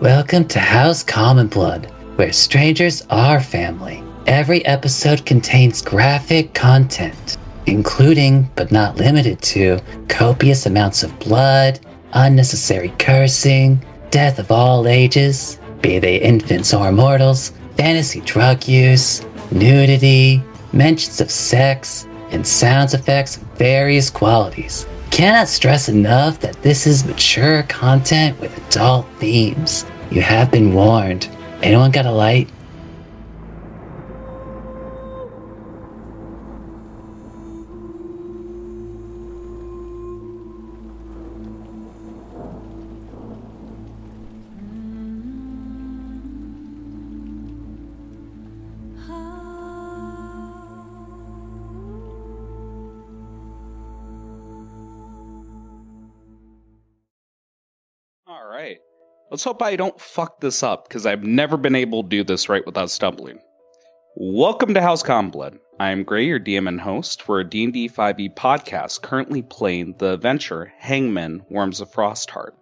Welcome to House Common Blood, where strangers are family. Every episode contains graphic content, including, but not limited to, copious amounts of blood, unnecessary cursing, death of all ages, be they infants or mortals, fantasy drug use, nudity, mentions of sex, and sound effects of various qualities. Cannot stress enough that this is mature content with adult themes. You have been warned. Anyone got a light? Let's hope I don't fuck this up because I've never been able to do this right without stumbling. Welcome to House Common Blood. I am Gray, your DM and host for a D&D 5e podcast currently playing the adventure Hangman Worms of Frostheart.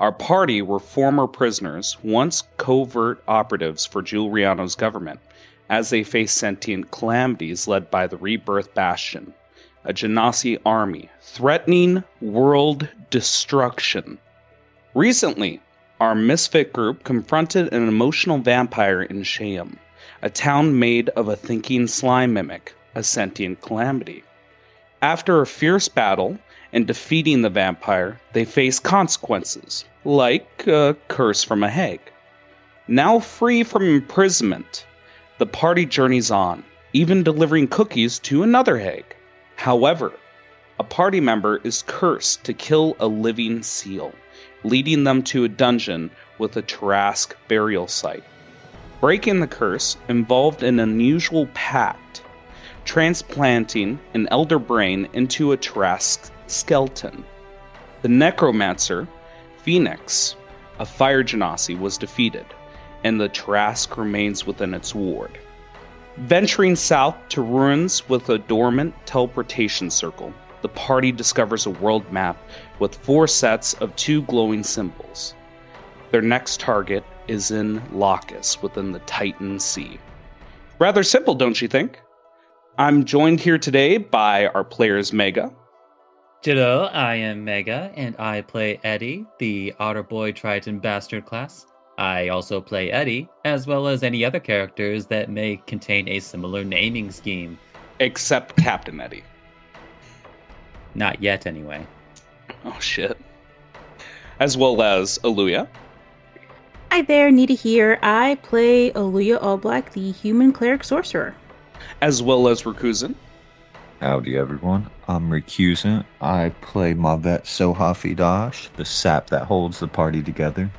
Our party were former prisoners, once covert operatives for Giuliano's government, as they faced sentient calamities led by the Rebirth Bastion, a Genasi army threatening world destruction. Recently, our misfit group confronted an emotional vampire in Shayam, a town made of a thinking slime mimic, a sentient calamity. After a fierce battle and defeating the vampire, they face consequences, like a curse from a hag. Now free from imprisonment, the party journeys on, even delivering cookies to another hag. However, a party member is cursed to kill a living seal leading them to a dungeon with a Tarrasque burial site. Breaking the curse involved an unusual pact, transplanting an elder brain into a Tarrasque skeleton. The necromancer, Phoenix, a fire genasi, was defeated, and the Tarrasque remains within its ward. Venturing south to ruins with a dormant teleportation circle, the party discovers a world map with four sets of two glowing symbols. Their next target is in Locus within the Titan Sea. Rather simple, don't you think? I'm joined here today by our players Mega. Hello, I am Mega, and I play Eddie, the Otter Boy Triton Bastard class. I also play Eddie, as well as any other characters that may contain a similar naming scheme. Except Captain Eddie. Not yet, anyway. Oh shit. As well as Aluya. Hi there, Nita here. I play Aluya Allblack, the human cleric sorcerer. As well as Rakuzen. Howdy, everyone. I'm Recusant. I play Mavet Sohafi Dash, the sap that holds the party together.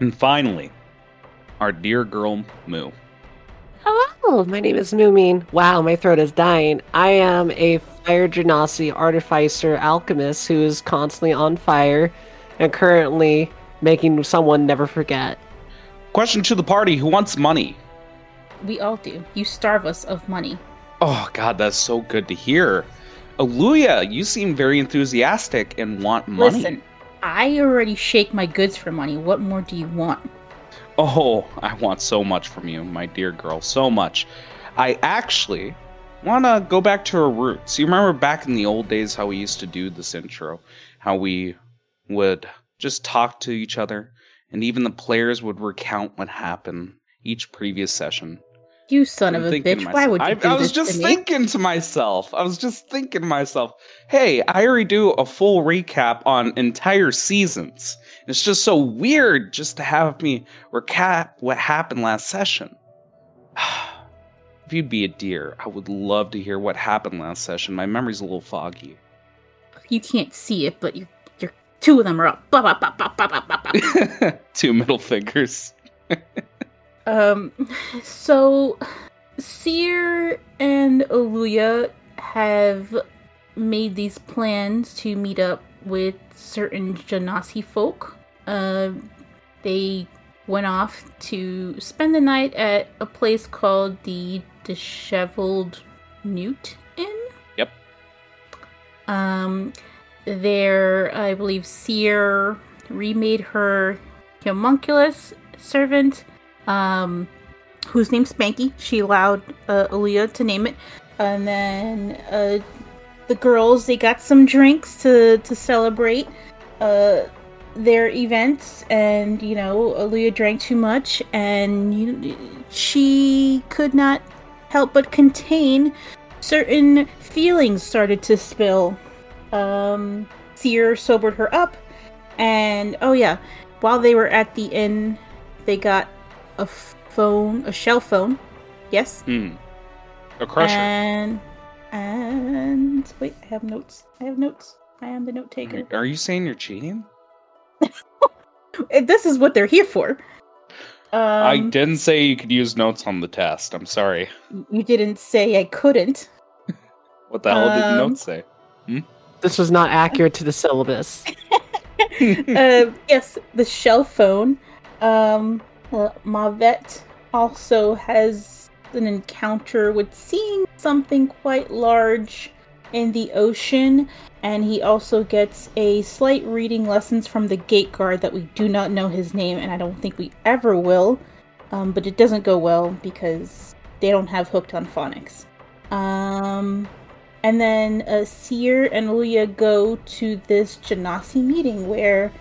And finally, our dear girl Moo. Hello, my name is Moomin. Wow, my throat is dying. I am a fire genasi artificer alchemist who is constantly on fire and currently making someone never forget. Question to the party who wants money? We all do. You starve us of money. Oh, God, that's so good to hear. Aluya, you seem very enthusiastic and want money. Listen, I already shake my goods for money. What more do you want? Oh, I want so much from you, my dear girl, so much. I actually want to go back to our roots. You remember back in the old days how we used to do this intro? How we would just talk to each other, and even the players would recount what happened each previous session. You son I'm of a bitch! Why would you myself- do I, I was this just to me? thinking to myself. I was just thinking to myself, hey, I already do a full recap on entire seasons. It's just so weird just to have me recap what happened last session. If you'd be a dear, I would love to hear what happened last session. My memory's a little foggy. You can't see it, but your two of them are up. Blah, blah, blah. Two middle fingers. Um, so Seer and Aluya have made these plans to meet up with certain Genasi folk. Uh, they went off to spend the night at a place called the Disheveled Newt in. Yep. Um, there, I believe Seer remade her homunculus servant, um, whose name's Spanky. She allowed uh, Aluya to name it, and then uh, the girls they got some drinks to to celebrate uh, their events, and you know Aluya drank too much, and you, she could not help but contain certain feelings started to spill. Um, Seer sobered her up, and oh yeah, while they were at the inn, they got a phone, a shell phone. Yes. Hmm. A crusher. And and wait, I have notes. I have notes. I am the note taker. Are you saying you're cheating? this is what they're here for. Um, I didn't say you could use notes on the test. I'm sorry. You didn't say I couldn't. What the hell did the Um, notes say? This was not accurate to the syllabus. uh, yes, the shell phone. Um, uh, Mavet also has an encounter with seeing something quite large in the ocean, and he also gets a slight reading lessons from the gate guard that we do not know his name, and I don't think we ever will. Um, but it doesn't go well because they don't have hooked on phonics. Um, and then uh, Seer and Luya go to this Genasi meeting where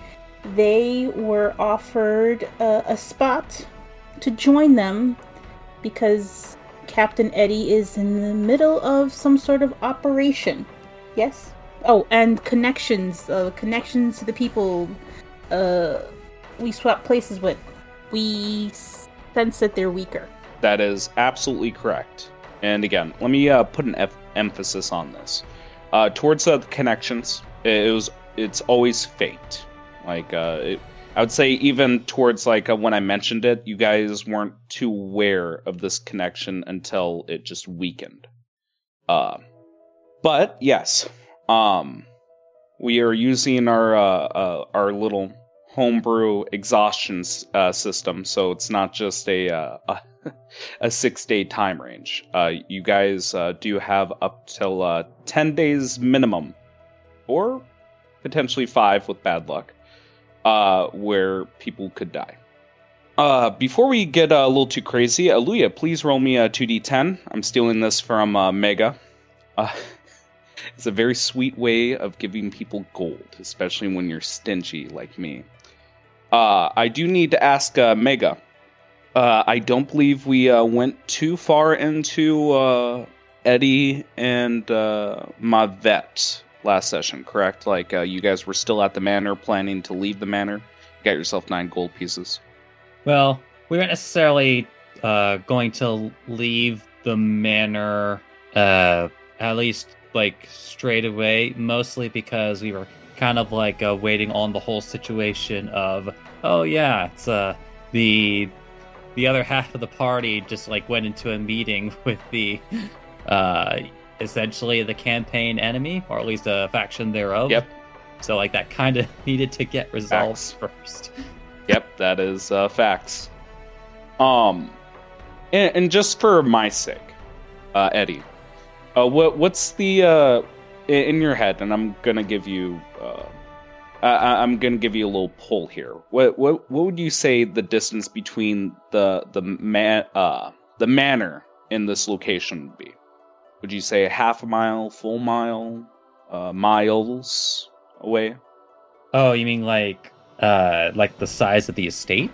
they were offered a spot to join them because Captain Eddie is in the middle of some sort of operation. Yes? Oh, and connections. Uh, connections to the people uh, we swap places with. We sense that they're weaker. That is absolutely correct. And again, let me uh, put an f- emphasis on this. Uh, towards uh, the connections, it was it's always fate. Like uh, it, I would say, even towards like uh, when I mentioned it, you guys weren't too aware of this connection until it just weakened. Uh, but yes, um, we are using our uh, uh, our little homebrew exhaustion uh, system, so it's not just a uh, a, a six day time range. Uh, you guys uh, do have up till ten days minimum, or potentially five with bad luck, where people could die. Uh, before we get uh, a little too crazy, Aluya, please roll me a 2d10. I'm stealing this from uh, Mega. It's a very sweet way of giving people gold, especially when you're stingy like me. Uh, I do need to ask uh, Mega. Uh, I don't believe we uh, went too far into uh, Eddie and uh, Mavet last session, correct? Like uh, you guys were still at the manor, planning to leave the manor. You got yourself nine gold pieces. Well, we weren't necessarily going to leave the manor, at least like straight away, mostly because we were kind of like uh, waiting on the whole situation of, oh yeah, it's uh, the the other half of the party just like went into a meeting with the uh, essentially the campaign enemy, or at least a faction thereof. Yep. So like that kind of needed to get resolved first. Yep, that is uh, facts. Um, and, and just for my sake, uh, Eddie, uh, what what's the uh, in your head? And I'm gonna give you, uh, I, I'm gonna give you a little pull here. What what what would you say the distance between the the man uh the manor in this location would be? Would you say a half a mile, full mile, uh, miles away? Oh, you mean like uh like the size of the estate?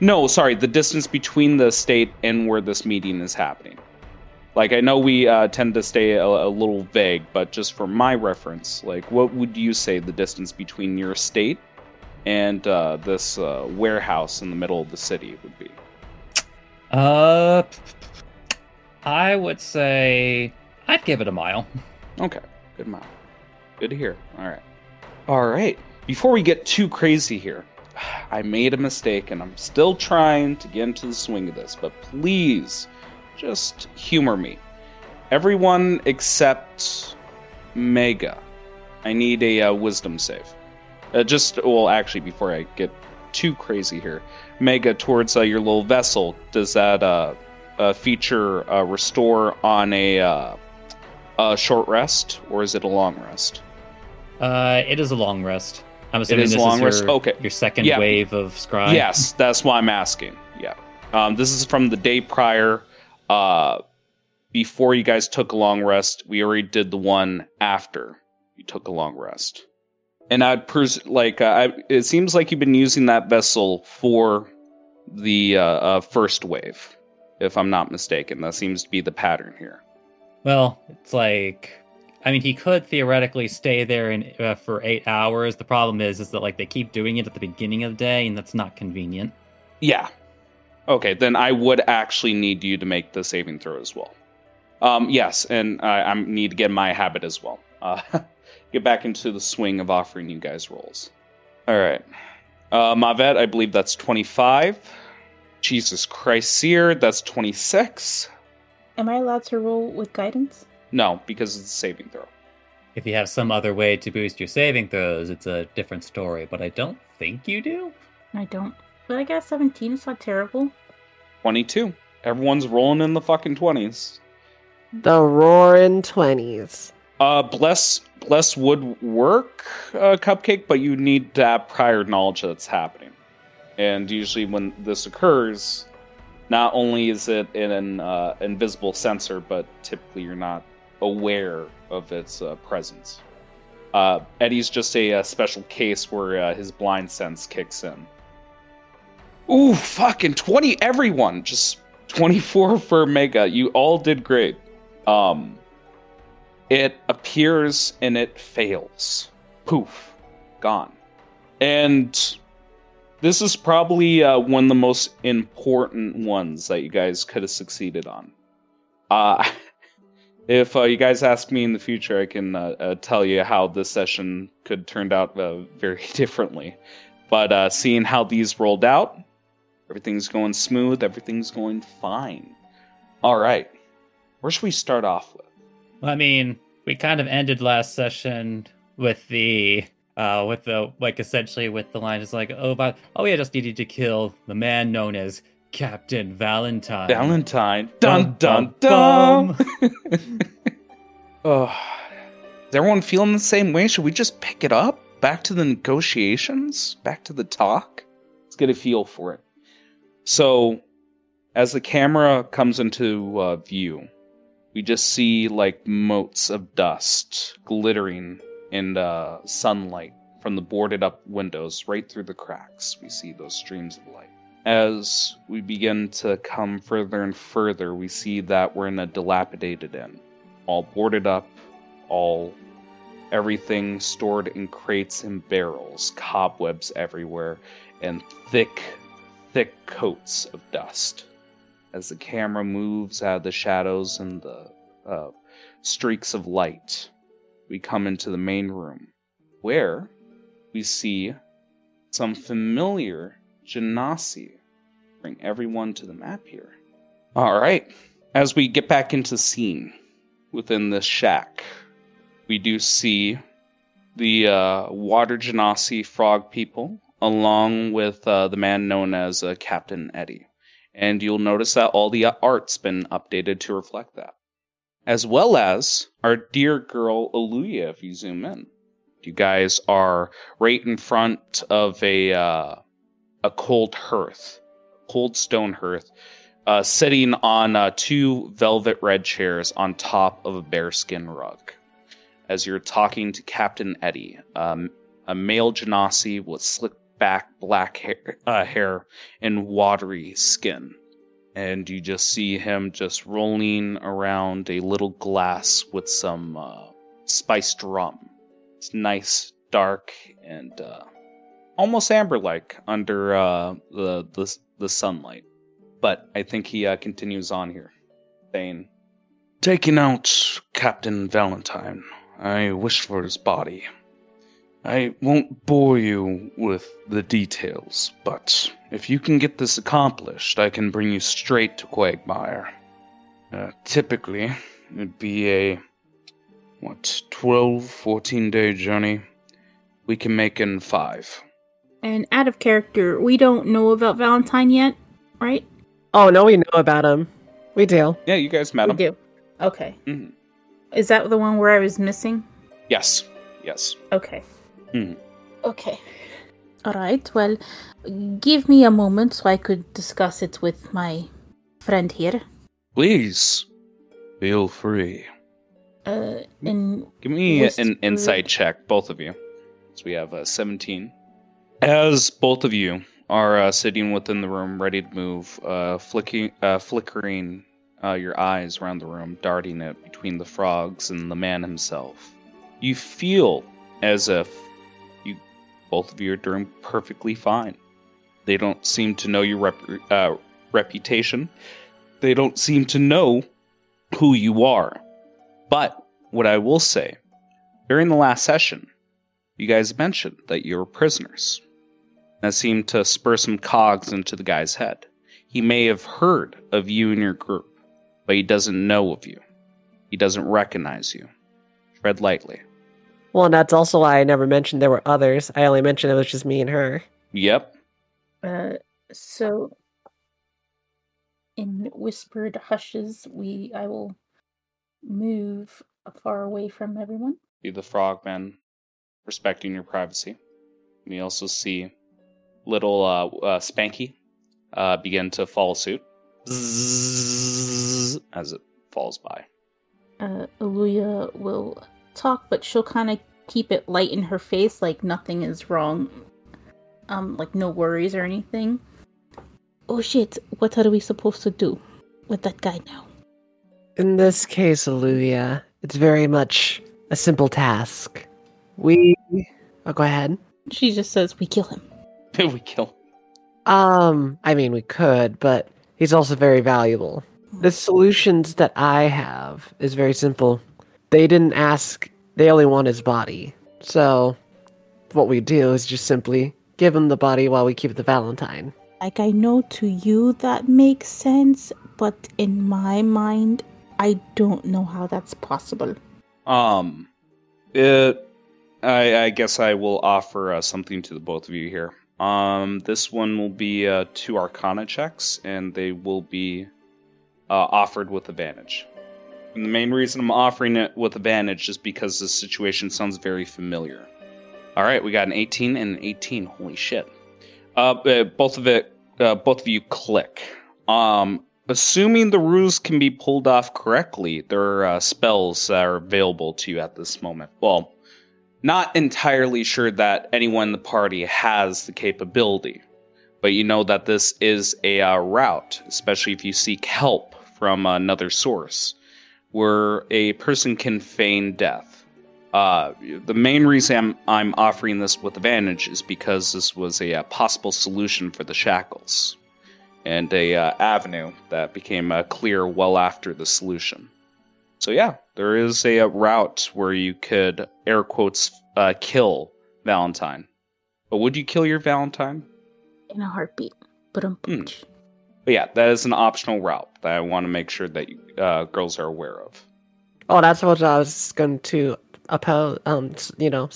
No, sorry, the distance between the state and where this meeting is happening. Like, I know we uh, tend to stay a, a little vague, but just for my reference, like, what would you say the distance between your estate and uh, this uh, warehouse in the middle of the city would be? Uh I would say I'd give it a mile. Okay, good mile. Good to hear. All right. All right. Before we get too crazy here, I made a mistake and I'm still trying to get into the swing of this, but please just humor me. Everyone except Mega. I need a uh, wisdom save. Uh, just, well, actually, before I get too crazy here, Mega, towards uh, your little vessel, does that uh, uh, feature uh, restore on a. Uh, a short rest or is it a long rest? Uh it is a long rest. I'm assuming is this long is rest- your, okay. your second Yeah. wave of scry. Yes, that's why I'm asking. Yeah. Um, this is from the day prior. Uh, before you guys took a long rest, we already did the one after you took a long rest. And I'd pers- like uh, I, it seems like you've been using that vessel for the uh, uh, first wave, if I'm not mistaken. That seems to be the pattern here. Well, it's like, I mean, he could theoretically stay there in, uh, for eight hours. The problem is, is that like they keep doing it at the beginning of the day, and that's not convenient. Yeah. Okay, then I would actually need you to make the saving throw as well. Um, yes, and I, I need to get my habit as well. Uh, get back into the swing of offering you guys rolls. All right. Uh, Mavet, I believe that's 25. Jesus Christ, Seer, that's 26. Am I allowed to roll with guidance? No, because it's a saving throw. If you have some other way to boost your saving throws, it's a different story. But I don't think you do. I don't. But I got 17. It's not terrible. 22. Everyone's rolling in the fucking 20s. The roaring 20s. Uh, bless bless would work, uh, cupcake, but you need to have prior knowledge that's happening. And usually, when this occurs, not only is it in an uh, invisible sensor, but typically you're not aware of its uh, presence. Uh, Eddie's just a, uh special case where uh, his blind sense kicks in. Ooh, fucking twenty! Everyone, just twenty-four for Mega. You all did great. Um, it appears and it fails. Poof, gone. And this is probably uh, one of the most important ones that you guys could have succeeded on. Uh, if uh, you guys ask me in the future, I can uh, uh, tell you how this session could turned out uh, very differently. But uh, seeing how these rolled out, everything's going smooth, everything's going fine. All right, where should we start off with? Well, I mean, we kind of ended last session with the uh with the like essentially with the line is like oh but oh yeah just needed to kill the man known as Captain Valentine. Valentine. Dun dun dun. oh, is everyone feeling the same way? Should we just pick it up? Back to the negotiations? Back to the talk? Let's get a feel for it. So, as the camera comes into uh, view, we just see like motes of dust glittering in uh, sunlight from the boarded up windows right through the cracks. We see those streams of light. As we begin to come further and further, we see that we're in a dilapidated inn, all boarded up, all everything stored in crates and barrels, cobwebs everywhere, and thick, thick coats of dust. As the camera moves out of the shadows and the uh, streaks of light, we come into the main room, where we see some familiar genasi. Bring everyone to the map here. All right. As we get back into the scene within this shack, we do see the uh, water genasi frog people, along with uh, the man known as uh, Captain Eddie. And you'll notice that all the uh, art's been updated to reflect that, as well as our dear girl Aluya. If you zoom in, you guys are right in front of a uh, a cold hearth, cold stone hearth, uh, sitting on uh, two velvet red chairs on top of a bearskin rug. As you're talking to Captain Eddie, um, a male genasi with slick back black hair, uh, hair and watery skin. And you just see him just rolling around a little glass with some uh, spiced rum. It's nice, dark, and uh, almost amber-like under uh, the, the the sunlight. But I think he uh, continues on here, saying, "Taking out Captain Valentine, I wish for his body. I won't bore you with the details, but if you can get this accomplished, I can bring you straight to Quagmire. Uh, typically, it'd be a, what, 12, 14 day journey. We can make in five. And out of character, we don't know about Valentine yet, right? Oh, no, we know about him. We do. Yeah, you guys met we him. do. Okay. Mhm. Is that the one where I was missing? Yes, yes. Okay. Mhm. Okay. All right. Well, give me a moment so I could discuss it with my friend here. Please, feel free. Uh, and Give me Whisper- an insight check, both of you. So we have uh, 17. As both of you are uh, sitting within the room, ready to move, uh, flicking, uh, flickering uh, your eyes around the room, darting it between the frogs and the man himself, you feel as if you, both of you, are doing perfectly fine. They don't seem to know your rep- uh, reputation. They don't seem to know who you are. But what I will say, during the last session, you guys mentioned that you were prisoners. That seemed to spur some cogs into the guy's head. He may have heard of you and your group, but he doesn't know of you. He doesn't recognize you. Tread lightly. Well, and that's also why I never mentioned there were others. I only mentioned it was just me and her. Yep. uh, so in whispered hushes, we I will move far away from everyone. Be the frogman, respecting your privacy. And you also see little uh, uh, Spanky uh, begin to follow suit as it falls by. Uh, Aluya will talk, but she'll kind of keep it light in her face, like nothing is wrong. Um, like no worries or anything. Oh shit! What are we supposed to do with that guy now? In this case, Olivia, it's very much a simple task. We. Oh, go ahead. She just says we kill him. we kill. Um, I mean, we could, but he's also very valuable. The solutions that I have is very simple. They didn't ask, they only want his body. So, what we do is just simply give him the body while we keep the Valentine. Like I know to you that makes sense, but in my mind, I don't know how that's possible. Um, it. I, I guess I will offer uh, something to the both of you here. Um, this one will be uh, two Arcana checks, and they will be uh, offered with advantage. And the main reason I'm offering it with advantage is because this situation sounds very familiar. All right, we got an 18 and an 18. Holy shit! Uh, uh, both of it, uh, both of you click. Um, assuming the ruse can be pulled off correctly, there are uh, spells that are available to you at this moment. Well, not entirely sure that anyone in the party has the capability, but you know that this is a uh, route, especially if you seek help from another source, where a person can feign death. Uh, the main reason I'm, I'm offering this with advantage is because this was a uh, possible solution for the shackles and a uh, avenue that became uh, clear well after the solution. So yeah, there is a, uh route where you could air quotes uh, kill Valentine. But would you kill your Valentine? In a heartbeat. But Hmm. But yeah, that is an optional route that I want to make sure that uh, girls are aware of. Oh, that's what I was going to oppose, um, you know,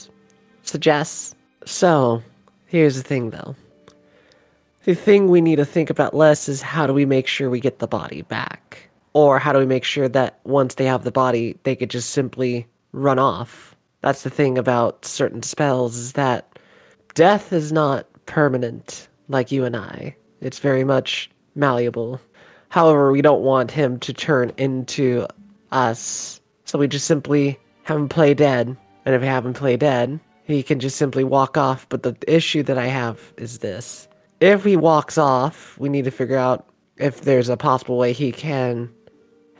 suggest. So, here's the thing though. The thing we need to think about less is how do we make sure we get the body back? Or how do we make sure that once they have the body, they could just simply run off? That's the thing about certain spells is that death is not permanent like you and I. It's very much malleable. However, we don't want him to turn into us. So we just simply have him play dead. And if we have him play dead, he can just simply walk off. But the issue that I have is this. If he walks off, we need to figure out if there's a possible way he can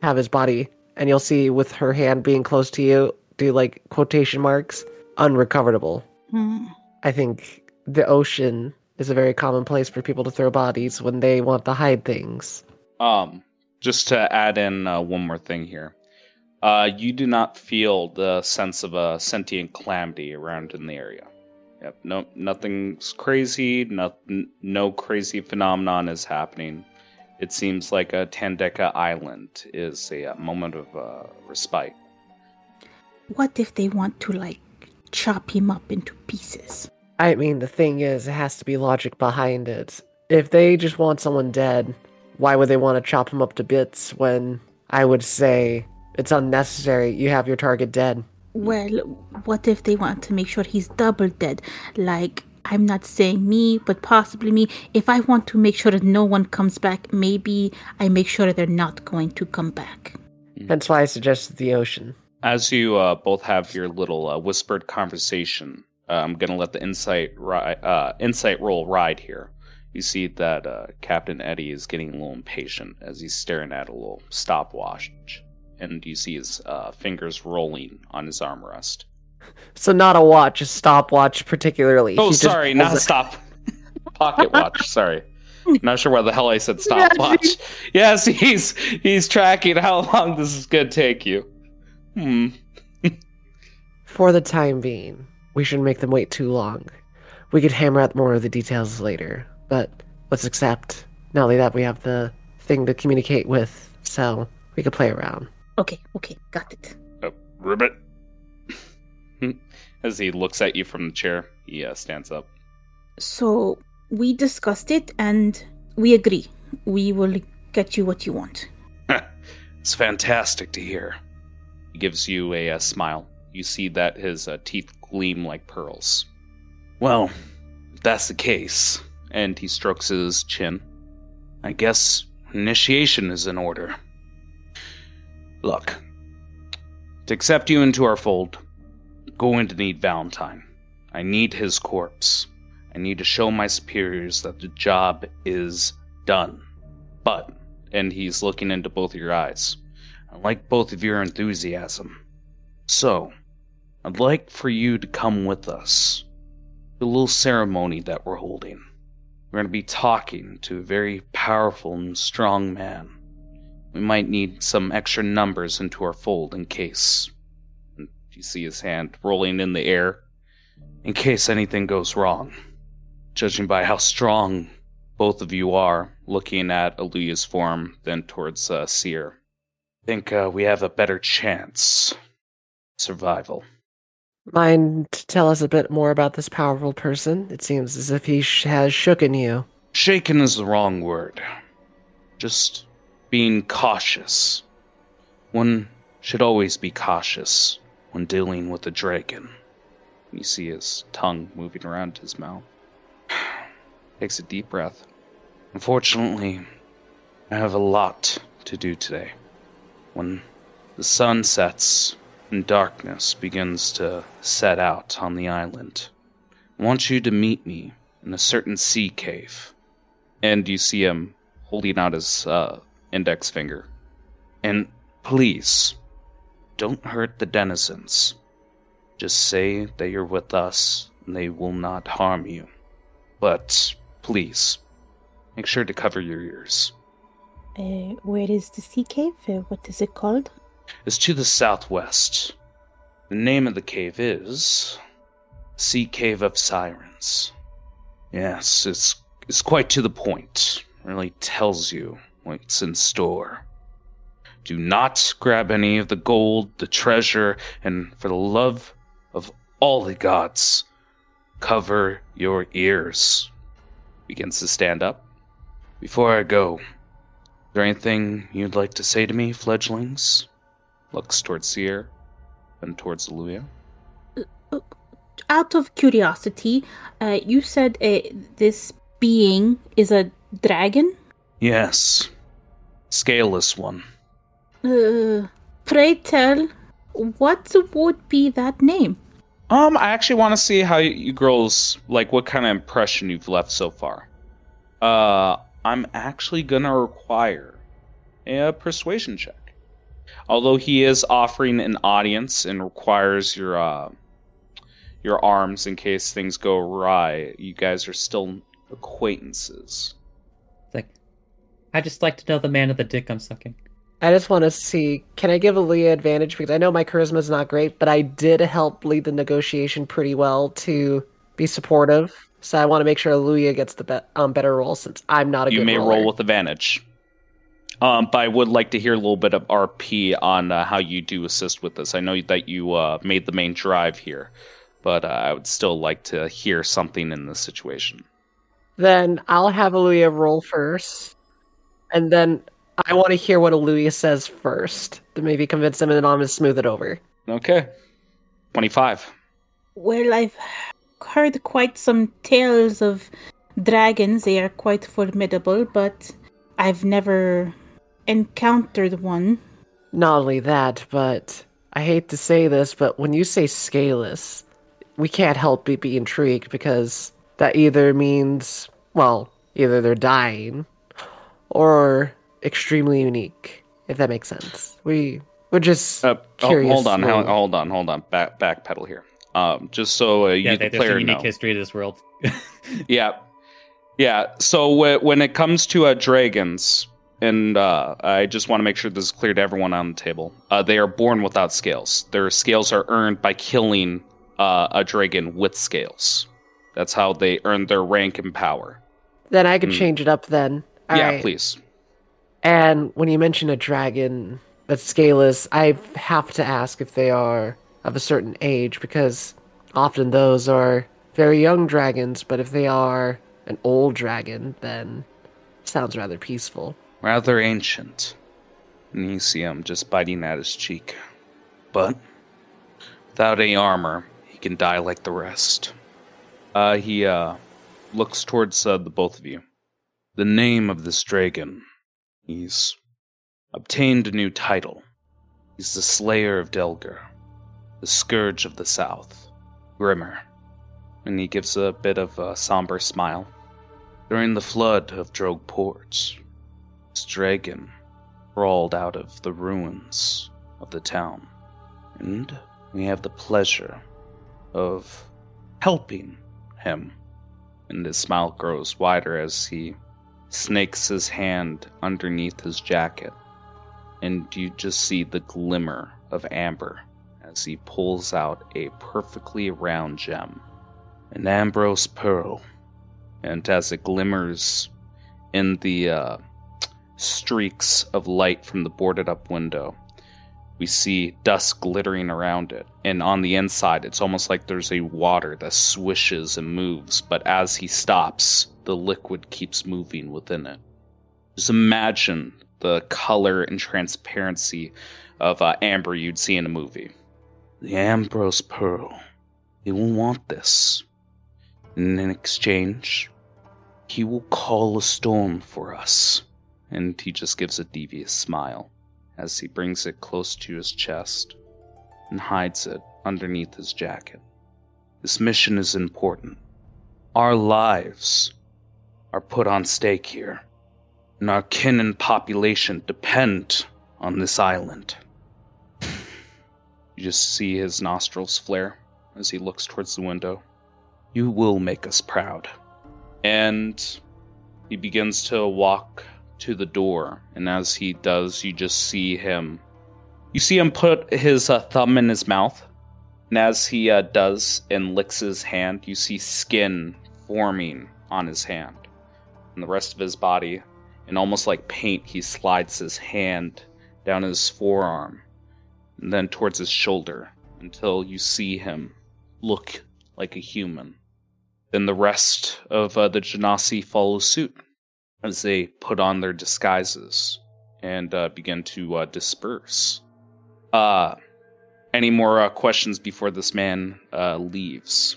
have his body. And you'll see with her hand being close to you, do like quotation marks, unrecoverable. Hmm. I think the ocean is a very common place for people to throw bodies when they want to hide things. Um, just to add in uh, one more thing here. Uh, you do not feel the sense of a sentient calamity around in the area. Yep, no, nothing's crazy. No, no crazy phenomenon is happening. It seems like a Tandeka Island is a, uh moment of uh, respite. What if they want to, like, chop him up into pieces? I mean, the thing is, it has to be logic behind it. If they just want someone dead, why would they want to chop him up to bits when I would say it's unnecessary? You have your target dead. Well, what if they want to make sure he's double dead? Like, I'm not saying me, but possibly me. If I want to make sure that no one comes back, maybe I make sure that they're not going to come back. That's why I suggested the ocean. As you uh, both have your little uh, whispered conversation, uh, I'm going to let the insight ri- uh, insight roll ride here. You see that uh, Captain Eddie is getting a little impatient as he's staring at a little stopwatch, and you see his uh, fingers rolling on his armrest. So not a watch, a stopwatch particularly. Oh, He sorry, not a stop. Pocket watch. Sorry, not sure why the hell I said stopwatch. Yes, he's he's tracking how long this is gonna take you. Hmm. For the time being, we shouldn't make them wait too long. We could hammer out more of the details later, but let's accept Not only that we have the thing to communicate with, so we could play around. Okay, okay, got it. Oh, ribbit. As he looks at you from the chair, he uh, stands up. So, we discussed it and we agree. We will get you what you want. It's fantastic to hear. He gives you a, uh smile. You see that his uh, teeth gleam like pearls. Well, if that's the case, and he strokes his chin, I guess initiation is in order. Look, to accept you into our fold, I'm going to need Valentine. I need his corpse. I need to show my superiors that the job is done. But and he's looking into both of your eyes. I like both of your enthusiasm. So, I'd like for you to come with us. The little ceremony that we're holding. We're going to be talking to a very powerful and strong man. We might need some extra numbers into our fold in case. And you see his hand rolling in the air. In case anything goes wrong. Judging by how strong both of you are looking at Aluya's form than towards uh, Seer. Think uh, we have a better chance. Survival. Mind to tell us a bit more about this powerful person? It seems as if he sh- has shooken you. Shaken is the wrong word. Just being cautious. One should always be cautious when dealing with a dragon. You see his tongue moving around his mouth. Takes a deep breath. Unfortunately, I have a lot to do today. When the sun sets and darkness begins to set out on the island, I want you to meet me in a certain sea cave. And you see him holding out his uh, index finger. And please, don't hurt the denizens. Just say that you're with us and they will not harm you. But please, make sure to cover your ears. Uh, where is the sea cave? Uh, what is it called? It's to the southwest. The name of the cave is Sea Cave of Sirens. Yes, it's it's quite to the point. Really tells you what's in store. Do not grab any of the gold, the treasure, and for the love of all the gods, cover your ears. Begins to stand up. Before I go, is there anything you'd like to say to me, fledglings? Looks towards Seer and towards Aluya. Out of curiosity, uh, you said uh, this being is a dragon? Yes. Scaleless one. Uh, pray tell, what would be that name? Um, I actually want to see how you girls like what kind of impression you've left so far. Uh, I'm actually gonna require a persuasion check. Although he is offering an audience and requires your uh, your arms in case things go awry, you guys are still acquaintances. It's like, I just like to know the man of the dick I'm sucking. I just want to see can I give Aluya advantage because I know my charisma is not great, but I did help lead the negotiation pretty well to be supportive. So I want to make sure Aluya gets the be- um, better roll since I'm not a good you may roller. roll with advantage. Um, but I would like to hear a little bit of RP on uh, how you do assist with this. I know that you uh, made the main drive here, but uh, I would still like to hear something in this situation. Then I'll have Aluya roll first, and then I want to hear what Aluya says first to maybe convince him, and then I'm gonna smooth it over. Okay. 25. Well, I've heard quite some tales of dragons. They are quite formidable, but I've never encountered one. Not only that, but I hate to say this, but when you say scaleless, we can't help but be intrigued because that either means, well, either they're dying or extremely unique, if that makes sense. We we're just Uh, oh, curious. hold on, what- hold, hold on, hold on. Back backpedal here. Um, just so uh, you, yeah, the there- there's player, a unique know. history of this world. Yeah, yeah. So wh- when it comes to uh, dragons, and uh, I just want to make sure this is clear to everyone on the table. Uh, they are born without scales. Their scales are earned by killing uh, a dragon with scales. That's how they earn their rank and power. Then I could Hmm. change it up then. yeah, Alright. please. And when you mention a dragon that's scaleless, I have to ask if they are of a certain age because often those are very young dragons, but if they are an old dragon, then sounds rather peaceful. Rather ancient. And you see him just biting at his cheek. But without any armor, he can die like the rest. Uh, he uh, looks towards uh, the both of you. The name of this dragon. He's obtained a new title. He's the Slayer of Delgar, the Scourge of the South, Grimmer. And he gives a bit of a somber smile. During the flood of Drogue Ports, dragon crawled out of the ruins of the town. And we have the pleasure of helping him. And his smile grows wider as he snakes his hand underneath his jacket. And you just see the glimmer of amber as he pulls out a perfectly round gem, an ambrose pearl. And as it glimmers in the uh, streaks of light from the boarded up window. We see dust glittering around it, and on the inside, it's almost like there's a water that swishes and moves, but as he stops, the liquid keeps moving within it. Just imagine the color and transparency of uh, amber you'd see in a movie. The Ambrose Pearl. He will want this. And in exchange, he will call a storm for us. And he just gives a devious smile as he brings it close to his chest and hides it underneath his jacket. This mission is important. Our lives are put on stake here, and our kin and population depend on this island. You just see his nostrils flare as he looks towards the window. You will make us proud. And he begins to walk to the door, and as he does, you just see him. You see him put his uh, thumb in his mouth, and as he uh, does and licks his hand, you see skin forming on his hand, and the rest of his body, and almost like paint, he slides his hand down his forearm, and then towards his shoulder until you see him look like a human. Then the rest of uh, the Genasi follow suit as they put on their disguises and uh, begin to uh, disperse. Uh, any more uh, questions before this man uh, leaves?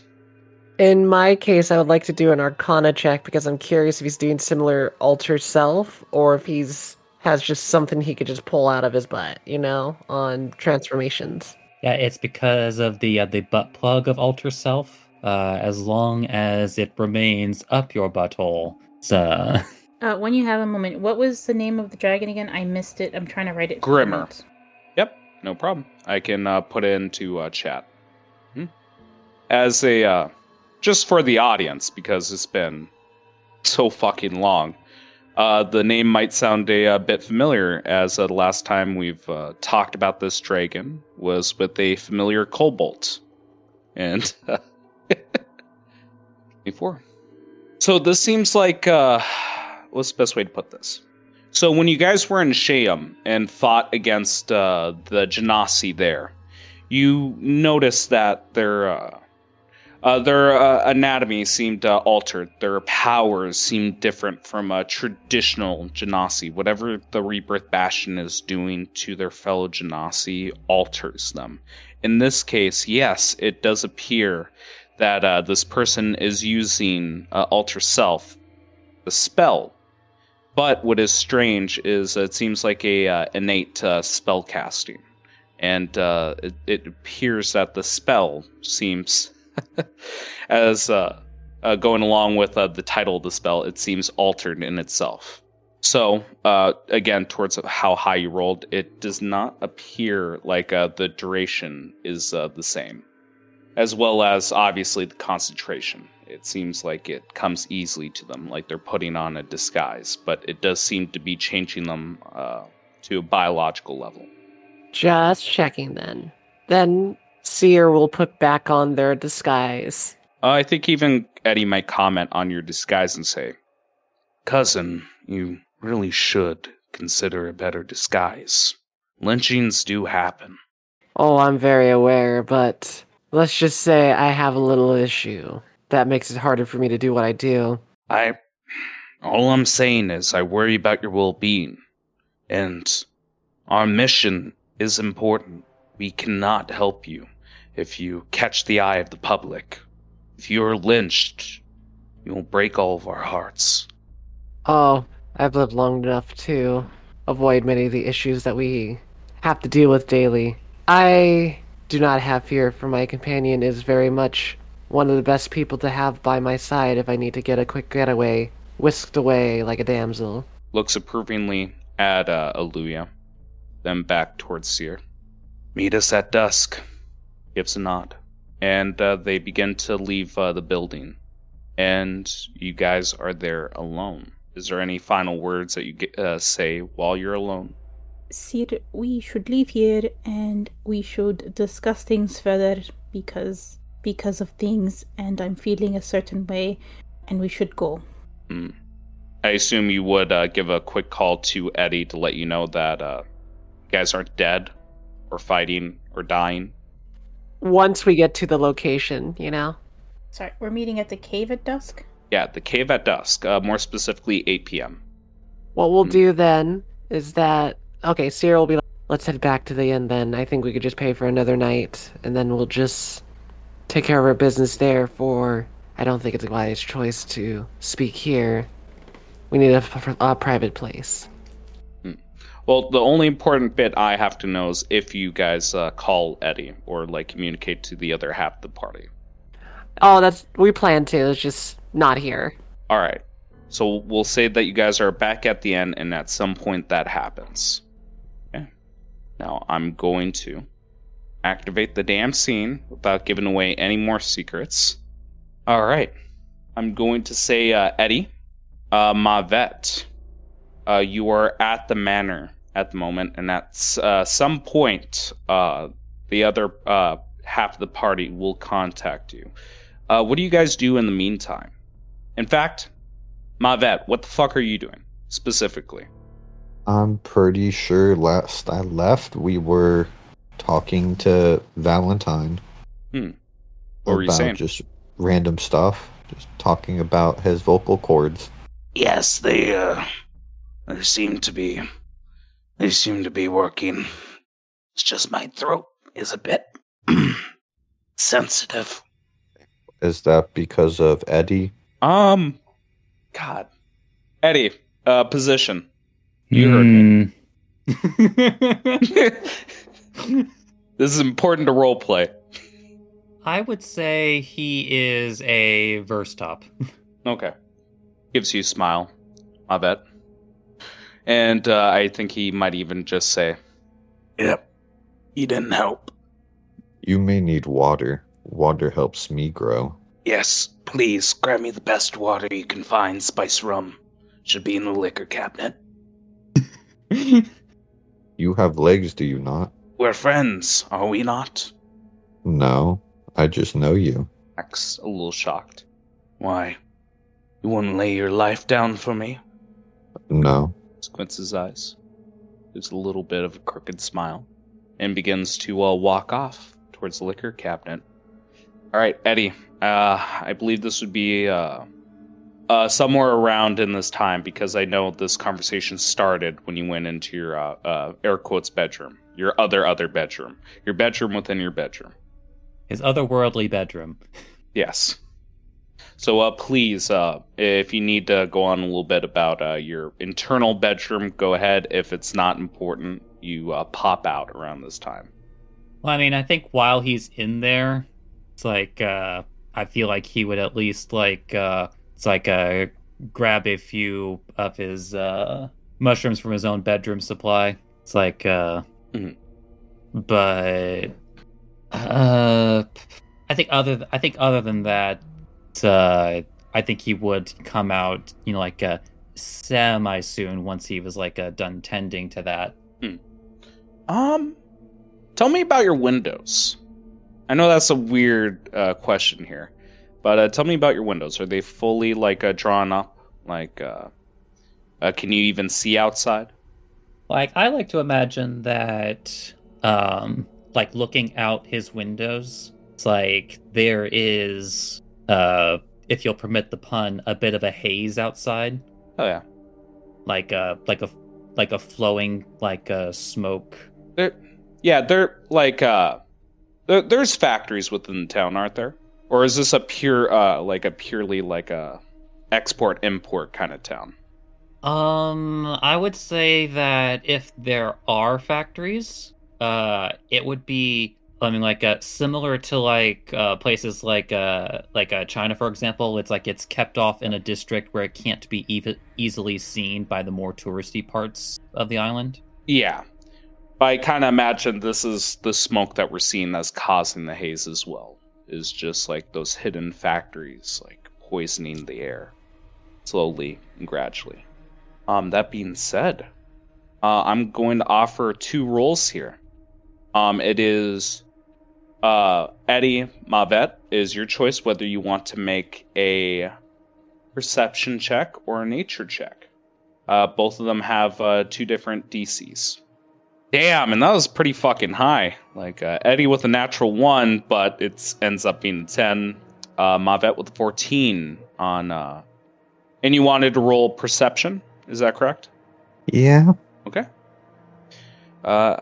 In my case, I would like to do an Arcana check because I'm curious if he's doing similar alter self or if he's has just something he could just pull out of his butt, you know, on transformations. Yeah, it's because of the uh, the butt plug of Alter Self. Uh, as long as it remains up your butthole, it's, uh, Uh, when you have a moment, what was the name of the dragon again? I missed it. I'm trying to write it. Grimmer. Yep, no problem. I can uh, put it into uh, chat. Hmm? As a, uh, just for the audience, because it's been so fucking long, uh, the name might sound a, uh bit familiar, as uh, the last time we've uh, talked about this dragon was with a familiar kobold. And, before. So this seems like, uh, what's the best way to put this? So when you guys were in Sheum and fought against uh, the Genasi there, you noticed that their uh, Uh, their uh, anatomy seemed uh, altered. Their powers seemed different from a traditional Genasi. Whatever the Rebirth Bastion is doing to their fellow Genasi alters them. In this case, yes, it does appear that uh, this person is using Alter Self, the spell. But what is strange is it seems like a uh, innate uh, spell casting, and uh, it, it appears that the spell seems as uh, uh, going along with uh, the title of the spell, it seems altered in itself. So, again, towards how high you rolled, it does not appear like the duration is the same, as well as obviously the concentration. It seems like it comes easily to them, like they're putting on a disguise, but it does seem to be changing them uh, to a biological level. Just checking then. Then Seer will put back on their disguise. Uh, I think even Eddie might comment on your disguise and say, Cousin, you really should consider a better disguise. Lynchings do happen. Oh, I'm very aware, but let's just say I have a little issue. That makes it harder for me to do what I do. I. All I'm saying is, I worry about your well being. And our mission is important. We cannot help you if you catch the eye of the public. If you're lynched, you'll break all of our hearts. Oh, I've lived long enough to avoid many of the issues that we have to deal with daily. I do not have fear, for my companion is very much one of the best people to have by my side if I need to get a quick getaway, whisked away like a damsel. Looks approvingly at uh, Aluya, then back towards Seer. Meet us at dusk. Gives a nod. And uh, they begin to leave uh, the building. And you guys are there alone. Is there any final words that you get, uh, say while you're alone? Sir, we should leave here and we should discuss things further because because of things and I'm feeling a certain way and we should go. Hmm. I assume you would uh, give a quick call to Eddie to let you know that uh, you guys aren't dead or fighting or dying. Once we get to the location, you know? Sorry, we're meeting at the cave at dusk? Yeah, the cave at dusk, uh, more specifically 8 p.m. What we'll Hmm. do then is that okay, Sierra will be like, let's head back to the inn then. I think we could just pay for another night and then we'll just take care of our business there for I don't think it's a wise choice to speak here. We need a, a private place. Well, the only important bit I have to know is if you guys uh, call Eddie or like communicate to the other half of the party. Oh, that's we plan to. It's just not here. All right. So we'll say that you guys are back at the end, and at some point that happens. Okay. Now I'm going to activate the damn scene without giving away any more secrets. All right. I'm going to say, uh, Eddie, uh, Mavet, uh, you are at the manor at the moment, and at uh, some point, uh, the other uh, half of the party will contact you. What do you guys do in the meantime? In fact, Mavet, what the fuck are you doing specifically? I'm pretty sure last I left, we were talking to Valentine. Hmm. What were you about saying? Just random stuff. Just talking about his vocal cords. Yes, they uh they seem to be they seem to be working. It's just my throat is a bit sensitive. Is that because of Eddie? Um, God, Eddie, uh, position. You heard me. this is important to role play. I would say he is a verse top. Okay, gives you a smile. I bet. And uh, I think he might even just say, Yep. You didn't help. You may need water. Water helps me grow. Yes, please grab me the best water you can find. Spice rum should be in the liquor cabinet. You have legs, do you not? We're friends, are we not? No. I just know you. Max, a little shocked. Why? You wouldn't lay your life down for me? No. Squints his eyes. Gives a little bit of a crooked smile. And begins to uh, walk off towards the liquor cabinet. All right, Eddie. Uh, I believe this would be uh, uh, somewhere around in this time because I know this conversation started when you went into your uh, uh, air quotes bedroom, your other other bedroom, your bedroom within your bedroom. His otherworldly bedroom. Yes. So uh, please, uh, if you need to go on a little bit about uh, your internal bedroom, go ahead. If it's not important, you uh, pop out around this time. Well, I mean, I think while he's in there, it's like uh, I feel like he would at least like uh, it's like uh, grab a few of his uh, mushrooms from his own bedroom supply. It's like, uh, Mhm. but uh, I think other th- I think other than that, uh, I think he would come out, you know, like uh, semi soon once he was like uh, done tending to that. Um, tell me about your windows. I know that's a weird uh, question here, but uh, tell me about your windows. Are they fully like uh, drawn up? Like, uh, uh, can you even see outside? Like I like to imagine that um like looking out his windows, it's like there is uh if you'll permit the pun, a bit of a haze outside. Oh yeah, Like a like a like a flowing like a smoke. There, yeah, they're like uh, there, there's factories within the town, aren't there? Or is this a pure uh, like a purely like a export import kind of town? Um I would say that if there are factories, uh it would be I mean like uh, similar to like uh places like uh like uh China for example, it's like it's kept off in a district where it can't be ev- easily seen by the more touristy parts of the island. Yeah, I kind of imagine this is the smoke that we're seeing that's causing the haze as well. Is just like those hidden factories, like poisoning the air, slowly and gradually. Um, that being said, uh, I'm going to offer two roles here. Um, it is uh, Eddie Mavet is your choice whether you want to make a perception check or a nature check. Uh, both of them have uh, two different DCs. Damn, and that was pretty fucking high. Like uh, Eddie with a natural one, but it ends up being a ten. Uh, Mavet with a fourteen on. Uh, and you wanted to roll perception, is that correct? Yeah. Okay. Uh,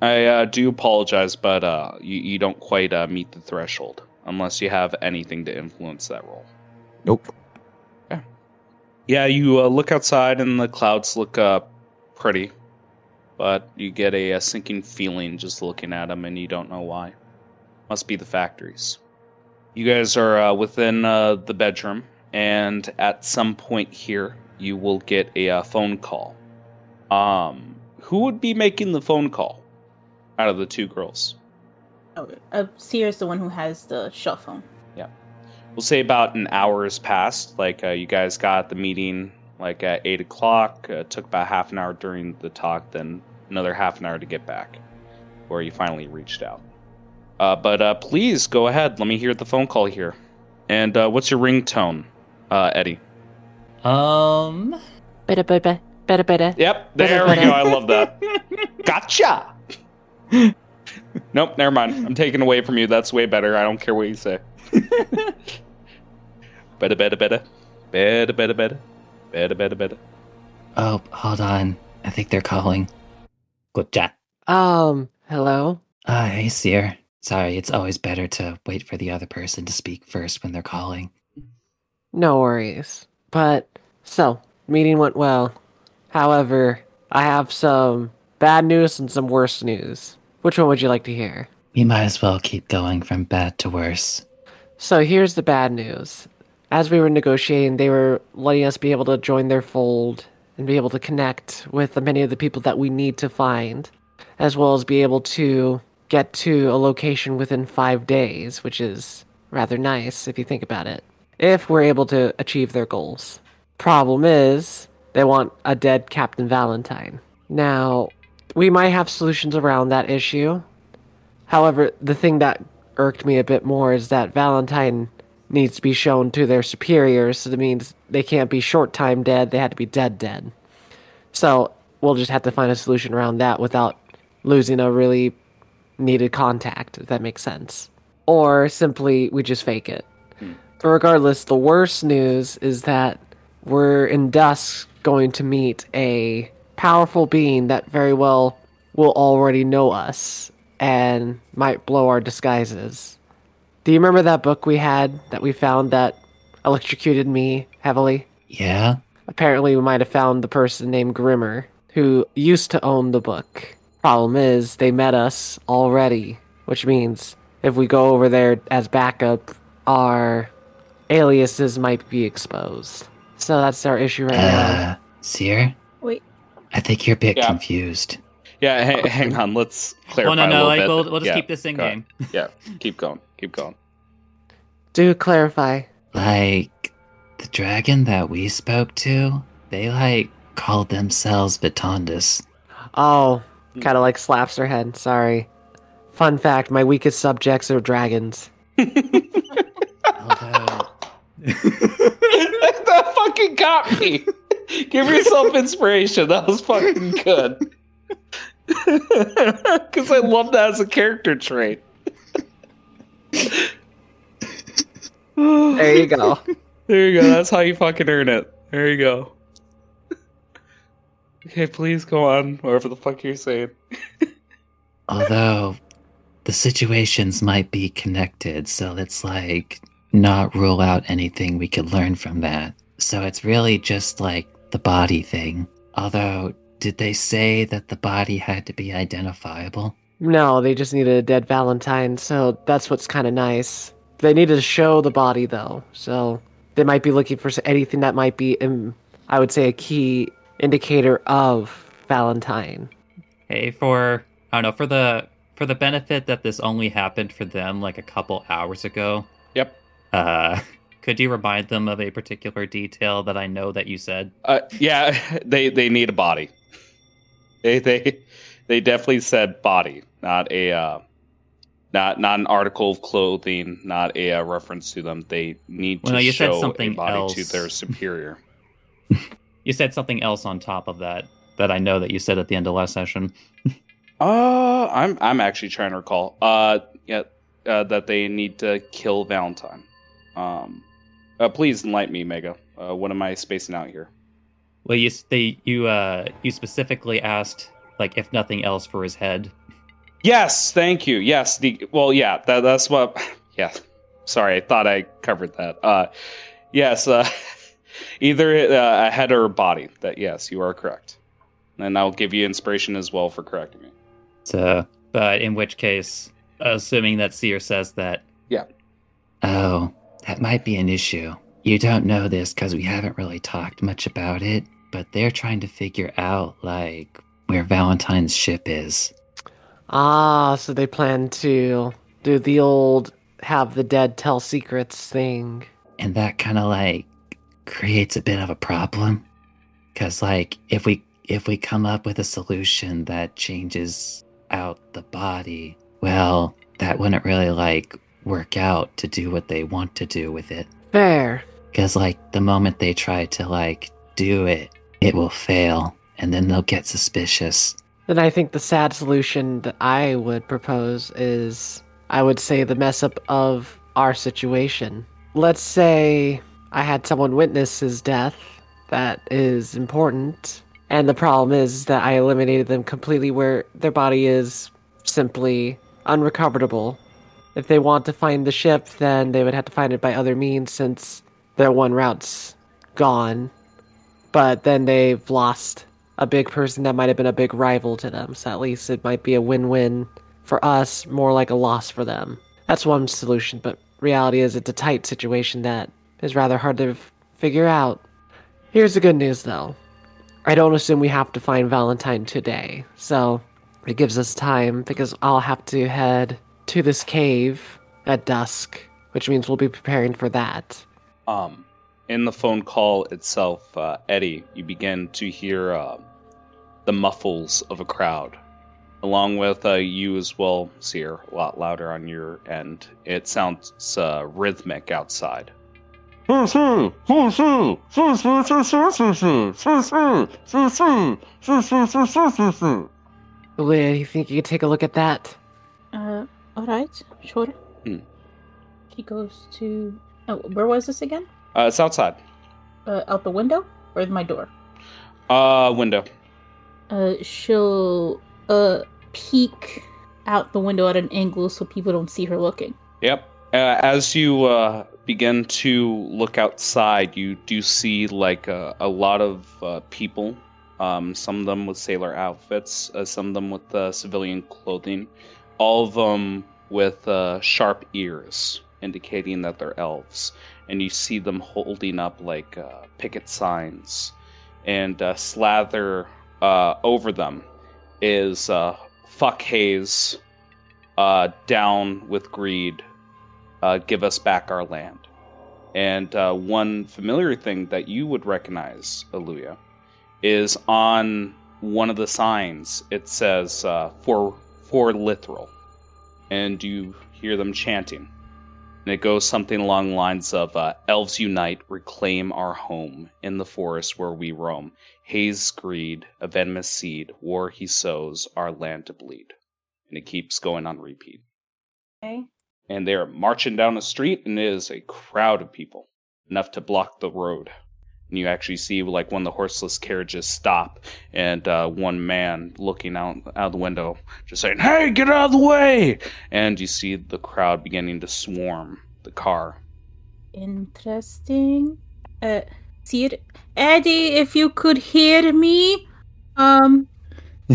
I uh, do apologize, but uh, you, you don't quite uh, meet the threshold unless you have anything to influence that roll. Nope. Yeah, Yeah, you uh, look outside and the clouds look uh, pretty, but you get a, a sinking feeling just looking at them, and you don't know why. Must be the factories. You guys are uh, within uh, the bedroom, and at some point here, you will get a uh, phone call. Um, who would be making the phone call out of the two girls? Oh, uh, Sierra's the one who has the shell phone. Yeah, we'll say about an hour has passed. Like uh, you guys got the meeting like at eight o'clock. Uh, took about half an hour during the talk, then another half an hour to get back, where you finally reached out. Uh, but uh, please go ahead. Let me hear the phone call here. And uh, what's your ringtone, uh, Eddie? Um Better, better, better, better. Yep, there we go. I love that. Gotcha. nope, never mind. I'm taking away from you. That's way better. I don't care what you say. better, better, better, better, better, better, better, better, better. Oh, hold on. I think they're calling. good chat. Um, hello? Ah, hey, Seer. Sorry, it's always better to wait for the other person to speak first when they're calling. No worries. But, so, meeting went well. However, I have some bad news and some worse news. Which one would you like to hear? We might as well keep going from bad to worse. So here's the bad news. As we were negotiating, they were letting us be able to join their fold and be able to connect with many of the people that we need to find, as well as be able to get to a location within five days, which is rather nice if you think about it, if we're able to achieve their goals. Problem is, they want a dead Captain Valentine. Now, we might have solutions around that issue. However, the thing that irked me a bit more is that Valentine needs to be shown to their superiors, so that means they can't be short time dead, they had to be dead dead. So we'll just have to find a solution around that without losing a really needed contact, if that makes sense. Or simply we just fake it. Hmm. But regardless, the worst news is that we're in dusk going to meet a powerful being that very well will already know us and might blow our disguises. Do you remember that book we had that we found that electrocuted me heavily? Yeah? Apparently, we might have found the person named Grimmer who used to own the book. Problem is, they met us already, which means if we go over there as backup, our aliases might be exposed. So that's our issue right now. Uh, Seer? Wait. I think you're a bit Yeah. confused. Yeah, ha- hang on. Let's clarify. Oh no, a no, little like bit. we'll, we'll just Yeah, keep this in game. Yeah, keep going. Keep going. Do clarify. Like, the dragon that we spoke to, they like called themselves Vitondus. Oh, kind of like slaps her head. Sorry. Fun fact: my weakest subjects are dragons. Although, that fucking got me. Give yourself inspiration. That was fucking good. Because I love that as a character trait. There you go. There you go. That's how you fucking earn it. There you go. Okay, please go on. Whatever the fuck you're saying. although the situations might be connected, so let's like not rule out anything we could learn from that. So it's really just like the body thing. Although, did they say that the body had to be identifiable? No, they just needed a dead Valentine, so that's what's kind of nice. They needed to show the body though, so they might be looking for anything that might be, um, I would say, a key indicator of Valentine. Hey, for I don't know, for the for the benefit that this only happened for them like a couple hours ago. Yep. Uh, could you remind them of a particular detail that I know that you said? Uh, yeah, they they need a body. They they they definitely said body, not a uh, not not an article of clothing, not a uh, reference to them. They need Well, to no, you said show a something body to else. their superior. You said something else on top of that that I know that you said at the end of last session. Uh, I'm I'm actually trying to recall. Uh, yeah, uh, that they need to kill Valentine. Um, uh, please enlighten me, Mega. Uh, what am I spacing out here? Well, you they you uh you specifically asked like if nothing else for his head. Yes, thank you. Yes, the well, yeah, that, that's what. Yeah, sorry, I thought I covered that. Uh, yes, uh, either uh, a head or a body. That yes, you are correct, and I'll give you inspiration as well for correcting me. So, but in which case, assuming that Seer says that, yeah. Oh, that might be an issue. You don't know this because we haven't really talked much about it, but they're trying to figure out, like, where Valentine's ship is. Ah, so they plan to do the old have the dead tell secrets thing. And that kind of, like, creates a bit of a problem. Because, like, if we if we come up with a solution that changes out the body, well, that wouldn't really, like, work out to do what they want to do with it. Fair. Because, like, the moment they try to, like, do it, it will fail. And then they'll get suspicious. Then I think the sad solution that I would propose is I would say the mess up of our situation. Let's say I had someone witness his death. That is important. And the problem is that I eliminated them completely where their body is simply unrecoverable. If they want to find the ship, then they would have to find it by other means since their one route's gone. But then they've lost a big person that might have been a big rival to them. So at least it might be a win-win for us, more like a loss for them. That's one solution, but reality is it's a tight situation that is rather hard to f- figure out. Here's the good news though. I don't assume we have to find Valentine today. So it gives us time because I'll have to head to this cave at dusk, which means we'll be preparing for that. Um, in the phone call itself, uh, Eddie, you begin to hear uh, the muffles of a crowd, along with uh, you as well, Seer, a lot louder on your end. It sounds uh, rhythmic outside. Leah, you think you could take a look at that? Uh, alright, sure. Hmm. He goes to Oh, where was this again? Uh, it's outside. Uh, out the window or my door? Uh, window. Uh, she'll uh peek out the window at an angle so people don't see her looking. Yep. Uh, as you uh, begin to look outside, you do see like a, a lot of uh, people. Um, some of them with sailor outfits, uh, some of them with uh, civilian clothing, all of them with uh, sharp ears, indicating that they're elves. And you see them holding up like uh, picket signs, and uh, slather uh, over them is uh, "fuck Hayes," uh, "down with greed," uh, "give us back our land." And one familiar thing that you would recognize, Aluya, is on one of the signs. It says "for for Lithril," and you hear them chanting. And it goes something along the lines of uh, Elves unite, reclaim our home in the forest where we roam. Haze greed, a venomous seed, war he sows, our land to bleed. And it keeps going on repeat. Okay. And they're marching down the street, and it is a crowd of people, enough to block the road. And you actually see like when the horseless carriages stop, and uh, one man looking out out the window, just saying, "Hey, get out of the way!" And you see the crowd beginning to swarm the car. Interesting. Uh, see it, Eddie. If you could hear me, um,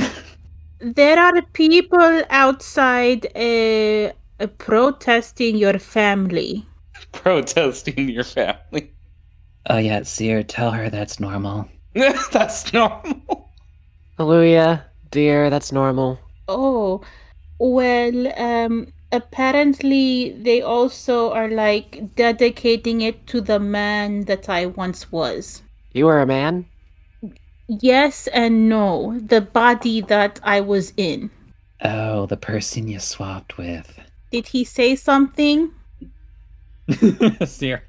there are people outside uh, uh, protesting your family. Protesting your family. Oh yeah, Seer, tell her that's normal. That's normal. Hallelujah, dear, that's normal. Oh, well, um, apparently they also are like dedicating it to the man that I once was. You were a man? Yes and no. The body that I was in. Oh, the person you swapped with. Did he say something? Seer.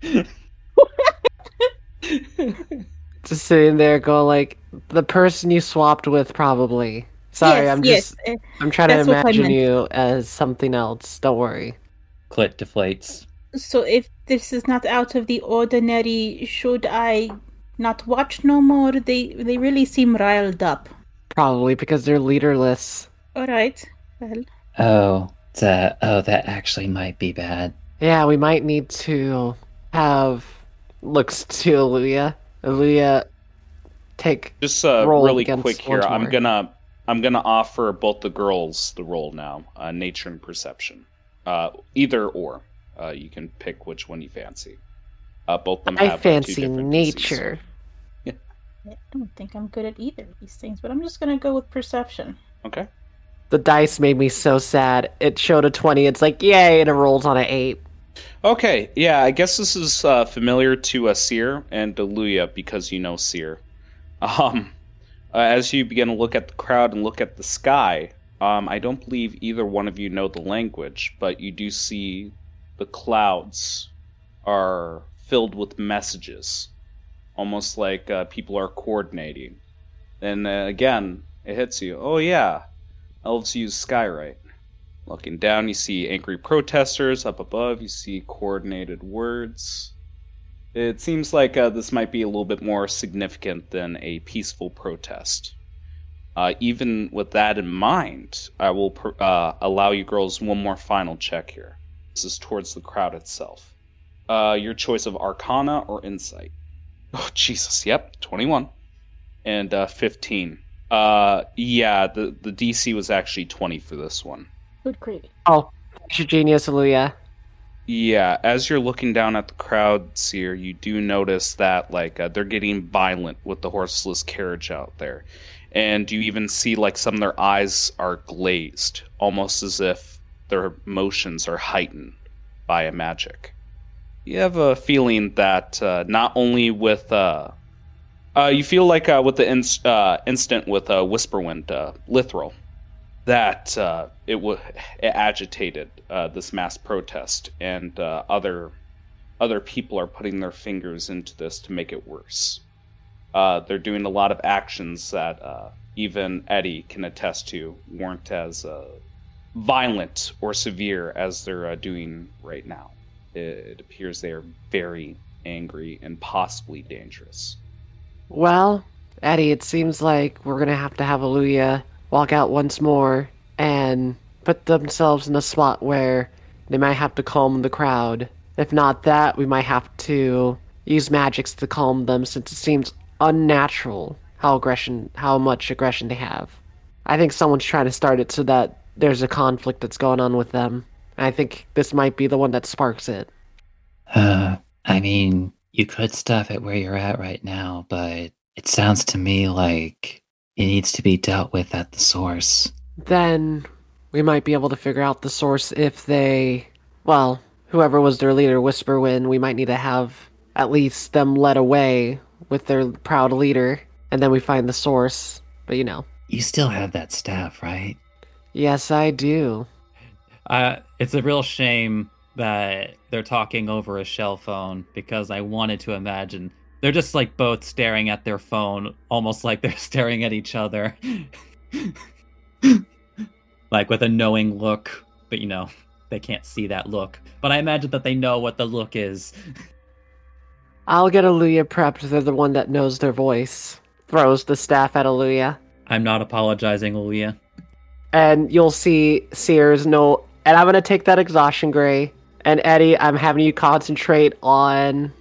Just sitting there going like, the person you swapped with probably. Sorry, yes, I'm just uh, I'm trying to That's what I imagine you as something else. Don't worry. Clit deflates. So if this is not out of the ordinary, should I not watch no more? They they really seem riled up. Probably because they're leaderless. All right. Well, Oh, the, oh, that actually might be bad. Yeah, we might need to have looks to Aluya. Aluya take Just uh, Roll really against quick here. once I'm gonna I'm gonna offer both the girls the role now. Uh, nature and perception. Uh, either or. Uh, you can pick which one you fancy. Uh, both of them I have uh, two fancy different DCs. nature. I don't think I'm good at either of these things, but I'm just gonna go with perception. Okay. The dice made me so sad. It showed a 20. It's like, yay, and it rolls on an 8. Okay. Yeah, I guess this is uh, familiar to uh, Seer and Deluya because you know Seer. Um, uh, as you begin to look at the crowd and look at the sky, um, I don't believe either one of you know the language, but you do see the clouds are filled with messages, almost like uh, people are coordinating. And uh, again, it hits you. Oh yeah, elves use skywrite. Looking down, you see angry protesters. Up above, you see coordinated words. It seems like uh, this might be a little bit more significant than a peaceful protest. Uh, even with that in mind, I will uh, allow you girls one more final check here. This is towards the crowd itself. Uh, your choice of Arcana or Insight. Oh, Jesus. Yep, 21. And uh, 15. Uh, yeah, the, the DC was actually 20 for this one. Good gravy. Oh, you're genius, Aluya. Yeah, as you're looking down at the crowd, Seer, you do notice that like uh, they're getting violent with the horseless carriage out there, and you even see like some of their eyes are glazed, almost as if their emotions are heightened by a magic. You have a feeling that uh, not only with uh, uh, you feel like uh, with the inst- uh, instant with uh, Whisperwind, uh, Lithril, that uh, it, w- it agitated uh, this mass protest, and uh, other other people are putting their fingers into this to make it worse. Uh, they're doing a lot of actions that uh, even Eddie can attest to weren't as uh, violent or severe as they're doing right now. It appears they are very angry and possibly dangerous. Well, Eddie, it seems like we're gonna have to have Aluya walk out once more and put themselves in a spot where they might have to calm the crowd. If not that, we might have to use magics to calm them since it seems unnatural how aggression how much aggression they have. I think someone's trying to start it so that there's a conflict that's going on with them. I think this might be the one that sparks it. Uh, I mean, you could stop it where you're at right now, but it sounds to me like it needs to be dealt with at the source. Then we might be able to figure out the source if they, well, whoever was their leader, Whisperwind, we might need to have at least them led away with their proud leader, and then we find the source. But you know. You still have that staff, right? Yes, I do. Uh, it's a real shame that they're talking over a shell phone because I wanted to imagine they're just like both staring at their phone, almost like they're staring at each other, like with a knowing look. But you know, they can't see that look. But I imagine that they know what the look is. I'll get Aluya prepped. They're the one that knows their voice. Throws the staff at Aluya. I'm not apologizing, Aluya. And you'll see Sears no. And I'm gonna take that exhaustion gray. And Eddie, I'm having you concentrate on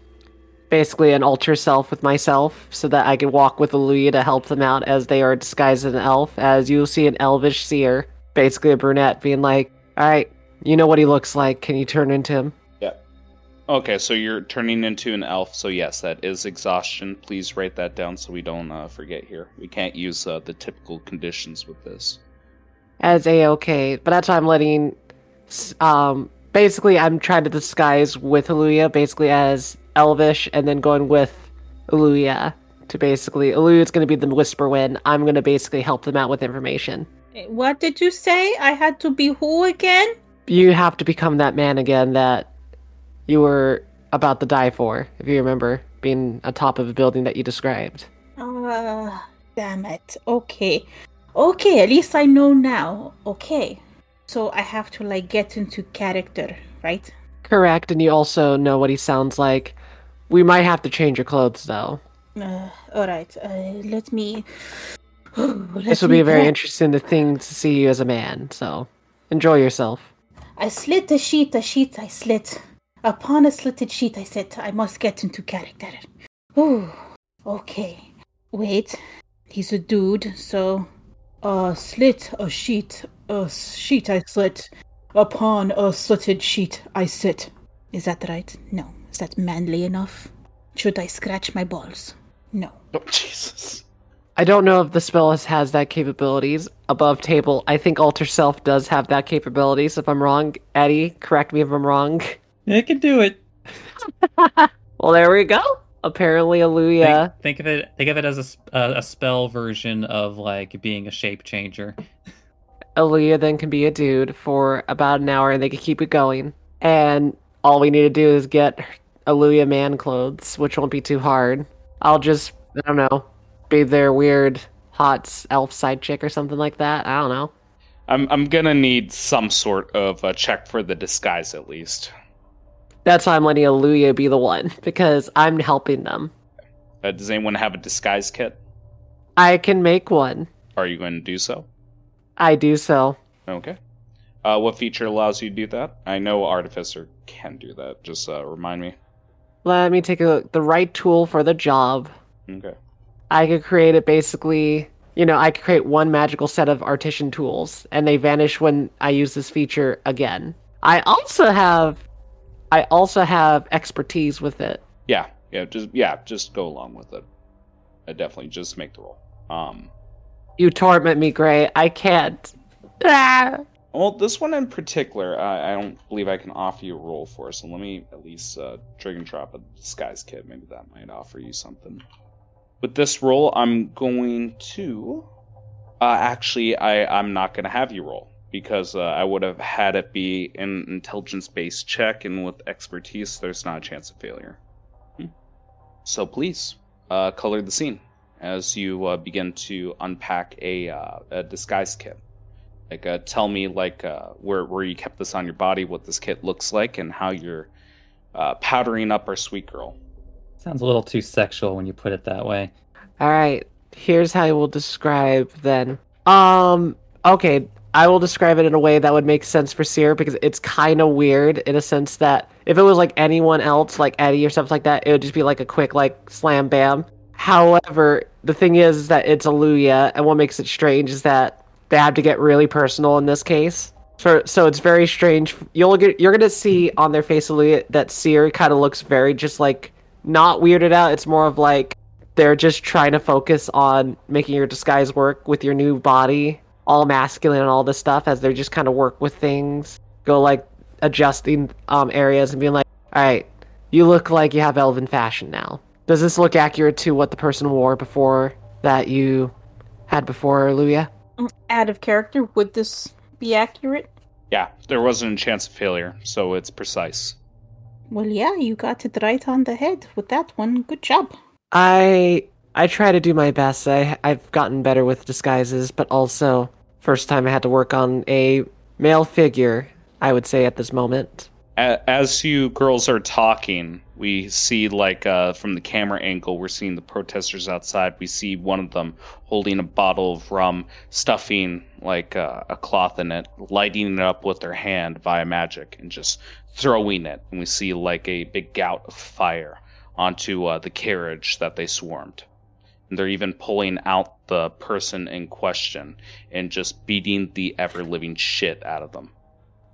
basically an alter self with myself so that I can walk with Aluya to help them out as they are disguised as an elf. As you'll see an elvish seer, basically a brunette, being like, Alright, you know what he looks like. Can you turn into him? Yeah. Okay, so you're turning into an elf. So yes, that is exhaustion. Please write that down so we don't uh, forget here. We can't use uh, the typical conditions with this. As a okay, but that's why I'm letting. Um, basically, I'm trying to disguise with Aluya, basically as Elvish, and then going with Aluya to basically Aluya's going to be the Whisperwind. I'm going to basically help them out with information. What did you say? I had to be who again? You have to become that man again that you were about to die for, if you remember, being atop of a building that you described. Uh, damn it. Okay. Okay, at least I know now. Okay. So I have to, like, get into character, right? Correct, and you also know what he sounds like. We might have to change your clothes, though. Uh, alright. Uh, let me. this will be a very interesting thing to see you as a man, so enjoy yourself. I slit a sheet, a sheet I slit. Upon a slitted sheet, I said, I must get into character. Ooh, okay. Wait, he's a dude, so. Uh, slit a sheet, a sheet I slit. Upon a slitted sheet, I sit. Is that right? No. Is that manly enough? Should I scratch my balls? No. Oh, Jesus. I don't know if the spell has, has that capabilities above table. I think Alter Self does have that capabilities. If I'm wrong, Eddie, correct me if I'm wrong. It can do it. well, there we go. Apparently, Aluya. Think, think of it. Think of it as a, a, uh, a spell version of like being a shape changer. Aluya then can be a dude for about an hour, and they can keep it going. And all we need to do is get Aluya man clothes, which won't be too hard. I'll just, I don't know, be their weird hot elf side chick or something like that. I don't know. I'm I'm gonna need some sort of a check for the disguise at least. That's why I'm letting Aluya be the one because I'm helping them. Uh, does anyone have a disguise kit? I can make one. Are you going to do so? I do so. Okay. Uh, what feature allows you to do that? I know Artificer can do that. Just uh, remind me. Let me take a look. The right tool for the job. Okay. I could create it basically. You know, I could create one magical set of artisan tools, and they vanish when I use this feature again. I also have I also have expertise with it. Yeah, yeah, just yeah, just go along with it. I definitely just make the roll. Um, you torment me, Gray. I can't. Ah! Well, this one in particular, I, I don't believe I can offer you a roll for. So let me at least uh, drag and drop a disguise kit. Maybe that might offer you something. With this roll, I'm going to. Uh, actually, I I'm not going to have you roll because uh, I would have had it be an intelligence based check, and with expertise, there's not a chance of failure. Hmm. So please, uh, color the scene as you uh, begin to unpack a, uh, a disguise kit. Like, uh, tell me like uh, where where you kept this on your body, what this kit looks like, and how you're uh, powdering up our sweet girl. Sounds a little too sexual when you put it that way. All right, here's how I will describe then. Um, okay, I will describe it in a way that would make sense for Seer because it's kind of weird in a sense that if it was like anyone else, like Eddie or stuff like that, it would just be like a quick like slam bam. However, the thing is that it's Aluya, and what makes it strange is that they had to get really personal in this case. So, so it's very strange. You'll get, you're gonna see on their face that Seer kind of looks very just like not weirded out. It's more of like they're just trying to focus on making your disguise work with your new body, all masculine and all this stuff, as they're just kind of work with things, go like adjusting um areas and being like, all right, you look like you have elven fashion now. Does this look accurate to what the person wore before that you had before, Luya? Out of character, would this be accurate? Yeah, there wasn't a chance of failure, so it's precise. Well, yeah, you got it right on the head with that one. Good job. I I try to do my best. I I've gotten better with disguises, but also first time I had to work on a male figure. I would say at this moment. As you girls are talking, we see like uh, from the camera angle, we're seeing the protesters outside. We see one of them holding a bottle of rum, stuffing like uh, a cloth in it, lighting it up with their hand via magic, and just throwing it. And we see like a big gout of fire onto uh, the carriage that they swarmed. And they're even pulling out the person in question and just beating the ever living shit out of them.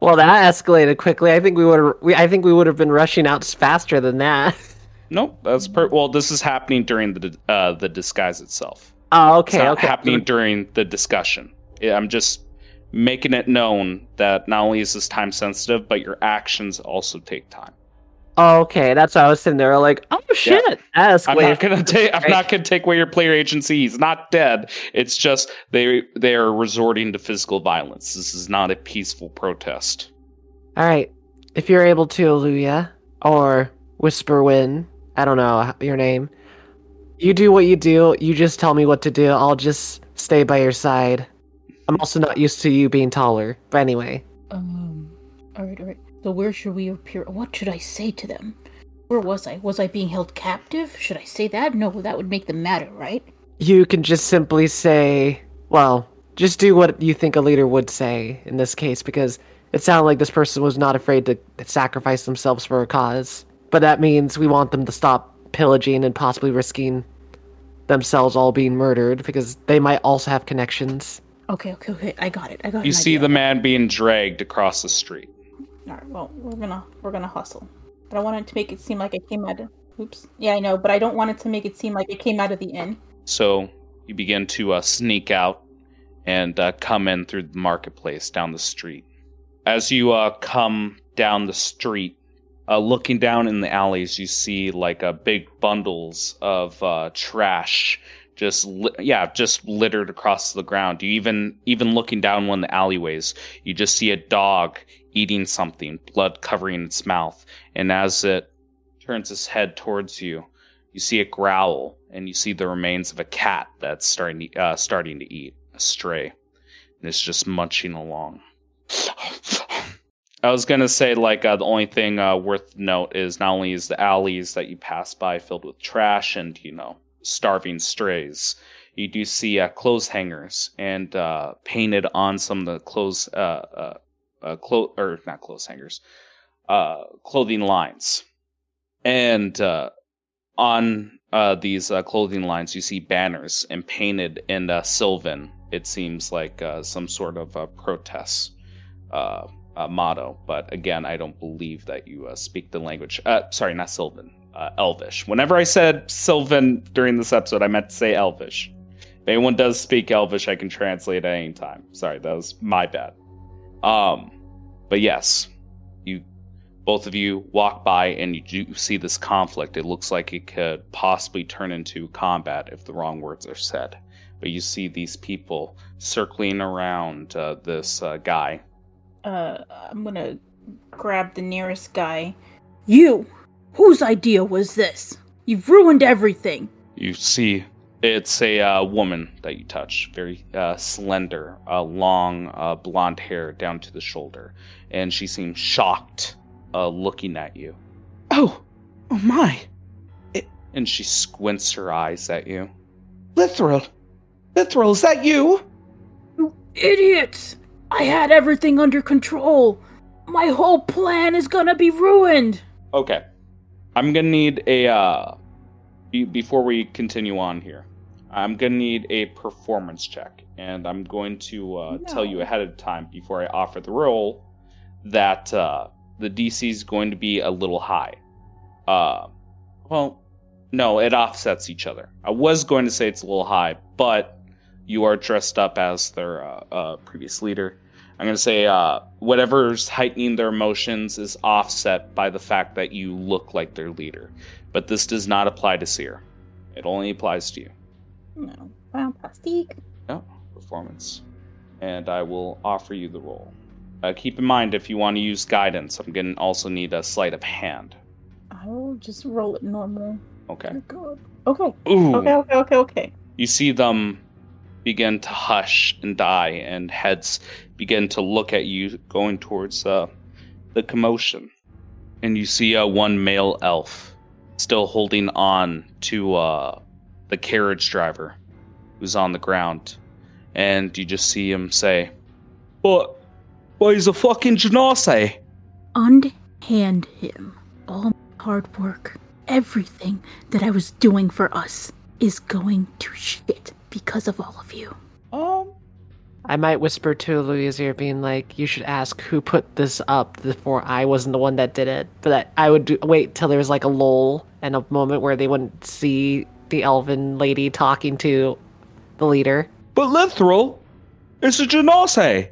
Well, that escalated quickly. I think we would we I think we would have been rushing out faster than that. Nope, that's per. Well, this is happening during the uh, the disguise itself. Oh, It's okay, not okay. happening during the discussion. I'm just making it known that not only is this time sensitive, but your actions also take time. Oh, okay, that's why I was sitting there like, oh shit, that I'm not gonna take. I'm not gonna take away your player agency. He's not dead. It's just they they are resorting to physical violence. This is not a peaceful protest. All right, if you're able to, Aluya or Whisperwind, I don't know your name. You do what you do. You just tell me what to do. I'll just stay by your side. I'm also not used to you being taller. But anyway, Um. All right, all right. So where should we appear? What should I say to them? Where was I? Was I being held captive? Should I say that? No, that would make them matter, right? you can just simply say, well, just do what you think a leader would say in this case, because it sounded like this person was not afraid to sacrifice themselves for a cause. But that means we want them to stop pillaging and possibly risking themselves all being murdered, because they might also have connections. Okay, okay, okay. I got it. I got it. You see the man being dragged across the street. All right. Well, we're gonna we're gonna hustle, but I wanted to make it seem like I came out of. Oops. Yeah, I know, but I don't want it to make it seem like it came out of the inn. So you begin to uh, sneak out and uh, come in through the marketplace down the street. As you uh, come down the street, uh, looking down in the alleys, you see like uh, big bundles of uh, trash, just li- yeah, just littered across the ground. You even even looking down one of the alleyways, you just see a dog eating something, blood covering its mouth, and as it turns its head towards you, you see it growl, and you see the remains of a cat that's starting to, uh, starting to eat a stray, and it's just munching along. I was gonna say like uh, the only thing uh, worth note is not only is the alleys that you pass by filled with trash and you know starving strays, you do see uh, clothes hangers and uh, painted on some of the clothes uh, clo- or not clothes hangers, uh, clothing lines, and uh, on uh, these uh, clothing lines, you see banners and painted in uh, Sylvan. It seems like uh, some sort of uh, protest uh, uh, motto, but again, I don't believe that you uh, speak the language. Uh, sorry, not Sylvan, uh, Elvish. Whenever I said Sylvan during this episode, I meant to say Elvish. If anyone does speak Elvish, I can translate at any time. Sorry, that was my bad. Um, but yes, you both of you walk by and you do see this conflict. It looks like it could possibly turn into combat if the wrong words are said. But you see these people circling around uh, this uh, guy. Uh, I'm gonna grab the nearest guy. You! Whose idea was this? You've ruined everything! You see, it's a uh, woman that you touch, very uh, slender, uh, long uh, blonde hair down to the shoulder, and she seems shocked, uh, looking at you. Oh, oh my. And she squints her eyes at you. Lithril. Lithril, is that you? You idiots! I had everything under control. My whole plan is gonna be ruined. Okay. I'm gonna need a uh be- before we continue on here. I'm gonna need a performance check, and I'm going to uh, tell you ahead of time before I offer the roll that uh, the DC is going to be a little high. Uh, well, no, it offsets each other. I was going to say it's a little high, but you are dressed up as their uh, uh, previous leader. I'm going to say uh, whatever's heightening their emotions is offset by the fact that you look like their leader. But this does not apply to Seer. It only applies to you. No, fantastic. No, performance. And I will offer you the roll. Uh, keep in mind, if you want to use guidance, I'm going to also need a sleight of hand. I'll just roll it normal. Okay. God. Okay. Ooh. Okay. Okay. Okay. Okay. you see them begin to hush and die, and heads begin to look at you going towards uh, the commotion. And you see uh, one male elf still holding on to uh, the carriage driver who's on the ground. And you just see him say, But, but he's a fucking Genasi. Unhand him. All my hard work, everything that I was doing for us, is going to shit because of all of you. Um, I might whisper to Louise ear, being like, "You should ask who put this up before I wasn't the one that did it." But I, I would do, wait till there was like a lull and a moment where they wouldn't see the elven lady talking to the leader. but Lithril, it's a Genasi.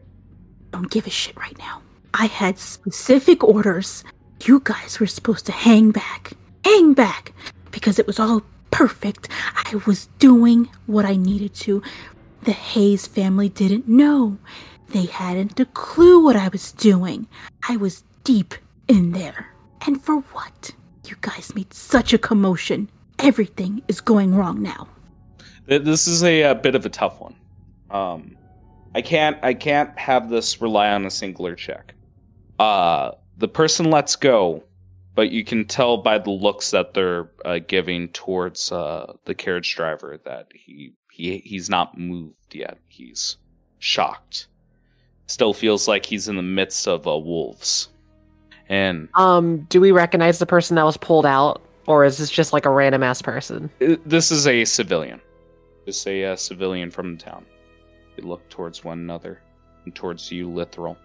Don't give a shit right now. I had specific orders. You guys were supposed to hang back. Hang back! Because it was all perfect. I was doing what I needed to. The Hayes family didn't know. They hadn't a clue what I was doing. I was deep in there. And for what? You guys made such a commotion. Everything is going wrong now. This is a, uh bit of a tough one. Um, I can't I can't have this rely on a singular check. Uh, the person lets go, but you can tell by the looks that they're uh, giving towards uh, the carriage driver that he he he's not moved yet. He's shocked. Still feels like he's in the midst of uh, wolves. And Um, do we recognize the person that was pulled out, or is this just like a random ass person? Uh, This is a civilian. Just a uh, civilian from the town. They look towards one another and towards you, Lithril.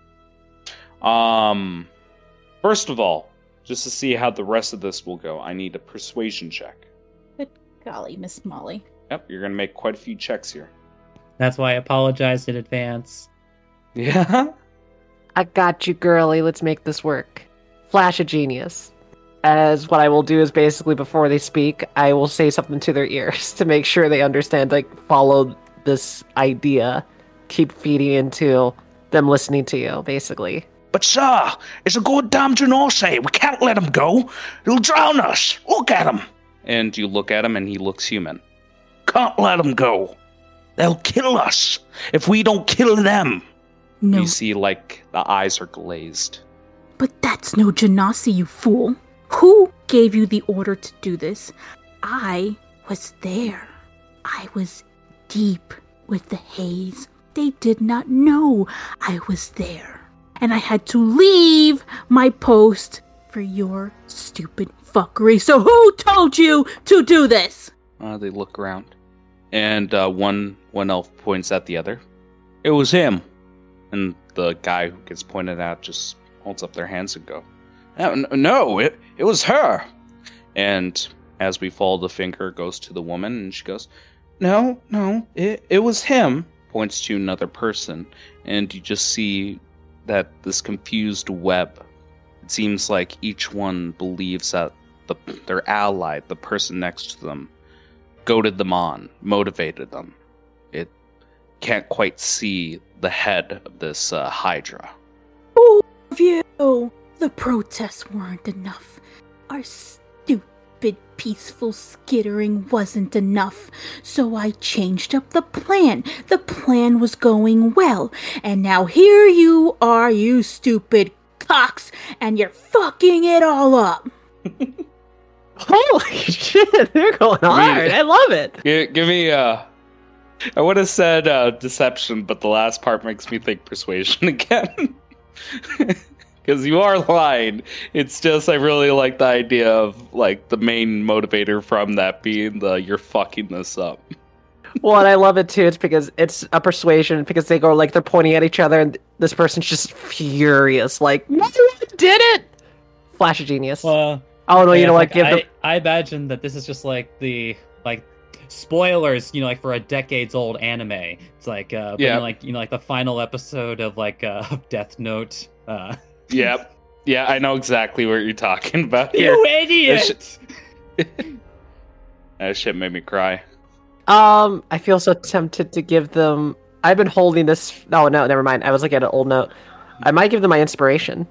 Um, first of all, just to see how the rest of this will go, I need a persuasion check. Good golly, Miss Molly. Yep, you're gonna make quite a few checks here. That's why I apologized in advance. Yeah. I got you, girly. Let's make this work. Flash of genius. As what I will do is basically before they speak, I will say something to their ears to make sure they understand, like, follow this idea. Keep feeding into them listening to you, basically. But sir, it's a goddamn Genasi. We can't let him go. He'll drown us. Look at him. And you look at him, and he looks human. Can't let him go. They'll kill us if we don't kill them. No, You see, like the eyes are glazed. but that's no Genasi, you fool. Who gave you the order to do this? I was there. I was deep with the Hayes. They did not know I was there. And I had to leave my post for your stupid fuckery. So who told you to do this? Uh, they look around, and uh, one one elf points at the other. It was him. And the guy who gets pointed at just holds up their hands and go. No, it, it was her. And as we follow the finger, it goes to the woman, and she goes, "No, no, it it was him." Points to another person, and you just see that this confused web. It seems like each one believes that the their ally, the person next to them, goaded them on, motivated them. It can't quite see the head of this uh, Hydra. of you. The protests weren't enough. Our stupid, peaceful skittering wasn't enough. So I changed up the plan. The plan was going well. And now here you are, you stupid cocks, and you're fucking it all up. Holy shit, they're going hard. I love it. Give, give me uh I would have said uh, deception, but the last part makes me think persuasion again. Because you are lying. It's just I really like the idea of like the main motivator from that being the you're fucking this up. Well, and I love it too. It's because it's a persuasion because they go like they're pointing at each other, and this person's just furious, like no one did it. Flash of genius. Well, oh no, you know what? like, Give I, them. I imagine that this is just like the like spoilers, you know, like for a decades old anime. It's like uh you Yeah. know, like you know, like the final episode of like uh Death Note. Uh Yep. Yeah, I know exactly what you're talking about here. You idiot! That shit made me cry. Um, I feel so tempted to give them. I've been holding this. Oh no, never mind. I was looking at an old note. I might give them my inspiration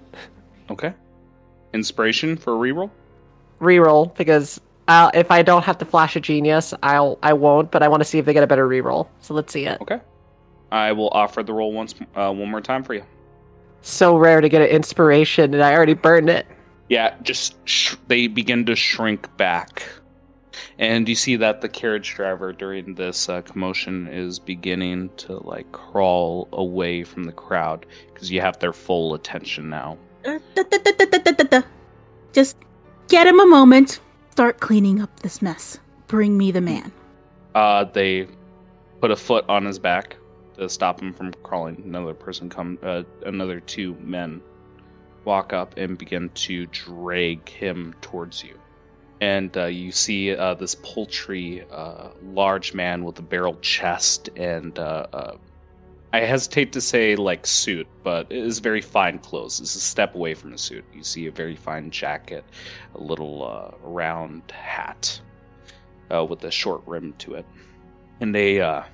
Okay. Inspiration for a reroll? reroll because uh, if I don't have to flash a genius, I'll I won't. But I want to see if they get a better reroll. So let's see it. Okay. I will offer the roll once uh, one more time for you so rare to get an inspiration, and I already burned it. Yeah, just sh- they begin to shrink back. And you see that the carriage driver during this uh, commotion is beginning to like crawl away from the crowd because you have their full attention now. Uh, da, da, da, Just get him a moment. Start cleaning up this mess. Bring me the man. Uh, they put a foot on his back to stop him from crawling. Another person come, uh, another two men walk up and begin to drag him towards you. And uh, you see uh, this poultry, uh, large man with a barrel chest and uh, uh, I hesitate to say like suit, but it is very fine clothes. It's a step away from a suit. You see a very fine jacket, a little round hat with a short rim to it, and a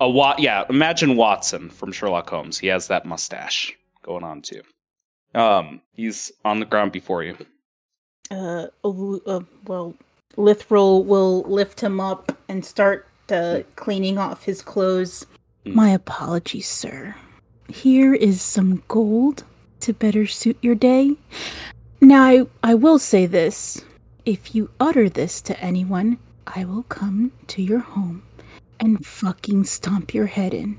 a Wat. Yeah, imagine Watson from Sherlock Holmes. He has that mustache going on too. Um, he's on the ground before you. Uh, oh, uh well, Lithril will lift him up and start uh, cleaning off his clothes. Mm. My apologies, sir. Here is some gold to better suit your day. Now, I, I will say this. If you utter this to anyone, I will come to your home and fucking stomp your head in.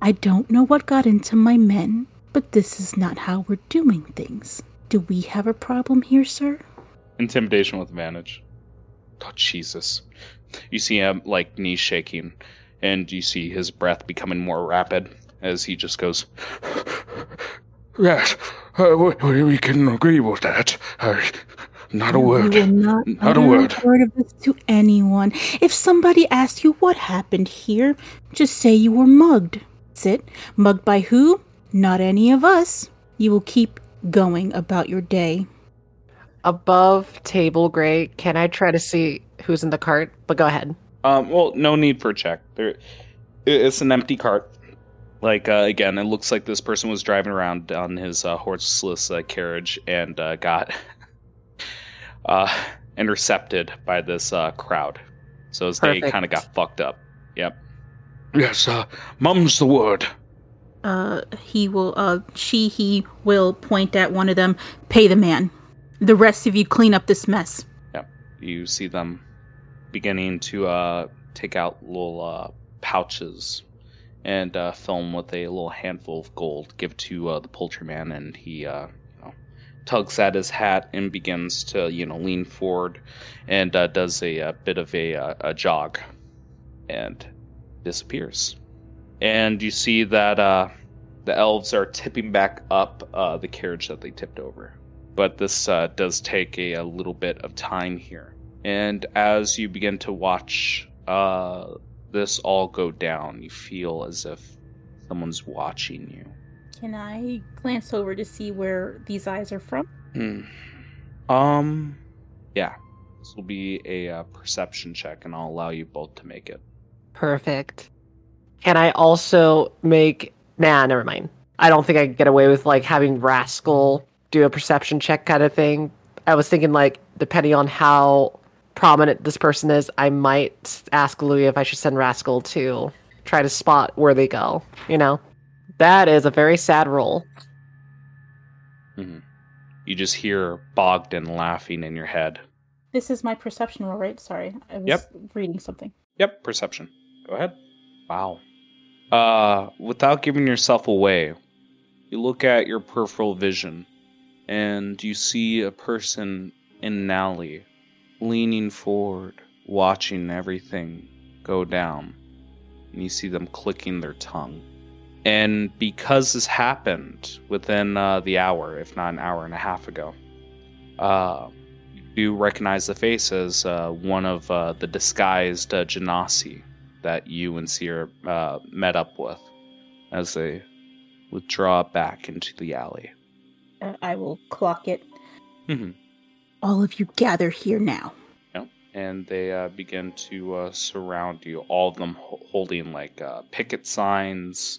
I don't know what got into my men, but this is not how we're doing things. Do we have a problem here, sir? Intimidation with advantage. Oh Jesus! You see him like knees shaking, and you see his breath becoming more rapid as he just goes. Yes, uh, we, we can agree with that. Uh, not a You word. will not Not a utter word. word of this to anyone. If somebody asks you what happened here, just say you were mugged. That's it. Mugged by who? Not any of us. You will keep going about your day. Above table, Gray. Can I try to see who's in the cart? But go ahead. Um, well, no need for a check. There, it's an empty cart. Like uh, again, it looks like this person was driving around on his uh, horseless uh, carriage and uh, got uh, intercepted by this uh, crowd. So his day kind of got fucked up. Yep. Yes, uh, mum's the word. Uh, he will, uh, she, he will point at one of them. Pay the man. The rest of you clean up this mess. Yep. You see them beginning to uh, take out little uh, pouches and uh, fill 'em with a little handful of gold. Give to uh, the poultry man, and he uh, you know, tugs at his hat and begins to you know lean forward and uh, does a, a bit of a, uh, a jog and disappears. And you see that uh, the elves are tipping back up uh, the carriage that they tipped over but this uh, does take a, a little bit of time here. And as you begin to watch uh, this all go down, you feel as if someone's watching you. Can I glance over to see where these eyes are from? Hmm. Um, yeah. This will be a uh, perception check, and I'll allow you both to make it. Perfect. Can I also make? Nah, never mind. I don't think I can get away with like having Rascal do a perception check kind of thing. I was thinking like depending on how prominent this person is, I might ask Louis if I should send Rascal to try to spot where they go. You know, that is a very sad roll. Mhm. You just hear Bogdan laughing in your head. This is my perception roll, right? Sorry, I was Yep. reading something. Yep, perception. Go ahead. Wow. Uh, without giving yourself away, you look at your peripheral vision and you see a person in an alley leaning forward, watching everything go down. And you see them clicking their tongue. And because this happened within uh, the hour, if not an hour and a half ago, uh, you recognize the face as uh, one of uh, the disguised uh, Genasi that you and Seer uh, met up with as they withdraw back into the alley. I will clock it. Mhm. All of you gather here now. and they uh, begin to uh, surround you. All of them ho- holding like uh, picket signs,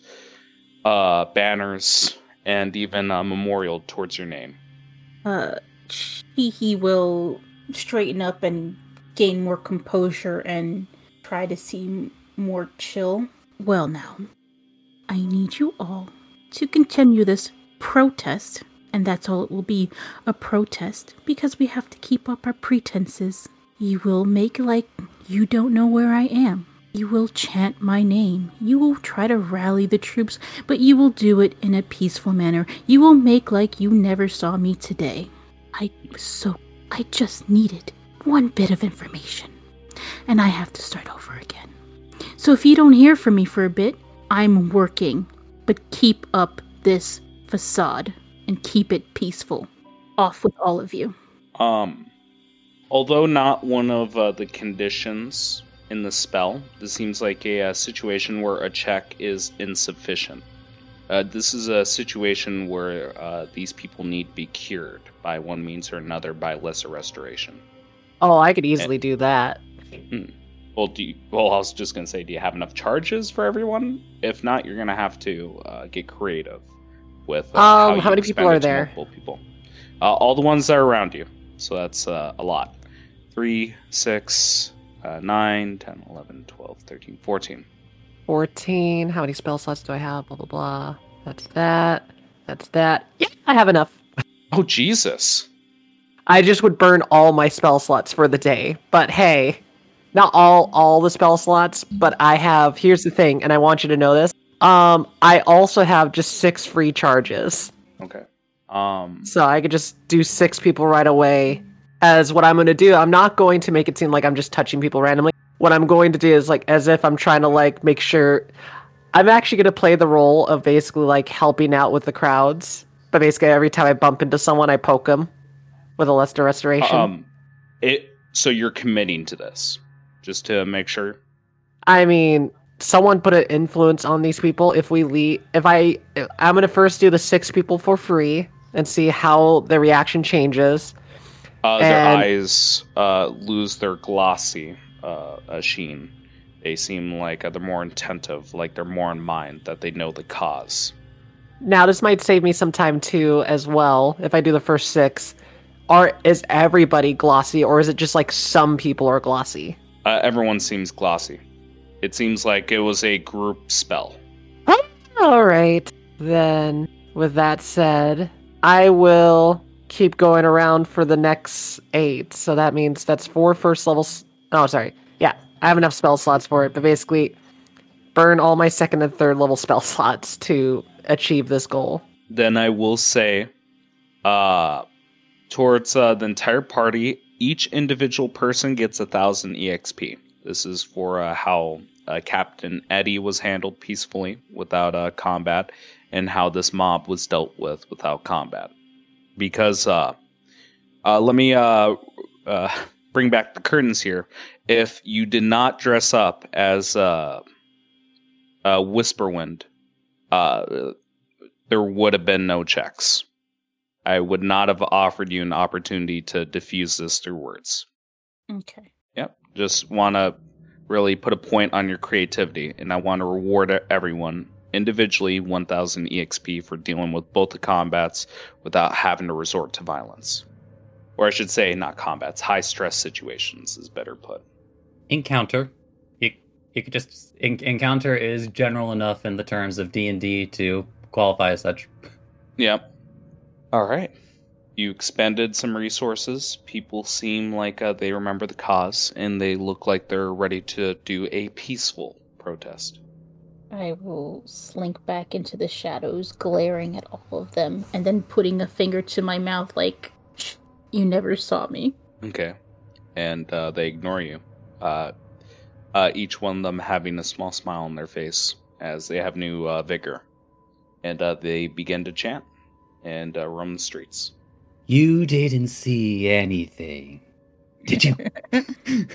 uh, banners, and even a memorial towards your name. Uh, he he will straighten up and gain more composure and try to seem more chill. Well, now, I need you all to continue this protest, and that's all it will be a protest because we have to keep up our pretenses. You will make like you don't know where I am. You will chant my name. You will try to rally the troops, but you will do it in a peaceful manner. You will make like you never saw me today. I so. I just needed one bit of information. And I have to start over again. So if you don't hear from me for a bit, I'm working. But keep up this facade and keep it peaceful. Off with all of you. Um, although not one of uh, the conditions in the spell, this seems like a, uh situation where a check is insufficient. Uh, this is a situation where uh, these people need to be cured by one means or another by lesser restoration. Oh, I could easily do that. Well, do you, well, I was just gonna say, do you have enough charges for everyone? If not, you're gonna have to uh, get creative with. Uh, Um, you how many people are there? People. Uh, all the ones that are around you. So that's uh, a lot. Three, six, uh, nine, 10, 11, 12, 13, 14. 14. How many spell slots do I have? Blah, blah, blah. That's that. That's that. Yeah, I have enough. Oh Jesus! I just would burn all my spell slots for the day. But hey, not all all the spell slots, but I have here's the thing, and I want you to know this. Um, I also have just six free charges. Okay. Um. So I could just do six people right away as what I'm going to do. I'm not going to make it seem like I'm just touching people randomly. What I'm going to do is like as if I'm trying to like make sure I'm actually going to play the role of basically like helping out with the crowds. But basically every time I bump into someone I poke them with a lesser restoration. Um. It. So you're committing to this, just to make sure. I mean, someone put an influence on these people. If we leave, if I, I'm gonna first do the six people for free and see how the reaction changes. Uh, their And- eyes uh, lose their glossy uh, uh, sheen. They seem like uh, they're more attentive, like they're more in mind, that they know the cause. Now, this might save me some time too, as well. If I do the first six, are is everybody glossy, or is it just like some people are glossy? Uh, everyone seems glossy. It seems like it was a group spell. All right, then. With that said, I will keep going around for the next eight. So that means that's four first levels. Oh, sorry. Yeah, I have enough spell slots for it, but basically, burn all my second and third level spell slots to achieve this goal. Then I will say, uh, towards uh, the entire party, each individual person gets a thousand exp. This is for uh, how uh, Captain Eddie was handled peacefully without uh, combat, and how this mob was dealt with without combat. Because uh, uh, let me uh, uh, bring back the curtains here. If you did not dress up as uh, uh, Whisperwind, uh, there would have been no checks. I would not have offered you an opportunity to diffuse this through words. Okay. Yep. Just want to really put a point on your creativity, and I want to reward everyone individually 1000 EXP for dealing with both the combats without having to resort to violence. Or I should say, not combats, high stress situations is better put. encounter. You you could just en- encounter is general enough in the terms of D and D to qualify as such. Yep. All right. You expended some resources. People seem like uh, they remember the cause, and they look like they're ready to do a peaceful protest. I will slink back into the shadows, glaring at all of them, and then putting a finger to my mouth like, "Shh, you never saw me. Okay. And uh, they ignore you. Uh, uh, each one of them having a small smile on their face as they have new uh, vigor. And uh, they begin to chant and uh, roam the streets. You didn't see anything. Did you?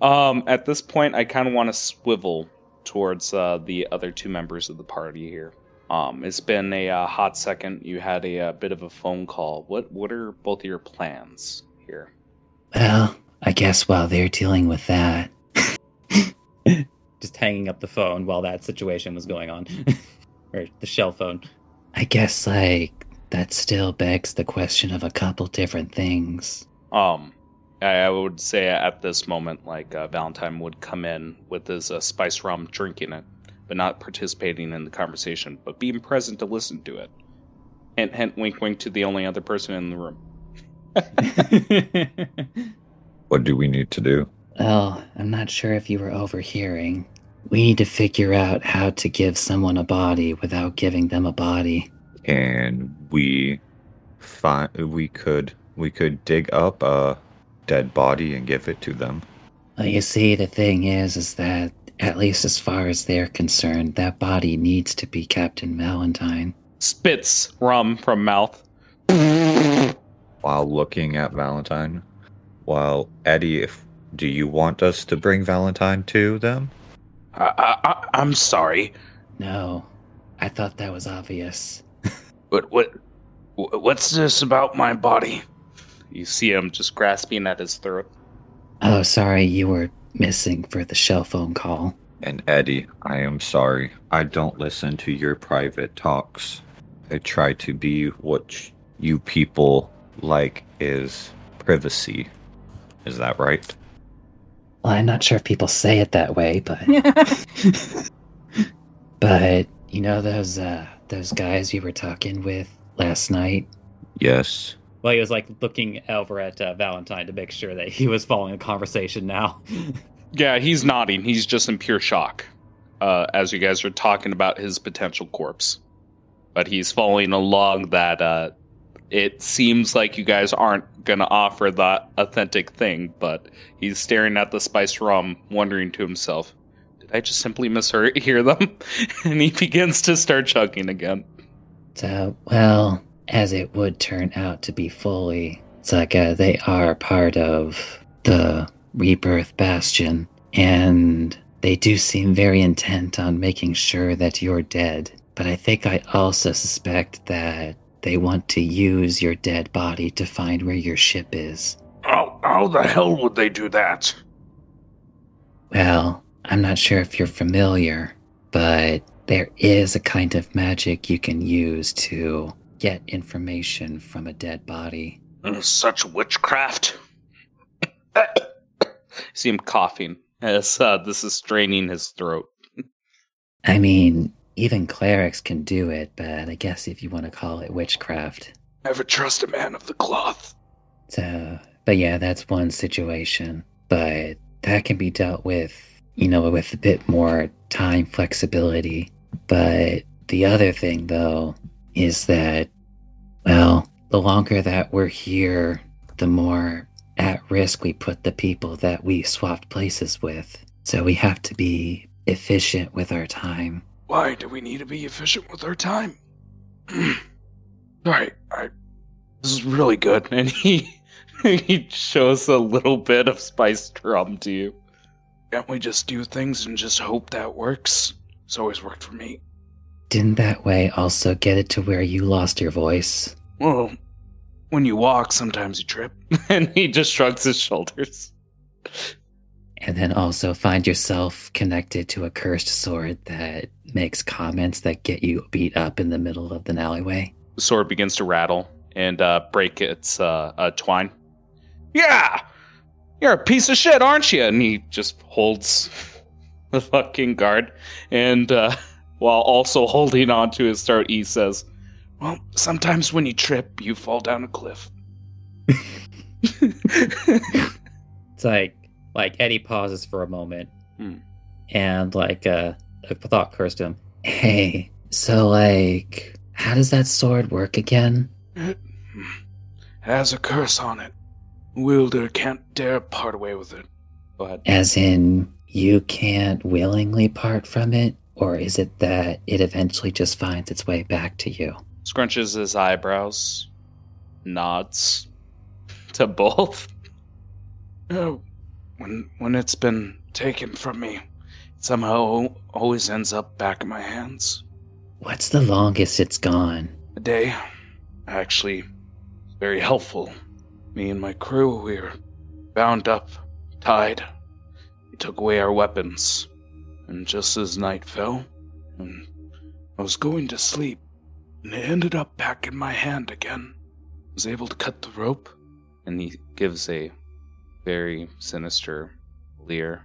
Um, at this point, I kind of want to swivel towards uh, the other two members of the party here. Um, it's been a uh, hot second. You had a, uh bit of a phone call. What What are both of your plans here? well, I guess while they're dealing with that, Just hanging up the phone while that situation was going on. or the shell phone. I guess like that still begs the question of a couple different things. Um, I, I would say at this moment, like uh, Valentine would come in with his uh, spice rum, drinking it, but not participating in the conversation, but being present to listen to it. Hint, hint, wink, wink to the only other person in the room. What do we need to do? Well, I'm not sure if you were overhearing. We need to figure out how to give someone a body without giving them a body. And we find we could we could dig up a dead body and give it to them. Well, you see, the thing is, is that at least as far as they're concerned, that body needs to be Captain Valentine. Spits rum from mouth. While looking at Valentine, while Eddie, if do you want us to bring Valentine to them? I, I, I, I'm sorry. No, I thought that was obvious. But what? wh- What's this about my body? You see him just grasping at his throat. Oh, sorry, you were missing for the shell phone call. And Eddie, I am sorry. I don't listen to your private talks. I try to be what you people like is privacy. Is that right? Well, I'm not sure if people say it that way, but but you know those uh those guys you were talking with last night. Yes. Well, he was like looking over at uh, Valentine to make sure that he was following the conversation now. Yeah, he's nodding. He's just in pure shock uh, as you guys are talking about his potential corpse. But he's following along that uh, it seems like you guys aren't going to offer that authentic thing, but he's staring at the spiced rum, wondering to himself, did I just simply mishear hear them? and he begins to start chugging again. So, well, as it would turn out to be fully, it's like uh, they are part of the Rebirth Bastion, and they do seem very intent on making sure that you're dead. But I think I also suspect that they want to use your dead body to find where your ship is. How, how the hell would they do that? Well, I'm not sure if you're familiar, but there is a kind of magic you can use to get information from a dead body. Uh, Such witchcraft. See him coughing as uh, this is straining his throat. I mean, even clerics can do it, but I guess if you want to call it witchcraft. Never trust a man of the cloth. So, but yeah, that's one situation. But that can be dealt with, you know, with a bit more time flexibility. But the other thing, though, is that, well, the longer that we're here, the more at risk we put the people that we swapped places with. So we have to be efficient with our time. Why do we need to be efficient with our time? Alright, I. This is really good. And he he shows a little bit of spice rum to you. Can't we just do things and just hope that works? It's always worked for me. Didn't that way also get it to where you lost your voice? Well, when you walk, sometimes you trip. and he just shrugs his shoulders. And then also find yourself connected to a cursed sword that makes comments that get you beat up in the middle of an alleyway. The sword begins to rattle and uh, break its uh, uh, twine. Yeah, you're a piece of shit, aren't you? And he just holds the fucking guard, and uh, while also holding on to his throat, he says, Well, sometimes when you trip, you fall down a cliff. It's like like Eddie pauses for a moment, Hmm. and like uh, a thought occurs to him. Hey, so like, how does that sword work again? It has a curse on it. Wielder can't dare part away with it. Go ahead. As in, you can't willingly part from it, or is it that it eventually just finds its way back to you? Scrunches his eyebrows, nods to both. Oh, when when it's been taken from me, it somehow always ends up back in my hands. What's the longest it's gone? A day, actually, very helpful. Me and my crew, we were bound up, tied. He took away our weapons, and just as night fell, and I was going to sleep, and it ended up back in my hand again. I Was able to cut the rope. And he gives a very sinister leer.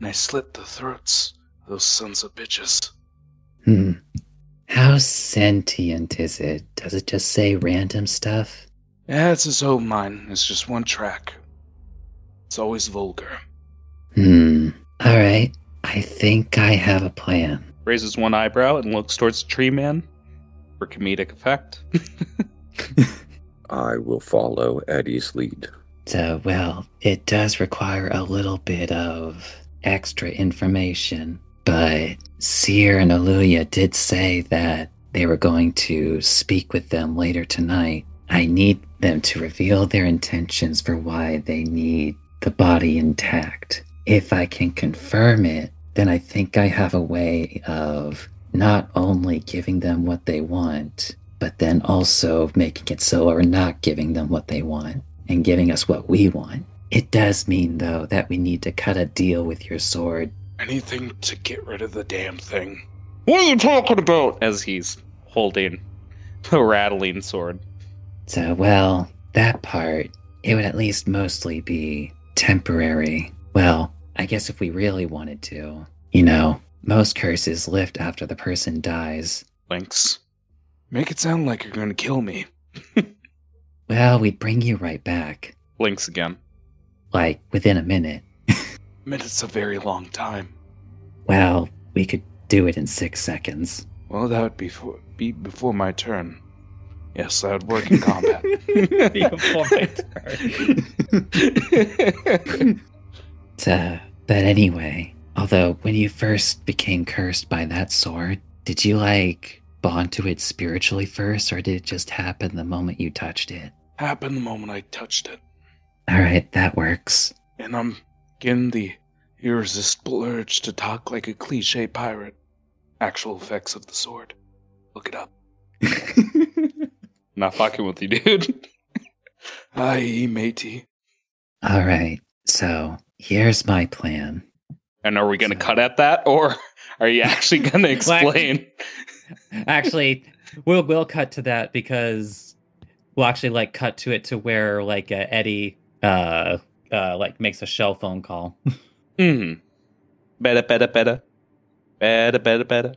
and I slit the throats of those sons of bitches. Hmm. How sentient is it? Does it just say random stuff? Yeah, it's his own mind. It's just one track. It's always vulgar. Hmm. Alright. I think I have a plan. Raises one eyebrow and looks towards the tree man for comedic effect. I will follow Eddie's lead. So, well, it does require a little bit of extra information, but Seer and Aluya did say that they were going to speak with them later tonight. I need them to reveal their intentions for why they need the body intact. If I can confirm it, then I think I have a way of not only giving them what they want, but then also making it so we're not giving them what they want and giving us what we want. It does mean, though, that we need to cut a deal with your sword. Anything to get rid of the damn thing. What are you talking about? As he's holding the rattling sword. So, well, that part, it would at least mostly be temporary. Well, I guess if we really wanted to. You know, most curses lift after the person dies. Links. Make it sound like you're gonna kill me. Well, we'd bring you right back. Links again. Like, within a minute. Minute's a very long time. Well, we could do it in six seconds. Well, that would be, for, be before my turn. Yes, that would work in combat. Before my turn. So, but anyway, although when you first became cursed by that sword, did you like bond to it spiritually first, or did it just happen the moment you touched it? Happened the moment I touched it. Alright, that works. And I'm getting the irresistible urge to talk like a cliche pirate. Actual effects of the sword. Look it up. Not fucking with you, dude. Aye, matey. Alright, so here's my plan. And are we going to cut at that, or are you actually going to explain? actually, we'll we'll cut to that because we'll actually like cut to it to where like uh, Eddie uh uh like makes a shell phone call. Hmm. Better, better, better. Better, better, better.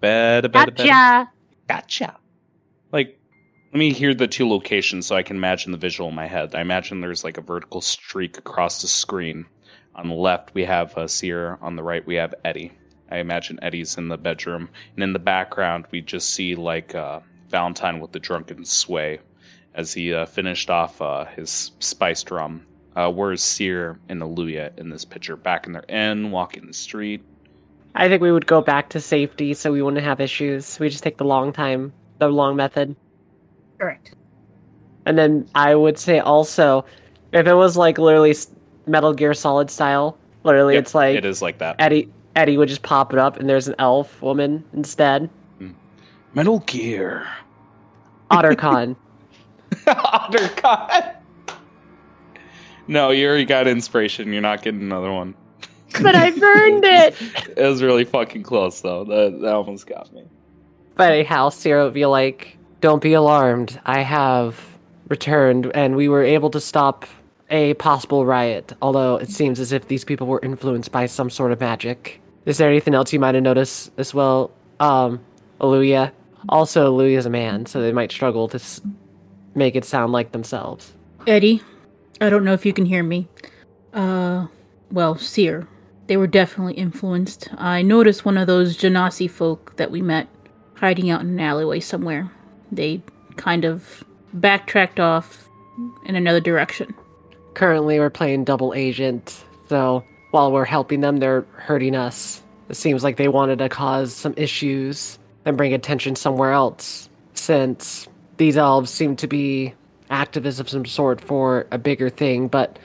Better, better, better. Gotcha. Gotcha. Like, let me hear the two locations so I can imagine the visual in my head. I imagine there's like a vertical streak across the screen. On the left, we have uh, Seer. On the right, we have Eddie. I imagine Eddie's in the bedroom. And in the background, we just see like uh, Valentine with the drunken sway as he uh, finished off uh, his spiced rum. Uh, where's Seer and Aluya in this picture? Back in their inn, walking the street. I think we would go back to safety so we wouldn't have issues. We just take the long time, the long method. Correct. And then I would say also, if it was like literally Metal Gear Solid style, literally Yep, it's like it is like that. Eddie Eddie would just pop it up and there's an elf woman instead. Mm. Metal Gear. Otacon. Otacon. No, you already got inspiration. You're not getting another one. but I burned it. It was really fucking close, though. That that almost got me. But anyhow, Sierra would be like, Don't be alarmed. I have returned and we were able to stop a possible riot, although it seems as if these people were influenced by some sort of magic. Is there anything else you might have noticed as well? Um, Aluya. Also, Aluya's a man, so they might struggle to s- make it sound like themselves. Eddie, I don't know if you can hear me. Uh, well, Seer, they were definitely influenced. I noticed one of those Genasi folk that we met hiding out in an alleyway somewhere. They kind of backtracked off in another direction. Currently, we're playing double agent, so while we're helping them, they're hurting us. It seems like they wanted to cause some issues and bring attention somewhere else, since these elves seem to be activists of some sort for a bigger thing, but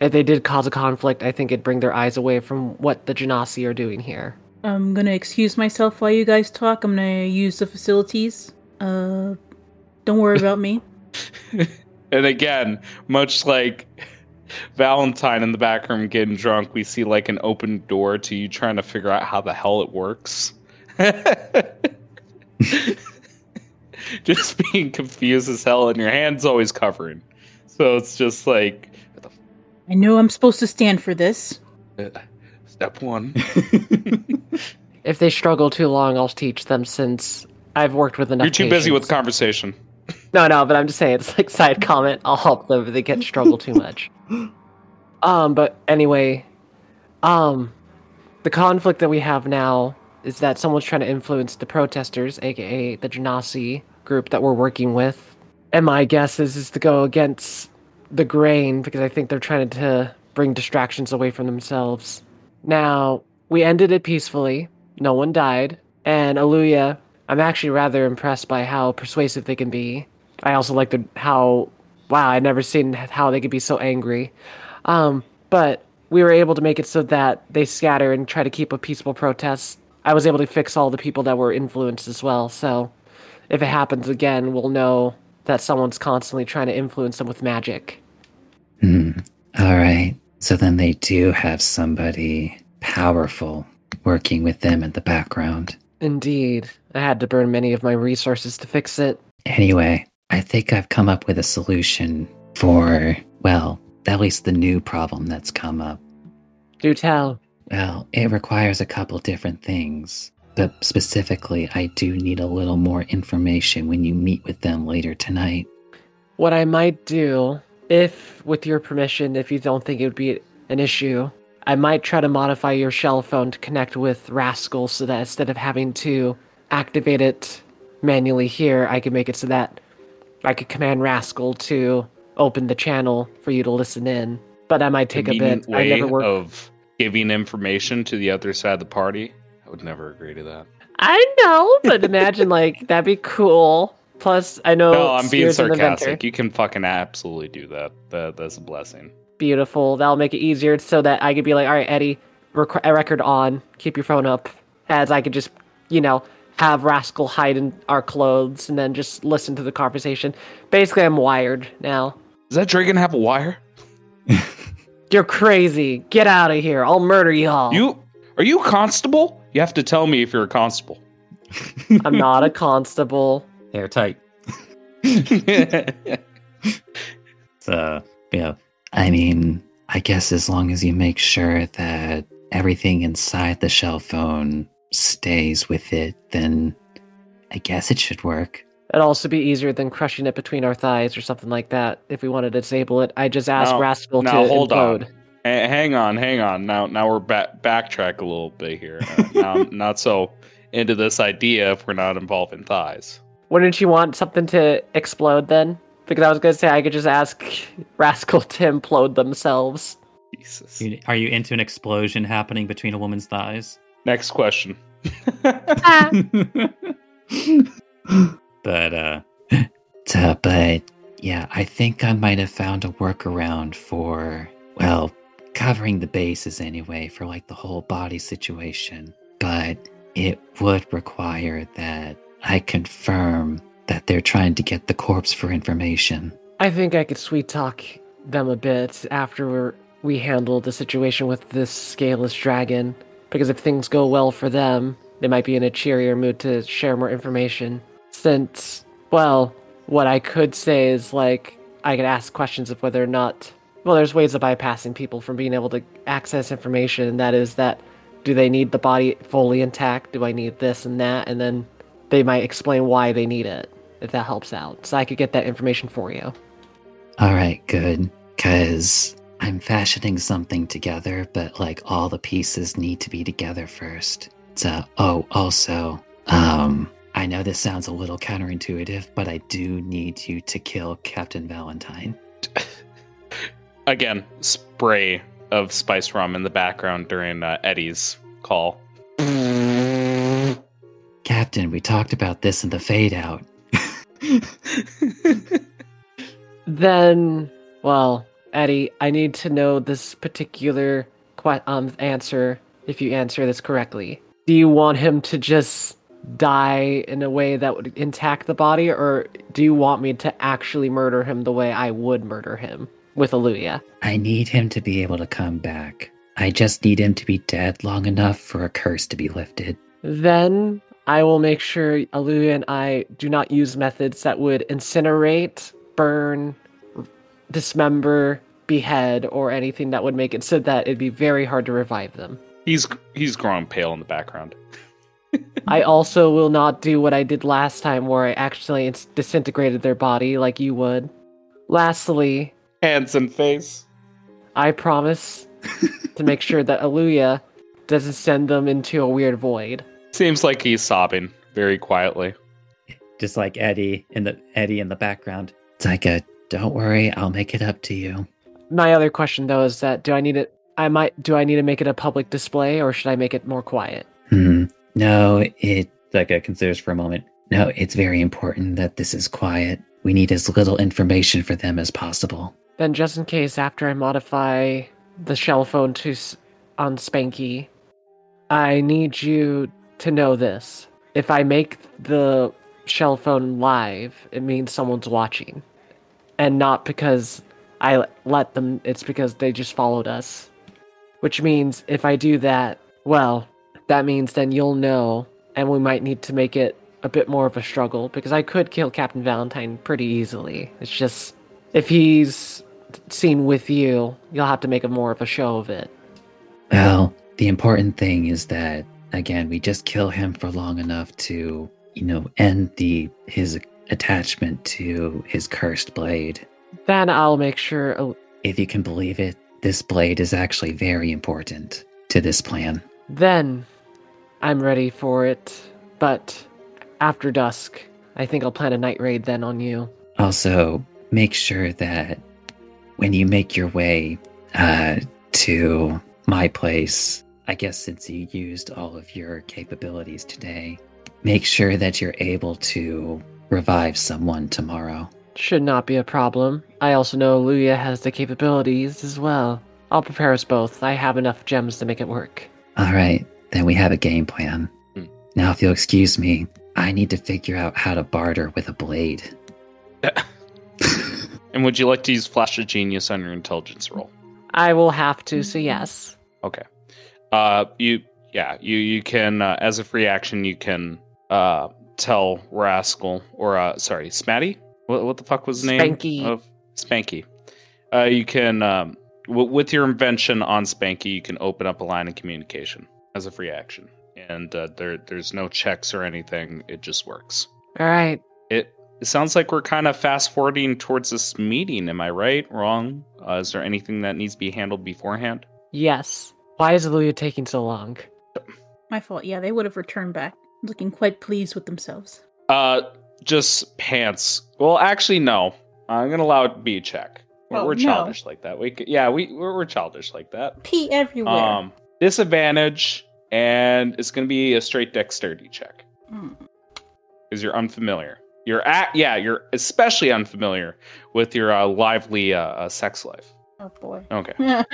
if they did cause a conflict, I think it'd bring their eyes away from what the Genasi are doing here. I'm gonna excuse myself while you guys talk. I'm gonna use the facilities. Uh, don't worry about me. and again, much like Valentine in the back room getting drunk, we see like an open door to you trying to figure out how the hell it works. just being confused as hell, and your hand's always covering. So it's just like, I know I'm supposed to stand for this. uh, step one. If they struggle too long, I'll teach them since I've worked with enough. You're too busy with conversation. No, no, but I'm just saying it's like side comment. I'll help them if they get struggle too much. Um, but anyway, um, the conflict that we have now is that someone's trying to influence the protesters, aka the Genasi group that we're working with. And my guess is is to go against the grain because I think they're trying to bring distractions away from themselves. Now, we ended it peacefully. No one died. And Aluya, I'm actually rather impressed by how persuasive they can be. I also like the how wow, I'd never seen how they could be so angry. Um, but we were able to make it so that they scatter and try to keep a peaceful protest. I was able to fix all the people that were influenced as well. So if it happens again, we'll know that someone's constantly trying to influence them with magic. Hmm. All right. So then they do have somebody powerful working with them in the background. Indeed. I had to burn many of my resources to fix it. Anyway, I think I've come up with a solution for, well, at least the new problem that's come up. Do tell. Well, it requires a couple different things. But specifically, I do need a little more information when you meet with them later tonight. What I might do, if with your permission, if you don't think it would be an issue, I might try to modify your shell phone to connect with Rascal so that instead of having to activate it manually here, I could make it so that I could command Rascal to open the channel for you to listen in. But I might take a bit. I never worked. of giving information to the other side of the party. I would never agree to that. I know, but imagine like that'd be cool. Plus, I know. No, I'm being Seer's an inventor. sarcastic. You can fucking absolutely do that. that that's a blessing. beautiful. That'll make it easier so that I could be like, all right, Eddie, rec- record on, keep your phone up, as I could just, you know, have Rascal hide in our clothes and then just listen to the conversation. Basically, I'm wired now. Does that dragon have a wire? You're crazy. Get out of here. I'll murder y'all. You are you a constable? You have to tell me if you're a constable. I'm not a constable. Airtight. So, yeah. I mean, I guess as long as you make sure that everything inside the shell phone stays with it, then I guess it should work. It'd also be easier than crushing it between our thighs or something like that. If we wanted to disable it, I just asked Now- Rascal now to hold implode. on. Ha- hang on, hang on. Now, now we're back backtrack a little bit here. Uh, now, I'm not so into this idea if we're not involving thighs. Wouldn't you want something to explode then? Because I was gonna say I could just ask Rascal to implode themselves. Jesus. Are you into an explosion happening between a woman's thighs? Next question. But uh So, but yeah, I think I might have found a workaround for, well, covering the bases anyway for like the whole body situation. But it would require that I confirm that they're trying to get the corpse for information. I think I could sweet talk them a bit after we handle the situation with this scaleless dragon. Because if things go well for them, they might be in a cheerier mood to share more information. Since, well, what I could say is like, I could ask questions of whether or not. Well, there's ways of bypassing people from being able to access information, that is that do they need the body fully intact? Do I need this and that? And then they might explain why they need it, if that helps out. So I could get that information for you. All right, good. Because I'm fashioning something together, but like all the pieces need to be together first. So, oh, also, um, I know this sounds a little counterintuitive, but I do need you to kill Captain Valentine. Again, spray of spice rum in the background during uh, Eddie's call. Captain, we talked about this in the fade out. Then, well, Eddie, I need to know this particular que- um answer. If you answer this correctly, do you want him to just die in a way that would intact the body, or do you want me to actually murder him the way I would murder him with Aluya? I need him to be able to come back. I just need him to be dead long enough for a curse to be lifted. Then I will make sure Aluya and I do not use methods that would incinerate, burn, dismember, behead, or anything that would make it so that it'd be very hard to revive them. He's he's growing pale in the background. I also will not do what I did last time where I actually disintegrated their body like you would. Lastly, Hands and face. I promise to make sure that Aluya doesn't send them into a weird void. Seems like he's sobbing very quietly. Just like Eddie in the Eddie in the background. It's like a don't worry, I'll make it up to you. My other question though is that do I need it I might do I need to make it a public display or should I make it more quiet? Hmm. No, it Zeka considers for a moment. no, it's very important that this is quiet. We need as little information for them as possible. Then just in case after I modify the shell phone to on Spanky, I need you to know this. If I make the shell phone live, it means someone's watching. And not because I let them, it's because they just followed us. Which means if I do that, well, that means then you'll know, and we might need to make it a bit more of a struggle because I could kill Captain Valentine pretty easily. It's just if he's seen with you, you'll have to make a more of a show of it. Well, the important thing is that again, we just kill him for long enough to, you know, end the his attachment to his cursed blade. Then I'll make sure. oh, If you can believe it, this blade is actually very important to this plan. Then I'm ready for it. But after dusk, I think I'll plan a night raid then on you. Also, make sure that when you make your way uh, to my place, I guess since you used all of your capabilities today, make sure that you're able to revive someone tomorrow. Should not be a problem. I also know Luya has the capabilities as well. I'll prepare us both. I have enough gems to make it work. All right, then we have a game plan. Hmm. Now, if you'll excuse me, I need to figure out how to barter with a blade. And would you like to use Flash of Genius on your intelligence roll? I will have to, so yes. Okay. Uh, you yeah you you can uh, as a free action you can uh tell Rascal or uh sorry Smatty what what the fuck was the name Spanky. of Spanky. Uh, you can um w- with your invention on Spanky you can open up a line of communication as a free action and uh, there there's no checks or anything it just works. All right. It it sounds like we're kind of fast forwarding towards this meeting. Am I right? Wrong? Uh, is there anything that needs to be handled beforehand? Yes. Why is Luya taking so long? My fault. Yeah, they would have returned back, looking quite pleased with themselves. Uh, just pants. Well, actually, no. I'm gonna allow it to be a check. We're, Oh, we're no. childish like that. We, yeah, we we're, we're childish like that. Pee everywhere. Um, disadvantage, and it's gonna be a straight dexterity check Mm. because you're unfamiliar. You're at yeah, you're especially unfamiliar with your uh, lively uh, uh, sex life. Oh boy. Okay.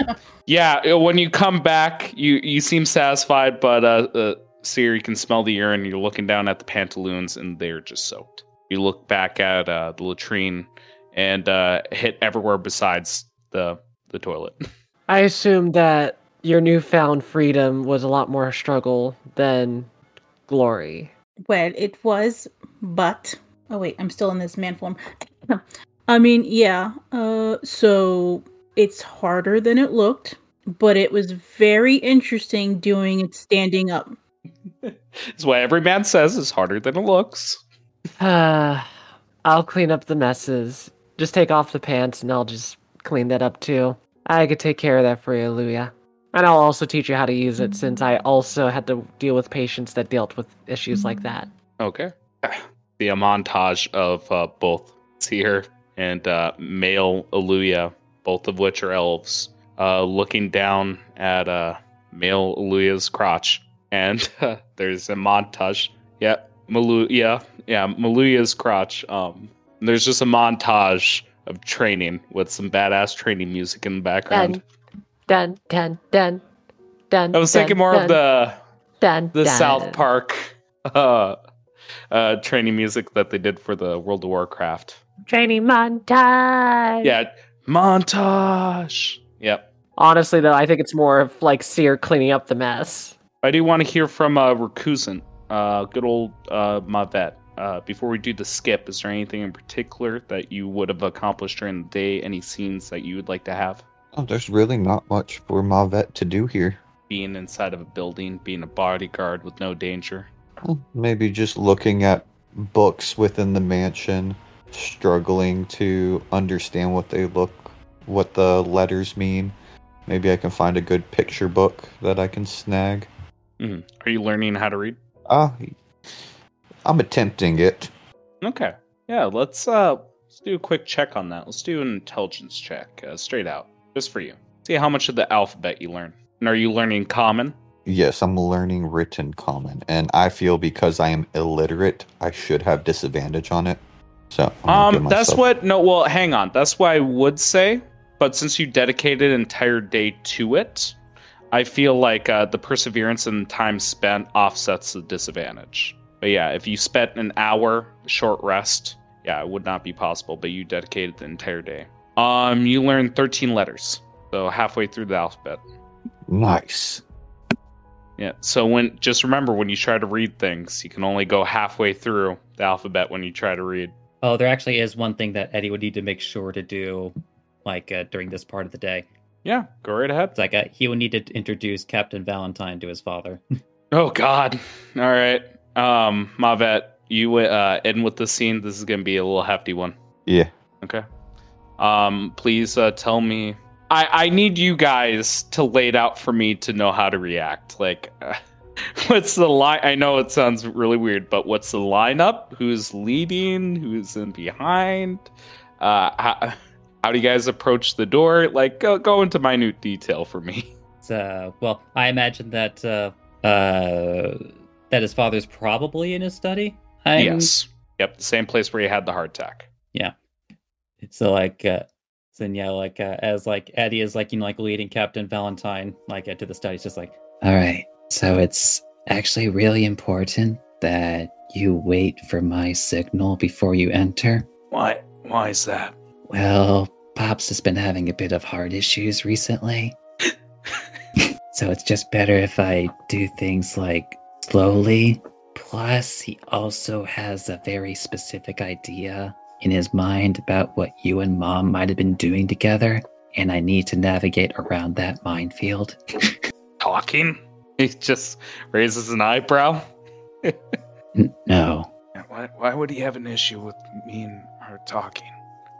Yeah, when you come back, you you seem satisfied, but uh, uh Seer, you can smell the urine. You're looking down at the pantaloons, and they're just soaked. You look back at uh, the latrine, and uh, hit everywhere besides the the toilet. I assume that your newfound freedom was a lot more struggle than glory. Well, it was, but oh wait, I'm still in this man form. I mean, yeah. Uh, so it's harder than it looked, but it was very interesting doing it standing up. That's what every man says is harder than it looks. Uh, I'll clean up the messes. just take off the pants and I'll just clean that up too. I could take care of that for you, Luya. And I'll also teach you how to use it since I also had to deal with patients that dealt with issues like that. Okay. The montage of uh, both Seer and uh, male Aluya, both of which are elves, uh, looking down at uh, male Aluya's crotch. And uh, there's a montage. Yeah, Malu- yeah, yeah, Maluya's crotch. Um, there's just a montage of training with some badass training music in the background. Dun, dun, dun, dun. I was dun, thinking more dun, of the dun, the dun. South Park uh, uh, training music that they did for the World of Warcraft. training montage. Yeah, montage. Yep. Honestly, though, I think it's more of like Seer cleaning up the mess. I do want to hear from uh, Rakusan, uh, good old uh, Mavet. Uh, before we do the skip, is there anything in particular that you would have accomplished during the day? Any scenes that you would like to have? Oh, there's really not much for Mavet to do here. Being inside of a building, being a bodyguard with no danger. Well, Maybe just looking at books within the mansion, struggling to understand what they look, what the letters mean. Maybe I can find a good picture book that I can snag. Mhm. Are you learning how to read? Ah, I'm attempting it. Okay. Yeah, let's uh let's do a quick check on that. Let's do an intelligence check, uh, straight out, just for you. See how much of the alphabet you learn. And are you learning common? Yes, I'm learning written common, and I feel because I am illiterate, I should have disadvantage on it. So I'm gonna Um, that's what. No, well, hang on. That's what I would say. But since you dedicated an entire day to it, I feel like uh, the perseverance and time spent offsets the disadvantage. But yeah, if you spent an hour short rest, yeah, it would not be possible. But you dedicated the entire day. Um, you learned 13 letters, so halfway through the alphabet. nice. Yeah. So when just remember when you try to read things, you can only go halfway through the alphabet when you try to read. Oh, there actually is one thing that Eddie would need to make sure to do, like uh, during this part of the day. Yeah, go right ahead. It's like uh, he will need to introduce Captain Valentine to his father. Oh God! All right, um, Mavet, you uh, end with the scene. This is gonna be a little hefty one. Yeah. Okay. Um, please uh, tell me. I I need you guys to lay it out for me to know how to react. Like, uh, what's the line? I know it sounds really weird, but what's the lineup? Who's leading? Who's in behind? Uh, how, how do you guys approach the door? Like, go go into minute detail for me. So, well, I imagine that uh, uh, that his father's probably in his study. I'm- yes. Yep. The same place where you had the heart attack. Yeah. So like, uh, so then yeah, like uh, as like Eddie is like you know like leading Captain Valentine like uh, to the study, it's just like All right. So it's actually really important that you wait for my signal before you enter. Why? Why is that? Well, Pops has been having a bit of heart issues recently. so it's just better if I do things like slowly. Plus, he also has a very specific idea in his mind about what you and Mom might have been doing together, and I need to navigate around that minefield. Talking? He just raises an eyebrow. N- no. Why, why would he have an issue with me and her talking?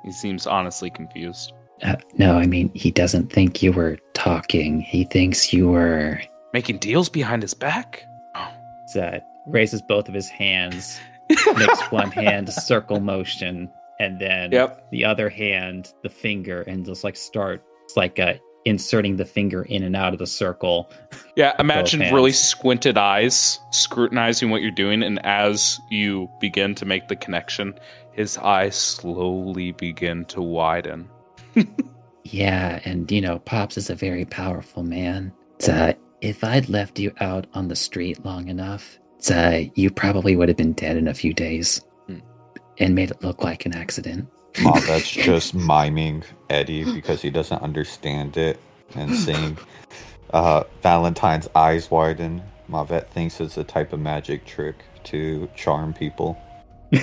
He seems honestly confused. Uh, no, I mean, he doesn't think you were talking. He thinks you were. Making deals behind his back? Oh, uh, raises both of his hands, makes one hand a circle motion, and then Yep. the other hand the finger, and just like start It's like uh, inserting the finger in and out of the circle. Yeah, imagine really squinted eyes scrutinizing what you're doing, and as you begin to make the connection, his eyes slowly begin to widen. Yeah, and you know, Pops is a very powerful man. Uh, if I'd left you out on the street long enough, so you probably would have been dead in a few days Hmm. and made it look like an accident. Mavet's just miming Eddie because he doesn't understand it and seeing uh, Valentine's eyes widen. Mavet thinks it's a type of magic trick to charm people.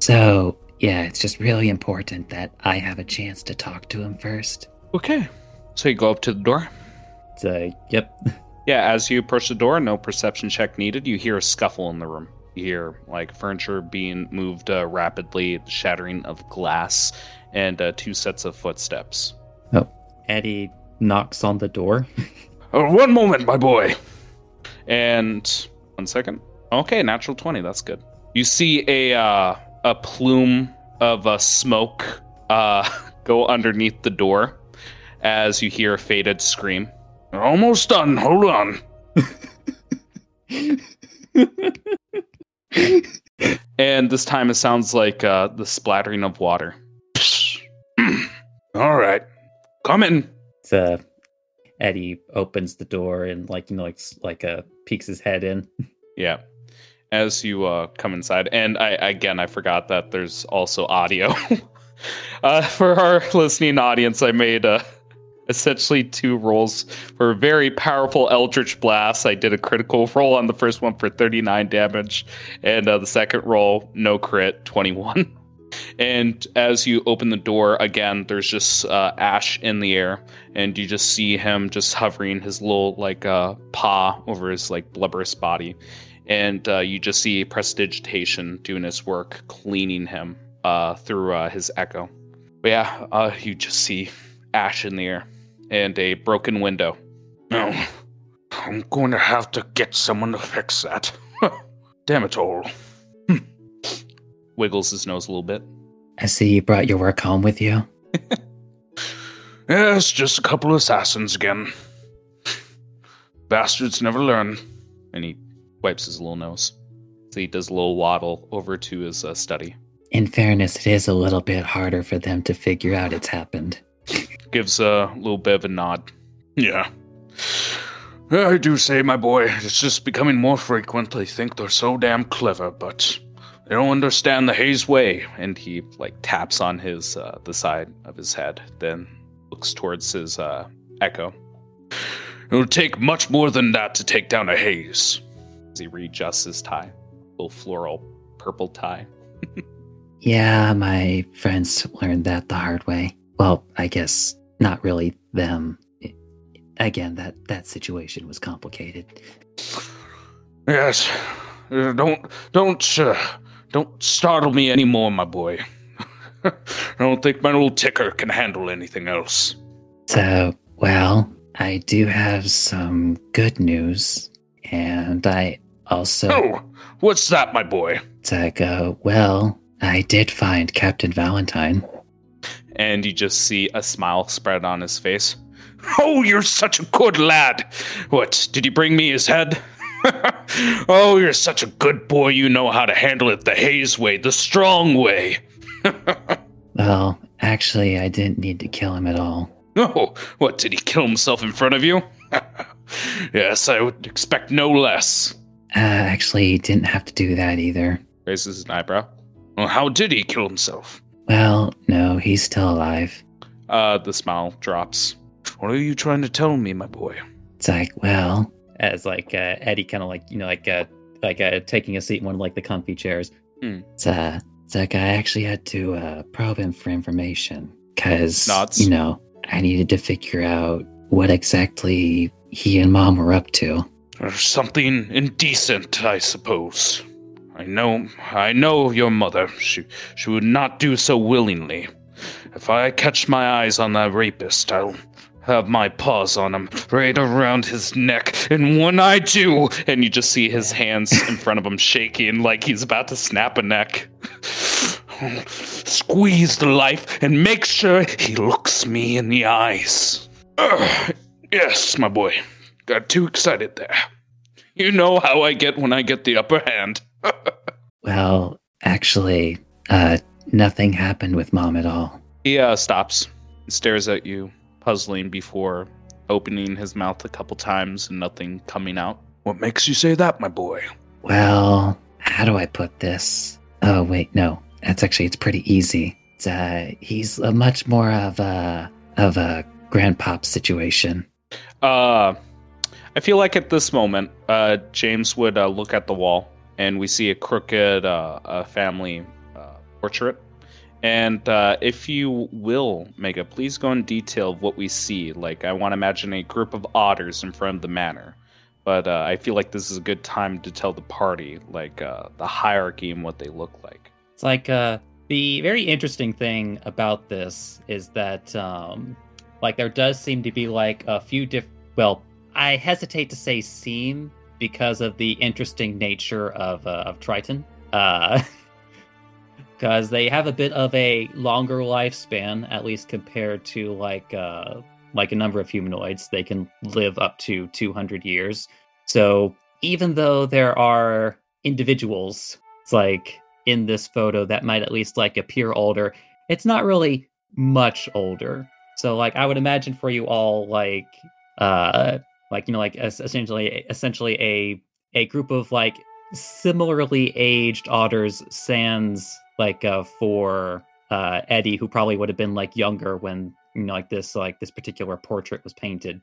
So, yeah, it's just really important that I have a chance to talk to him first. Okay. So you go up to the door. So, yep. Yeah, as you approach the door, no perception check needed. You hear a scuffle in the room. You hear like furniture being moved uh, rapidly, shattering of glass, and uh, two sets of footsteps. Eddie knocks on the door. Uh, one moment, my boy. And one second. Okay, natural twenty. That's good. You see a uh, a plume of uh, smoke uh, go underneath the door as you hear a faded scream. Almost done. Hold on. And this time it sounds like uh, the splattering of water. All right. Come in. So Eddie opens the door and like you know like like uh peeks his head in. Yeah. As you uh, come inside, and I again I forgot that there's also audio. uh, for our listening audience, I made uh, essentially two rolls for a very powerful Eldritch Blast. I did a critical roll on the first one for 39 damage, and uh, the second roll no crit 21. And as you open the door again, there's just uh, ash in the air, and you just see him just hovering his little like uh, paw over his like blubberous body, and uh, you just see prestidigitation doing his work, cleaning him uh, through uh, his echo. But yeah, uh, you just see ash in the air and a broken window. No. I'm going to have to get someone to fix that. Damn it all. Wiggles his nose a little bit. I see you brought your work home with you. Yes, just a couple of assassins again. Bastards never learn. and he wipes his little nose. So he does a little waddle over to his uh, study. In fairness, it is a little bit harder for them to figure out it's happened. Gives a little bit of a nod. Yeah. I do say, my boy, it's just becoming more frequent. They think they're so damn clever, but they don't understand the Hayes way. And he like taps on his uh, the side of his head, then looks towards his uh, echo It'll take much more than that to take down a Hayes. as he readjusts his tie, little floral purple tie. Yeah, my friends learned that the hard way. Well, I guess not really them. I- Again, that that situation was complicated. Yes. Uh, don't, don't, uh, don't startle me anymore, my boy. I don't think my little ticker can handle anything else. So, well, I do have some good news, and I also Oh, what's that, my boy? to go. Well, I did find Captain Valentine. And you just see a smile spread on his face. Oh, you're such a good lad. What, did you bring me his head? oh, you're such a good boy. You know how to handle it the Hayes way, the strong way. Well, actually, I didn't need to kill him at all. Oh, what, did he kill himself in front of you? yes, I would expect no less. Uh, actually, he didn't have to do that either. Raises an eyebrow. Well, how did he kill himself? Well, no, he's still alive. Uh, the smile drops. What are you trying to tell me, my boy? It's like, well, As like uh, Eddie kind of like you know like uh like uh taking a seat in one of like the comfy chairs. it's, uh, it's like I actually had to uh, probe him for information because, you know, I needed to figure out what exactly he and mom were up to. Or something indecent, I suppose. I know, I know your mother. She, she would not do so willingly. If I catch my eyes on that rapist, I'll have my paws on him, right around his neck. And when I do, And you just see his hands in front of him shaking like he's about to snap a neck. squeeze the life and make sure he looks me in the eyes. Yes, my boy. Got too excited there. You know how I get when I get the upper hand. Well, actually, uh, nothing happened with mom at all. He uh, stops, stares at you, puzzling before opening his mouth a couple times and nothing coming out. What makes you say that, my boy? Well, how do I put this? Oh, wait, no. That's actually, it's pretty easy. It's, uh, he's a much more of a, of a grandpop situation. Uh, I feel like at this moment, uh, James would uh, look at the wall and we see a crooked uh, family uh, portrait. And uh, if you will, Mega, please go in detail of what we see. Like, I want to imagine a group of otters in front of the manor. but uh, I feel like this is a good time to tell the party like uh, the hierarchy and what they look like. It's like uh, the very interesting thing about this is that um, like there does seem to be like a few diff. Well, I hesitate to say seem because of the interesting nature of uh, of Triton. Uh, because they have a bit of a longer lifespan, at least compared to like uh, like a number of humanoids. They can live up to 200 years. So even though there are individuals, it's like in this photo that might at least like appear older, it's not really much older. So like I would imagine for you all like uh like you know like essentially essentially a a group of like similarly aged otters sans like uh, for uh, Eddie, who probably would have been like younger when you know like this like this particular portrait was painted.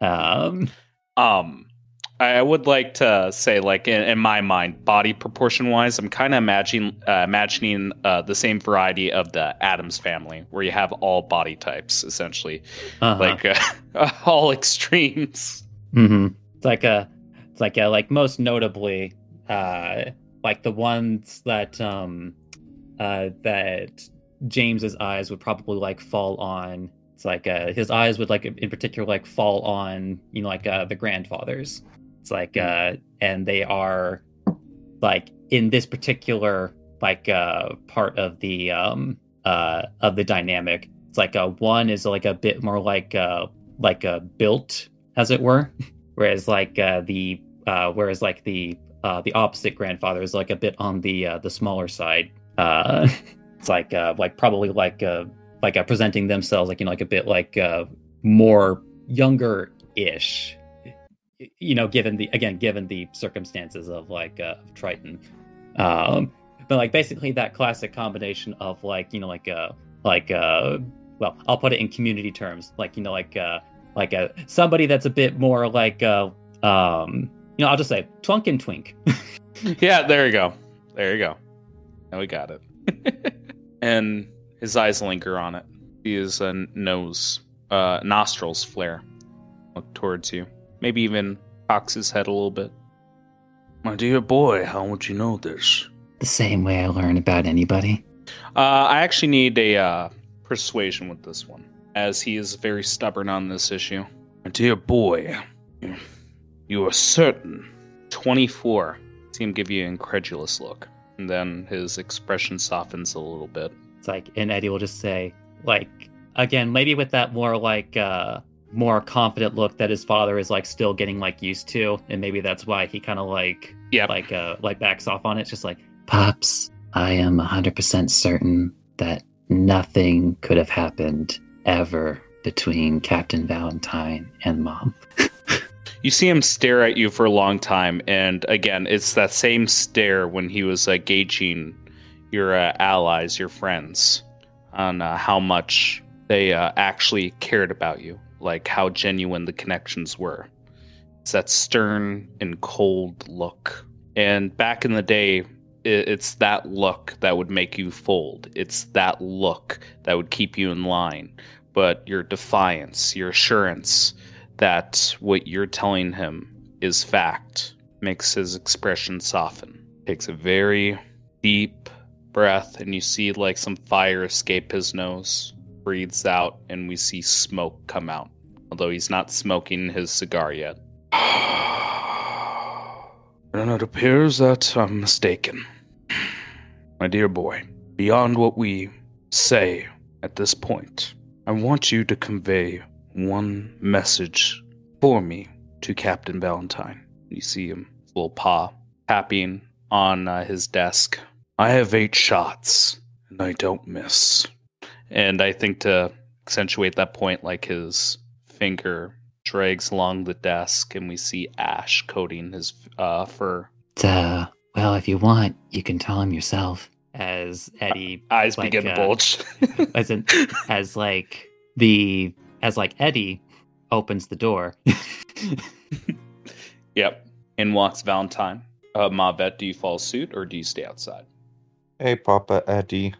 Um, um, I would like to say, like in, in my mind, body proportion wise, I'm kind of imagining uh, imagining uh, the same variety of the Addams family, where you have all body types essentially, uh-huh. like uh, all extremes. Mm-hmm. It's like a, it's like a, like most notably, uh, like the ones that um uh, that James's eyes would probably like fall on. It's like uh, his eyes would like in particular like fall on you know like uh, the grandfathers. It's like uh, and they are like in this particular like uh part of the um uh of the dynamic. It's like a one is like a bit more like uh like a uh, built as it were, whereas like uh the uh whereas like the uh the opposite grandfather is like a bit on the uh the smaller side uh, it's like uh, like probably like uh, like uh, presenting themselves like you know like a bit like uh, more younger ish you know given the again given the circumstances of like uh, triton um but like basically that classic combination of like you know like uh like uh well i'll put it in community terms like you know like uh like a uh, somebody that's a bit more like uh um you know i'll just say twunk and twink yeah there you go there you go now we got it. and his eyes linger on it. His uh, nose, uh, nostrils flare, look towards you. Maybe even cocks his head a little bit. My dear boy, how would you know this? The same way I learn about anybody. Uh, I actually need a uh, persuasion with this one, as he is very stubborn on this issue. My dear boy, you are certain. 24. See him give you an incredulous look. And then his expression softens a little bit. It's like, and Eddie will just say, like, again, maybe with that more like, uh, more confident look that his father is like still getting like used to, and maybe that's why he kind of like, yeah, like, uh, like backs off on it. It's just like, pops, I am hundred percent certain that nothing could have happened ever between Captain Valentine and Mom. you see him stare at you for a long time, and again, it's that same stare when he was uh, gauging your uh, allies, your friends, on uh, how much they uh, actually cared about you, like how genuine the connections were. It's that stern and cold look. And back in the day, it's that look that would make you fold. It's that look that would keep you in line. But your defiance, your assurance, that what you're telling him is fact makes his expression soften. Takes a very deep breath, and you see like some fire escape his nose. Breathes out, and we see smoke come out. Although he's not smoking his cigar yet. And it appears that I'm mistaken. My dear boy, beyond what we say at this point, I want you to convey one message for me to Captain Valentine. You see him, little paw tapping on uh, his desk. I have eight shots, and I don't miss. And I think to accentuate that point, like his finger drags along the desk, and we see ash coating his uh, fur. Uh, well, if you want, you can tell him yourself. As Eddie eyes like, begin to uh, bulge, as in, as like the as like Eddie opens the door. yep. and walks Valentine. Uh, Mavet, do you follow suit or do you stay outside? Hey, Papa Eddie.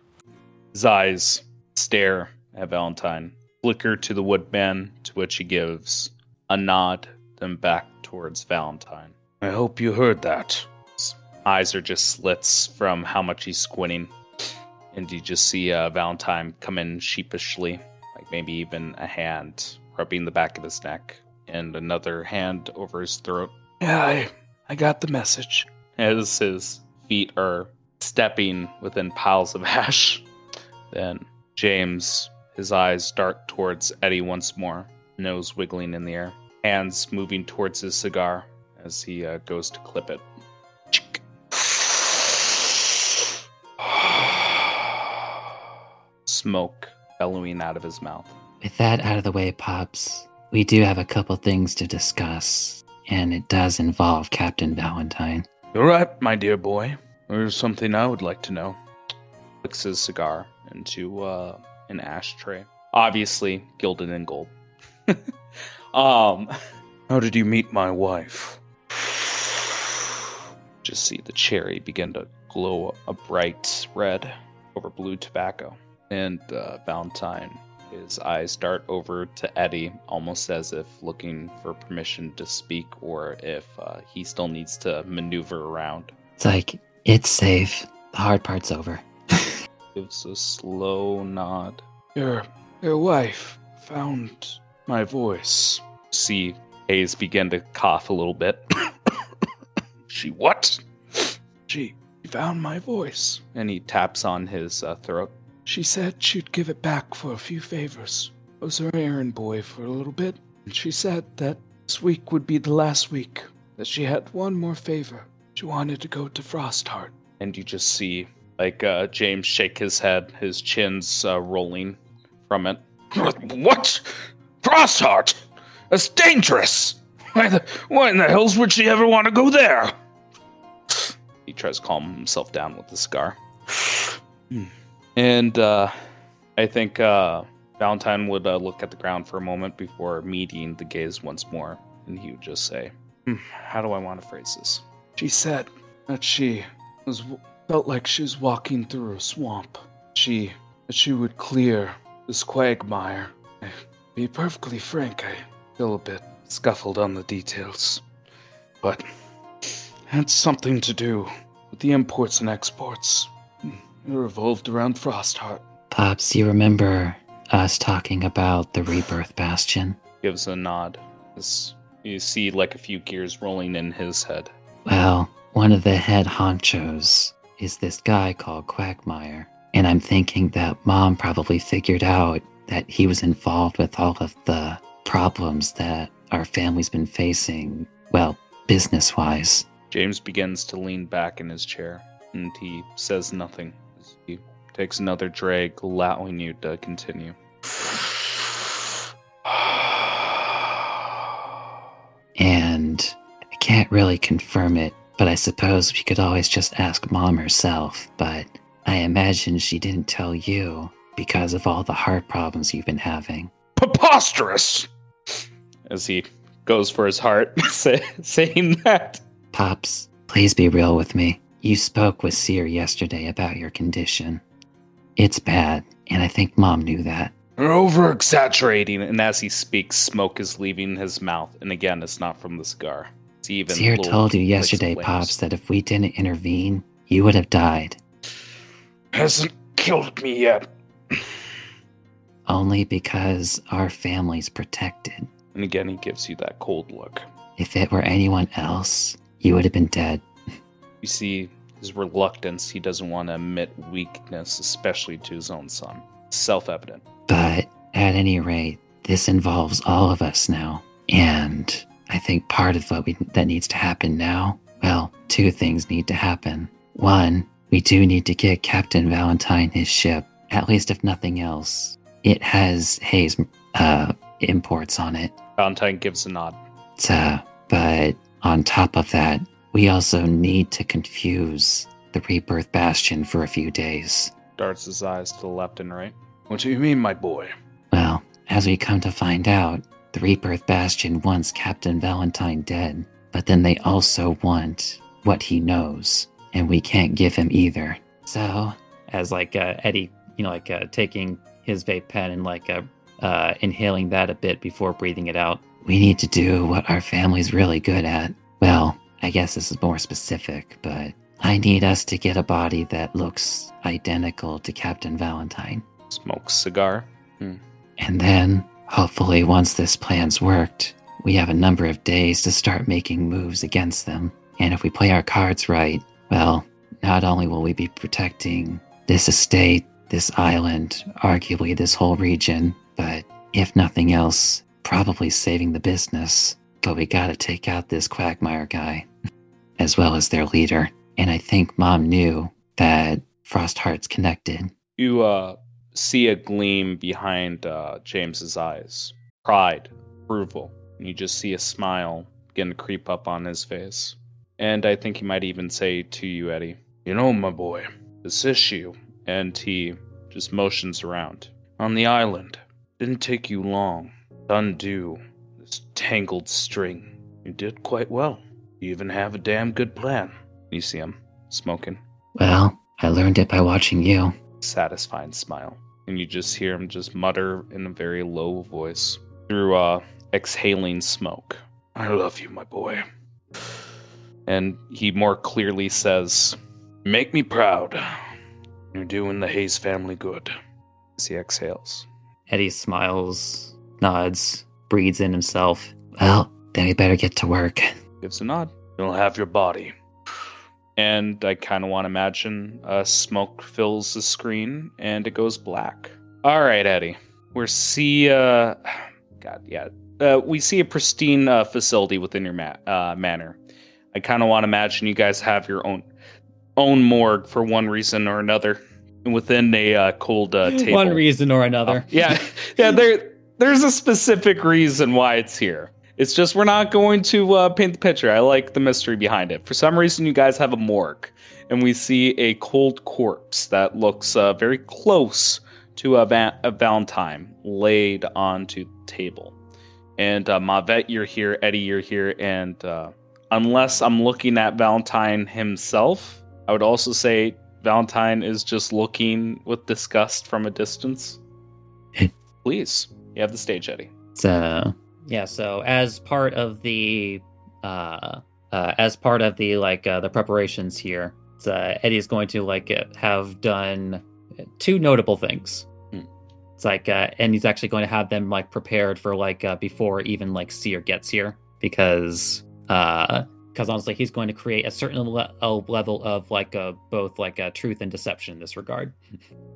His eyes stare at Valentine, flicker to the woodman, to which he gives a nod, then back towards Valentine. I hope you heard that. His eyes are just slits from how much he's squinting. And you just see uh, Valentine come in sheepishly, like maybe even a hand rubbing the back of his neck and another hand over his throat Yeah, I, I got the message. as his feet are stepping within piles of ash. Then James, his eyes dart towards Eddie once more, nose wiggling in the air, hands moving towards his cigar as he uh, goes to clip it. Chick. Smoke bellowing out of his mouth. With that out of the way, Pops, we do have a couple things to discuss, and it does involve Captain Valentine. You're right, my dear boy. There's something I would like to know. Flicks his cigar into uh, an ashtray, obviously gilded in gold. um, How did you meet my wife? just see the cherry begin to glow a bright red over blue tobacco. And uh, Valentine, his eyes dart over to Eddie, almost as if looking for permission to speak or if uh, he still needs to maneuver around. It's like, it's safe. The hard part's over. Gives a slow nod. Your your wife found my voice. See Hayes begin to cough a little bit. She what? She found my voice. and he taps on his uh, throat. She said she'd give it back for a few favors. I was her errand boy for a little bit, and she said that this week would be the last week. That she had one more favor. She wanted to go to Frostheart. and you just see like uh, James shake his head, his chin's uh, rolling from it. What? Frostheart? That's dangerous. Why the why in the hells would she ever want to go there? He tries to calm himself down with the cigar. and uh, I think uh, Valentine would uh, look at the ground for a moment before meeting the gaze once more, and he would just say, "Hmm, "How do I want to phrase this?" She said that she was felt like she was walking through a swamp. She that she would clear this quagmire. To be perfectly frank, I feel a bit scuffled on the details, but had something to do with the imports and exports. It revolved around Frostheart. Pops, you remember us talking about the Rebirth Bastion? Gives a nod. As you see like a few gears rolling in his head. Well, one of the head honchos is this guy called Quagmire. And I'm thinking that mom probably figured out that he was involved with all of the problems that our family's been facing, well, business wise. James begins to lean back in his chair, and he says nothing. He takes another drag, allowing you to continue. And I can't really confirm it, but I suppose we could always just ask mom herself. But I imagine she didn't tell you because of all the heart problems you've been having. Preposterous! As he goes for his heart, say, saying that. Pops, please be real with me. You spoke with Seer yesterday about your condition. It's bad, and I think mom knew that. You're over Exaggerating, and as he speaks, smoke is leaving his mouth, and again, it's not from the cigar. It's even Seer little told you yesterday. Pops, that if we didn't intervene, you would have died. hasn't killed me yet. Only because our family's protected. And again, he gives you that cold look. If it were anyone else, you would have been dead. You see his reluctance. He doesn't want to admit weakness, especially to his own son. Self evident. But at any rate, this involves all of us now. And I think part of what we, that needs to happen now, well, two things need to happen. One, we do need to get Captain Valentine his ship, at least if nothing else. It has Hayes uh, imports on it. Valentine gives a nod. So, but on top of that, we also need to confuse the Rebirth Bastion for a few days. Darts his eyes to the left and right. What do you mean, my boy? Well, as we come to find out, the Rebirth Bastion wants Captain Valentine dead, but then they also want what he knows, and we can't give him either. So, as like uh, Eddie, you know, like uh, taking his vape pen and like uh, uh, inhaling that a bit before breathing it out. we need to do what our family's really good at. Well, I guess this is more specific, but I need us to get a body that looks identical to Captain Valentine. Smokes cigar. And then, hopefully, once this plan's worked, we have a number of days to start making moves against them. And if we play our cards right, well, not only will we be protecting this estate, this island, arguably this whole region, but if nothing else, probably saving the business. But we gotta take out this Quagmire guy, as well as their leader. And I think Mom knew that Frostheart's connected. You uh, see a gleam behind uh, James's eyes. Pride, approval. And you just see a smile begin to creep up on his face. And I think he might even say to you, Eddie, You know, my boy, this issue. And he just motions around. On the island. Didn't take you long to undo this tangled string. You did quite well. You even have a damn good plan. You see him smoking. Well, I learned it by watching you. satisfied smile. And you just hear him just mutter in a very low voice through uh exhaling smoke. I love you, my boy. And he more clearly says, Make me proud. You're doing the Hayes family good. As he exhales. Eddie smiles, nods, breathes in himself. Well, then we better get to work. Gives a nod. You'll have your body. And I kind of want to imagine uh, smoke fills the screen and it goes black. All right, Eddie. We're see. Uh, God, yeah. Uh, we see a pristine uh, facility within your ma- uh, manor. I kind of want to imagine you guys have your own own morgue for one reason or another within a uh, cold uh, table. One reason or another. Yeah, yeah. There, there's a specific reason why it's here. It's just we're not going to uh, paint the picture. I like the mystery behind it. For some reason, you guys have a morgue, and we see a cold corpse that looks uh, very close to a, va- a Valentine laid onto the table. And uh, Mavet, you're here. Eddie, you're here. And uh, unless I'm looking at Valentine himself, I would also say Valentine is just looking with disgust from a distance. Please, you have the stage, Eddie. So yeah, so as part of the uh, uh as part of the like uh, the preparations here, uh, Eddie is going to like uh, have done two notable things. Hmm. It's like uh, and he's actually going to have them like prepared for like uh, before even like Seer gets here because uh because honestly he's going to create a certain le- a level of like uh, both like uh, truth and deception in this regard.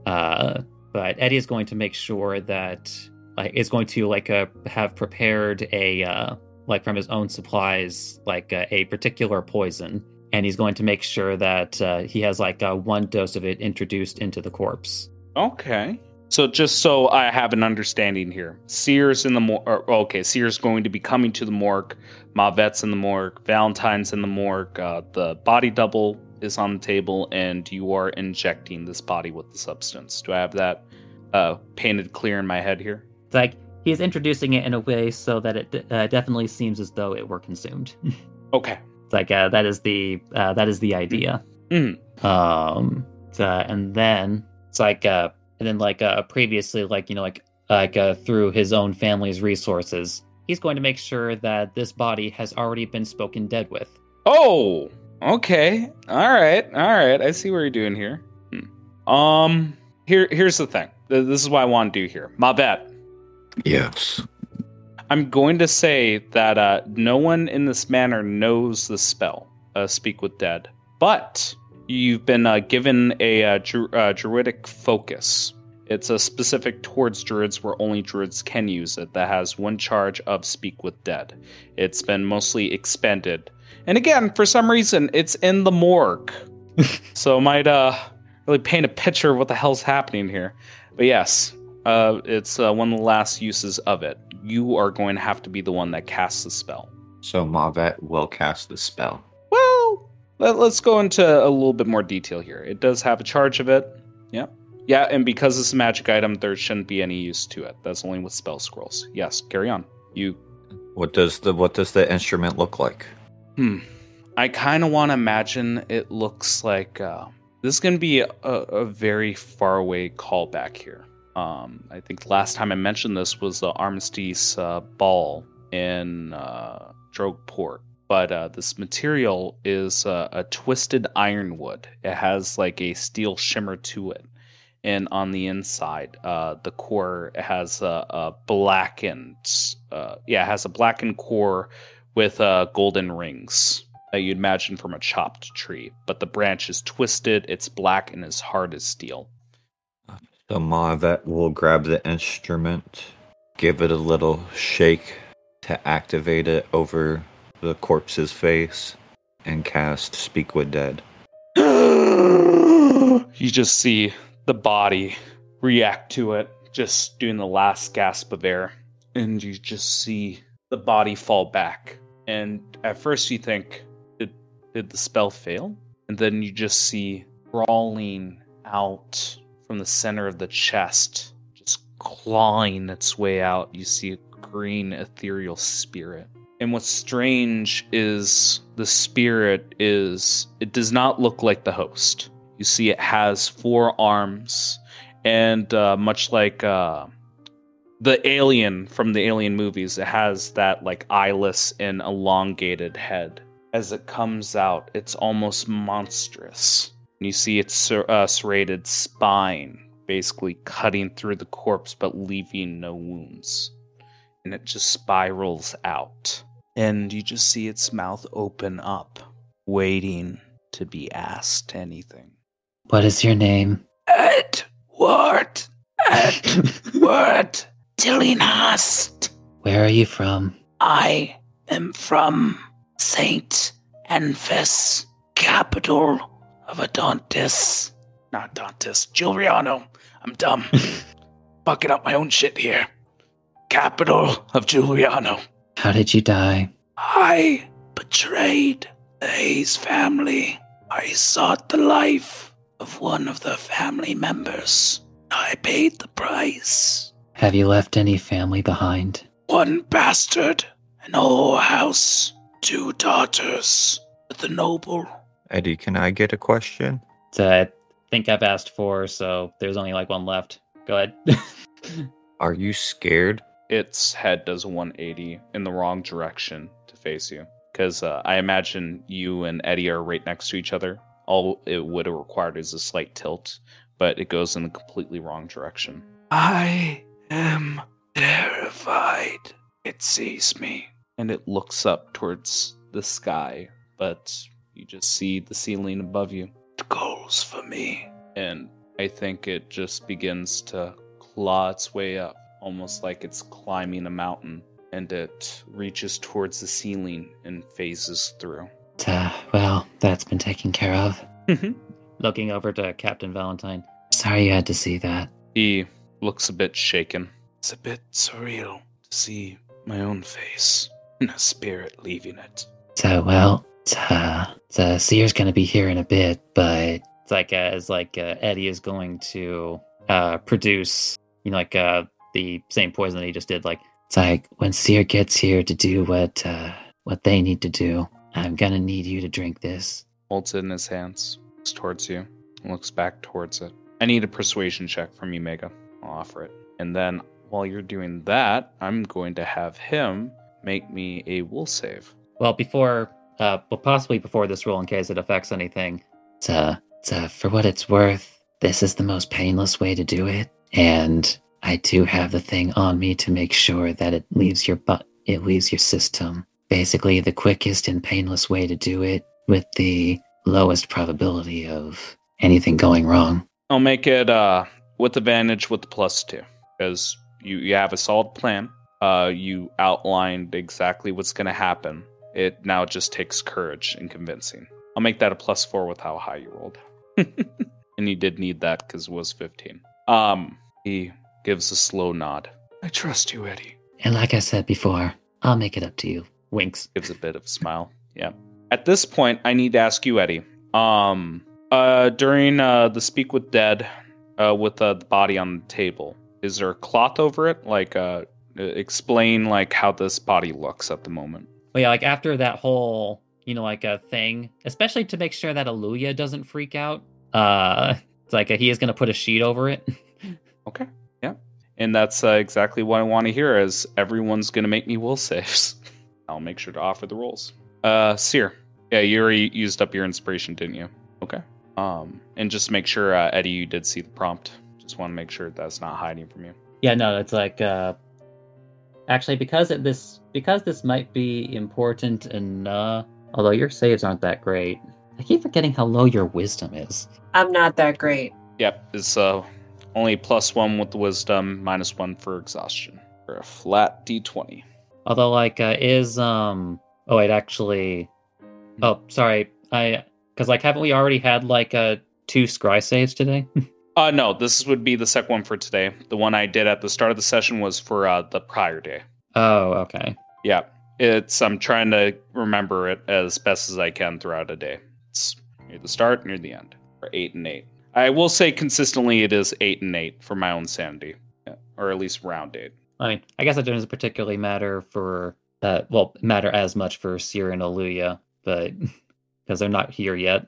Uh, but Eddie is going to make sure that like is going to like uh, have prepared a uh, like from his own supplies like uh, a particular poison and he's going to make sure that uh, he has like uh, one dose of it introduced into the corpse Okay. So just so I have an understanding here, Seer's in the morgue. Okay, Seer's going to be coming to the morgue. Mavet's in the morgue. Valentine's in the morgue. Uh, the body double is on the table, and you are injecting this body with the substance. Do I have that uh, painted clear in my head here? It's like he's introducing it in a way so that it uh, definitely seems as though it were consumed Okay. it's like uh, that is the uh, that is the idea Mhm. um so- and then it's like uh and then like uh previously like you know like like uh through his own family's resources he's going to make sure that this body has already been spoken dead with Oh, okay. All right. All right. I see what you're doing here. Hmm. Um, here, here's the thing. This is what I want to do here. Mavet, Yes. I'm going to say that uh, no one in this manor knows the spell, uh, Speak with Dead, but you've been uh, given a uh, dru- uh, druidic focus. It's a specific towards druids where only druids can use it that has one charge of Speak with Dead. It's been mostly expended. And again, for some reason, it's in the morgue. so it might uh, really paint a picture of what the hell's happening here. But yes, uh, it's uh, one of the last uses of it. You are going to have to be the one that casts the spell. So Mavet will cast the spell. Well, let, us go into a little bit more detail here. It does have a charge of it. Yeah. Yeah, and because it's a magic item, there shouldn't be any use to it. That's only with spell scrolls. Yes, carry on. You What does the what does the instrument look like? Hmm. I kind of want to imagine it looks like uh, this is going to be a, a very far away callback here. Um, I think last time I mentioned this was the Armistice uh, Ball in uh, Drogue Port. But uh, this material is uh, a twisted ironwood. It has like a steel shimmer to it. And on the inside, uh, the core has a, a blackened, uh, yeah, it has a blackened core with uh, golden rings that you'd imagine from a chopped tree. But the branch is twisted, it's black, and as hard as steel. The Mavet will grab the instrument, give it a little shake to activate it over the corpse's face, and cast Speak with Dead. you just see the body react to it, just doing the last gasp of air. And you just see the body fall back. And at first you think, did, did the spell fail? And then you just see crawling out from the center of the chest, just clawing its way out. You see a green ethereal spirit. And what's strange is the spirit is, it does not look like the host. You see, it has four arms, and uh, much like uh, the alien from the alien movies, it has that like eyeless and elongated head. As it comes out, it's almost monstrous. You see its ser- uh, serrated spine basically cutting through the corpse but leaving no wounds. And it just spirals out. And you just see its mouth open up, waiting to be asked anything. What is your name? Edward. Edward Tillinghast. Where are you from? I am from Saint Anfis, capital of Adontis. Not Dantis, Giuliano. I'm dumb. Bucking up my own shit here. Capital of Giuliano. How did you die? I betrayed the Hayes family. I sought the life of one of the family members. I paid the price. Have you left any family behind? One bastard, an whole house, two daughters, the noble. Eddie, can I get a question? So I think I've asked four, so there's only like one left. Go ahead. Are you scared? its head does a 180 in the wrong direction to face you. Because uh, I imagine you and Eddie are right next to each other. All it would have required is a slight tilt, but it goes in the completely wrong direction. I am terrified. It sees me. And it looks up towards the sky, but you just see the ceiling above you. It goes for me. And I think it just begins to claw its way up, almost like it's climbing a mountain. And it reaches towards the ceiling and phases through. Uh, well, that's been taken care of. Looking over to Captain Valentine. Sorry you had to see that. He looks a bit shaken. It's a bit surreal to see my own face and a spirit leaving it. So, well, uh, the seer's gonna be here in a bit, but It's like uh, as like uh, Eddie is going to uh, produce, you know, like uh, the same poison that he just did. Like it's like when seer gets here to do what uh, what they need to do, I'm gonna need you to drink this. Holds it in his hands, looks towards you, and looks back towards it. I need a persuasion check from you, Mega. I'll offer it. And then while you're doing that, I'm going to have him make me a will save. well before, uh, well possibly before this roll in case it affects anything. It's, uh, it's, uh, for what it's worth, this is the most painless way to do it, and I do have the thing on me to make sure that it leaves your butt, it leaves your system. Basically, the quickest and painless way to do it with the lowest probability of anything going wrong. I'll make it uh, with advantage with the plus two because you, you have a solid plan. Uh, you outlined exactly what's going to happen. It now just takes courage and convincing. I'll make that a plus four with how high you rolled. and you did need that because it was 15. Um, he gives a slow nod, I trust you, Eddie. And like I said before, I'll make it up to you. Winks. gives a bit of a smile. Yeah. At this point, I need to ask you, Eddie. Um, uh, during uh, the speak with dead, uh, with uh, the body on the table, is there a cloth over it? Like, uh, explain like how this body looks at the moment. Well, yeah, like after that whole, you know, like a thing, especially to make sure that Aluya doesn't freak out. Uh, it's like he is going to put a sheet over it. Okay. Yeah. And that's uh, exactly what I want to hear. Is everyone's going to make me will saves, I'll make sure to offer the rolls. Uh, Seer, yeah, you already used up your inspiration, didn't you? Okay. Um, and just make sure, uh, Eddie, you did see the prompt. Just want to make sure that's not hiding from you. Yeah, no, it's like uh actually because it, this because this might be important and uh although your saves aren't that great. I keep forgetting how low your wisdom is. I'm not that great. Yep, it's uh only plus one with the wisdom, minus one for exhaustion. For a flat d20. Although like uh is um oh wait actually oh sorry I because like haven't we already had like uh two scry saves today? Uh, no, this would be the second one for today. The one I did at the start of the session was for uh, the prior day. oh okay. Yeah, it's I'm trying to remember it as best as I can throughout a day. It's near the start, near the end, or eight and eight. I will say consistently it is eight and eight for my own sanity, yeah, or at least round eight. I mean, I guess it doesn't particularly matter for uh well matter as much for Seer and Aluya, but because they're not here yet.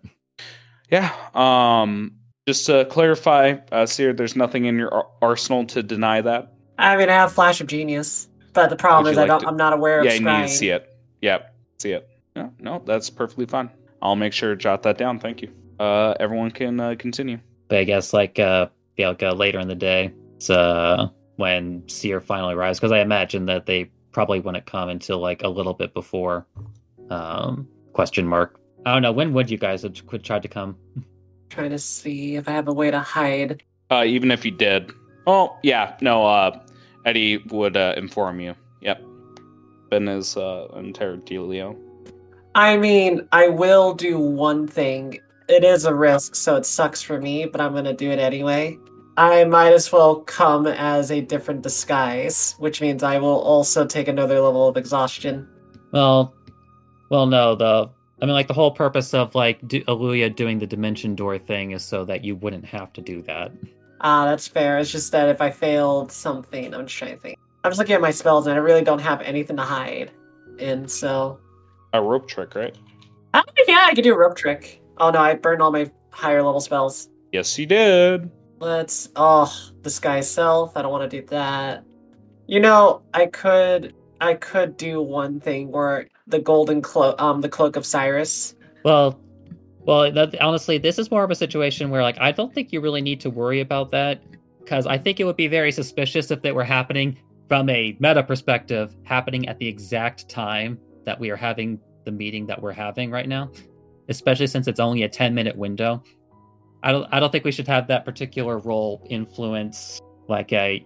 Yeah. Um. Just to clarify, uh, Seer, there's nothing in your ar- arsenal to deny that. I mean, I have Flash of Genius, but the problem is you I don't. To, I'm not aware of Yeah, you need to see it. Yep, see it. No, no, that's perfectly fine. I'll make sure to jot that down. Thank you. Uh, everyone can uh, continue. But I guess like uh yeah, like, uh, later in the day, it's uh when Seer finally arrives, because I imagine that they probably wouldn't come until like a little bit before. Um, question mark. I don't know. When would you guys have tried to come? Trying to see if I have a way to hide. Uh, even if you did. Oh, yeah, no, uh, Eddie would uh, inform you. Yep. Ben is uh, entire dealio. I mean, I will do one thing. It is a risk, so it sucks for me, but I'm gonna do it anyway. I might as well come as a different disguise, which means I will also take another level of exhaustion. Well, well, no. though. I mean, like the whole purpose of like do, Aluya doing the dimension door thing is so that you wouldn't have to do that. Ah, that's fair. It's just that if I failed something, I'm just trying to think. I'm just looking at my spells and I really don't have anything to hide. And so. A rope trick, right? Ah, yeah, I could do a rope trick. Oh no, I burned all my higher level spells. Yes, you did. Let's. Oh, disguise self. I don't want to do that. You know, I could. I could do one thing where the golden cloak, um, the cloak of Cyrus. Well, well, that, honestly, this is more of a situation where like I don't think you really need to worry about that because I think it would be very suspicious if they were happening from a meta perspective, happening at the exact time that we are having the meeting that we're having right now, especially since it's only a 10 minute window. I don't I don't think we should have that particular role influence like a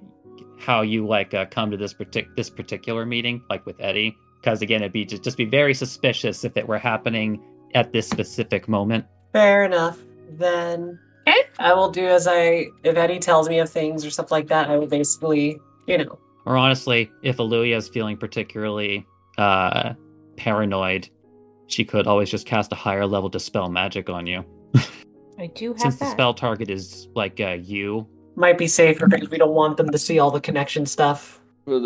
how you like uh, come to this partic- this particular meeting like with Eddie because again it'd be just, just be very suspicious if it were happening at this specific moment. Fair enough. Then okay, I will do as I. If Eddie tells me of things or stuff like that, I will basically, you know, Or honestly, if Aluya is feeling particularly uh, paranoid, she could always just cast a higher level dispel magic on you. I do have Since the spell target is like uh, you, might be safer because we don't want them to see all the connection stuff.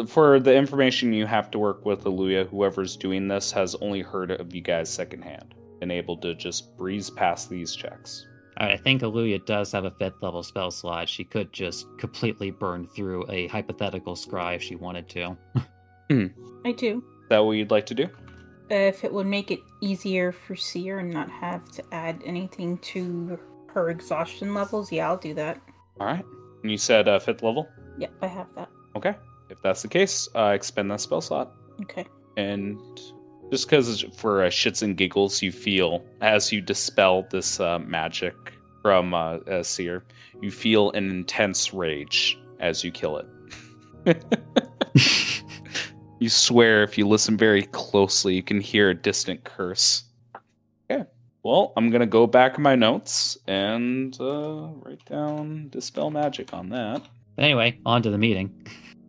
For the information you have to work with Aluya, whoever's doing this has only heard of you guys secondhand and able to just breeze past these checks. I think Aluya does have a fifth level spell slot. She could just completely burn through a hypothetical scry if she wanted to. I do. Is that what you'd like to do? Uh, if it would make it easier for Seer and not have to add anything to her exhaustion levels, yeah, I'll do that. All right. And you said uh, fifth level? Yep, I have that. Okay. If that's the case, uh, expend that spell slot. Okay. And just because for uh, shits and giggles, you feel as you dispel this uh, magic from uh, uh, Seer, you feel an intense rage as you kill it. you swear if you listen very closely, you can hear a distant curse. Okay. Well, I'm going to go back in my notes and uh, write down dispel magic on that. Anyway, on to the meeting.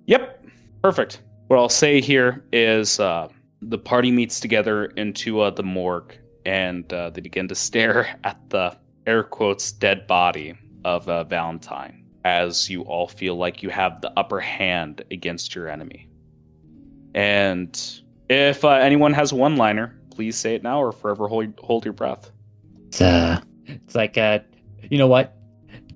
Yep, perfect. What I'll say here is uh, the party meets together into uh, the morgue and uh, they begin to stare at the air quotes dead body of uh, Valentine as you all feel like you have the upper hand against your enemy. And if uh, anyone has one liner, please say it now or forever hold, hold your breath. It's uh, it's like uh, you know what?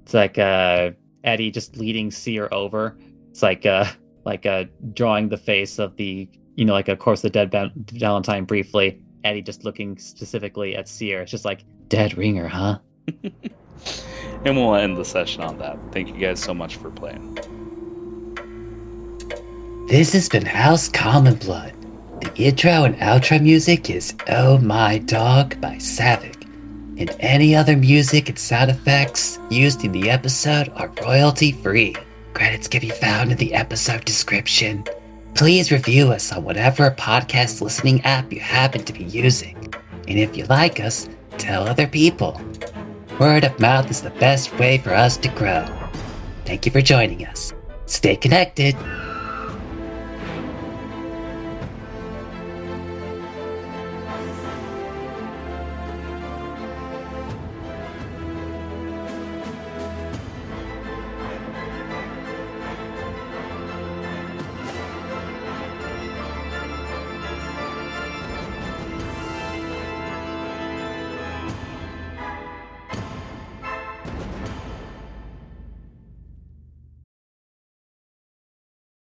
It's like uh, Eddie just leading Seer over, It's like uh like uh drawing the face of the you know like of course the dead ba- Valentine briefly. Eddie just looking specifically at Seer. It's just like dead ringer, huh? and we'll end the session on that. Thank you guys so much for playing. This has been House Common Blood. The intro and outro music is Oh My Dog by Savick. And any other music and sound effects used in the episode are royalty free. Credits can be found in the episode description. Please review us on whatever podcast listening app you happen to be using. And if you like us, tell other people. Word of mouth is the best way for us to grow. Thank you for joining us. Stay connected.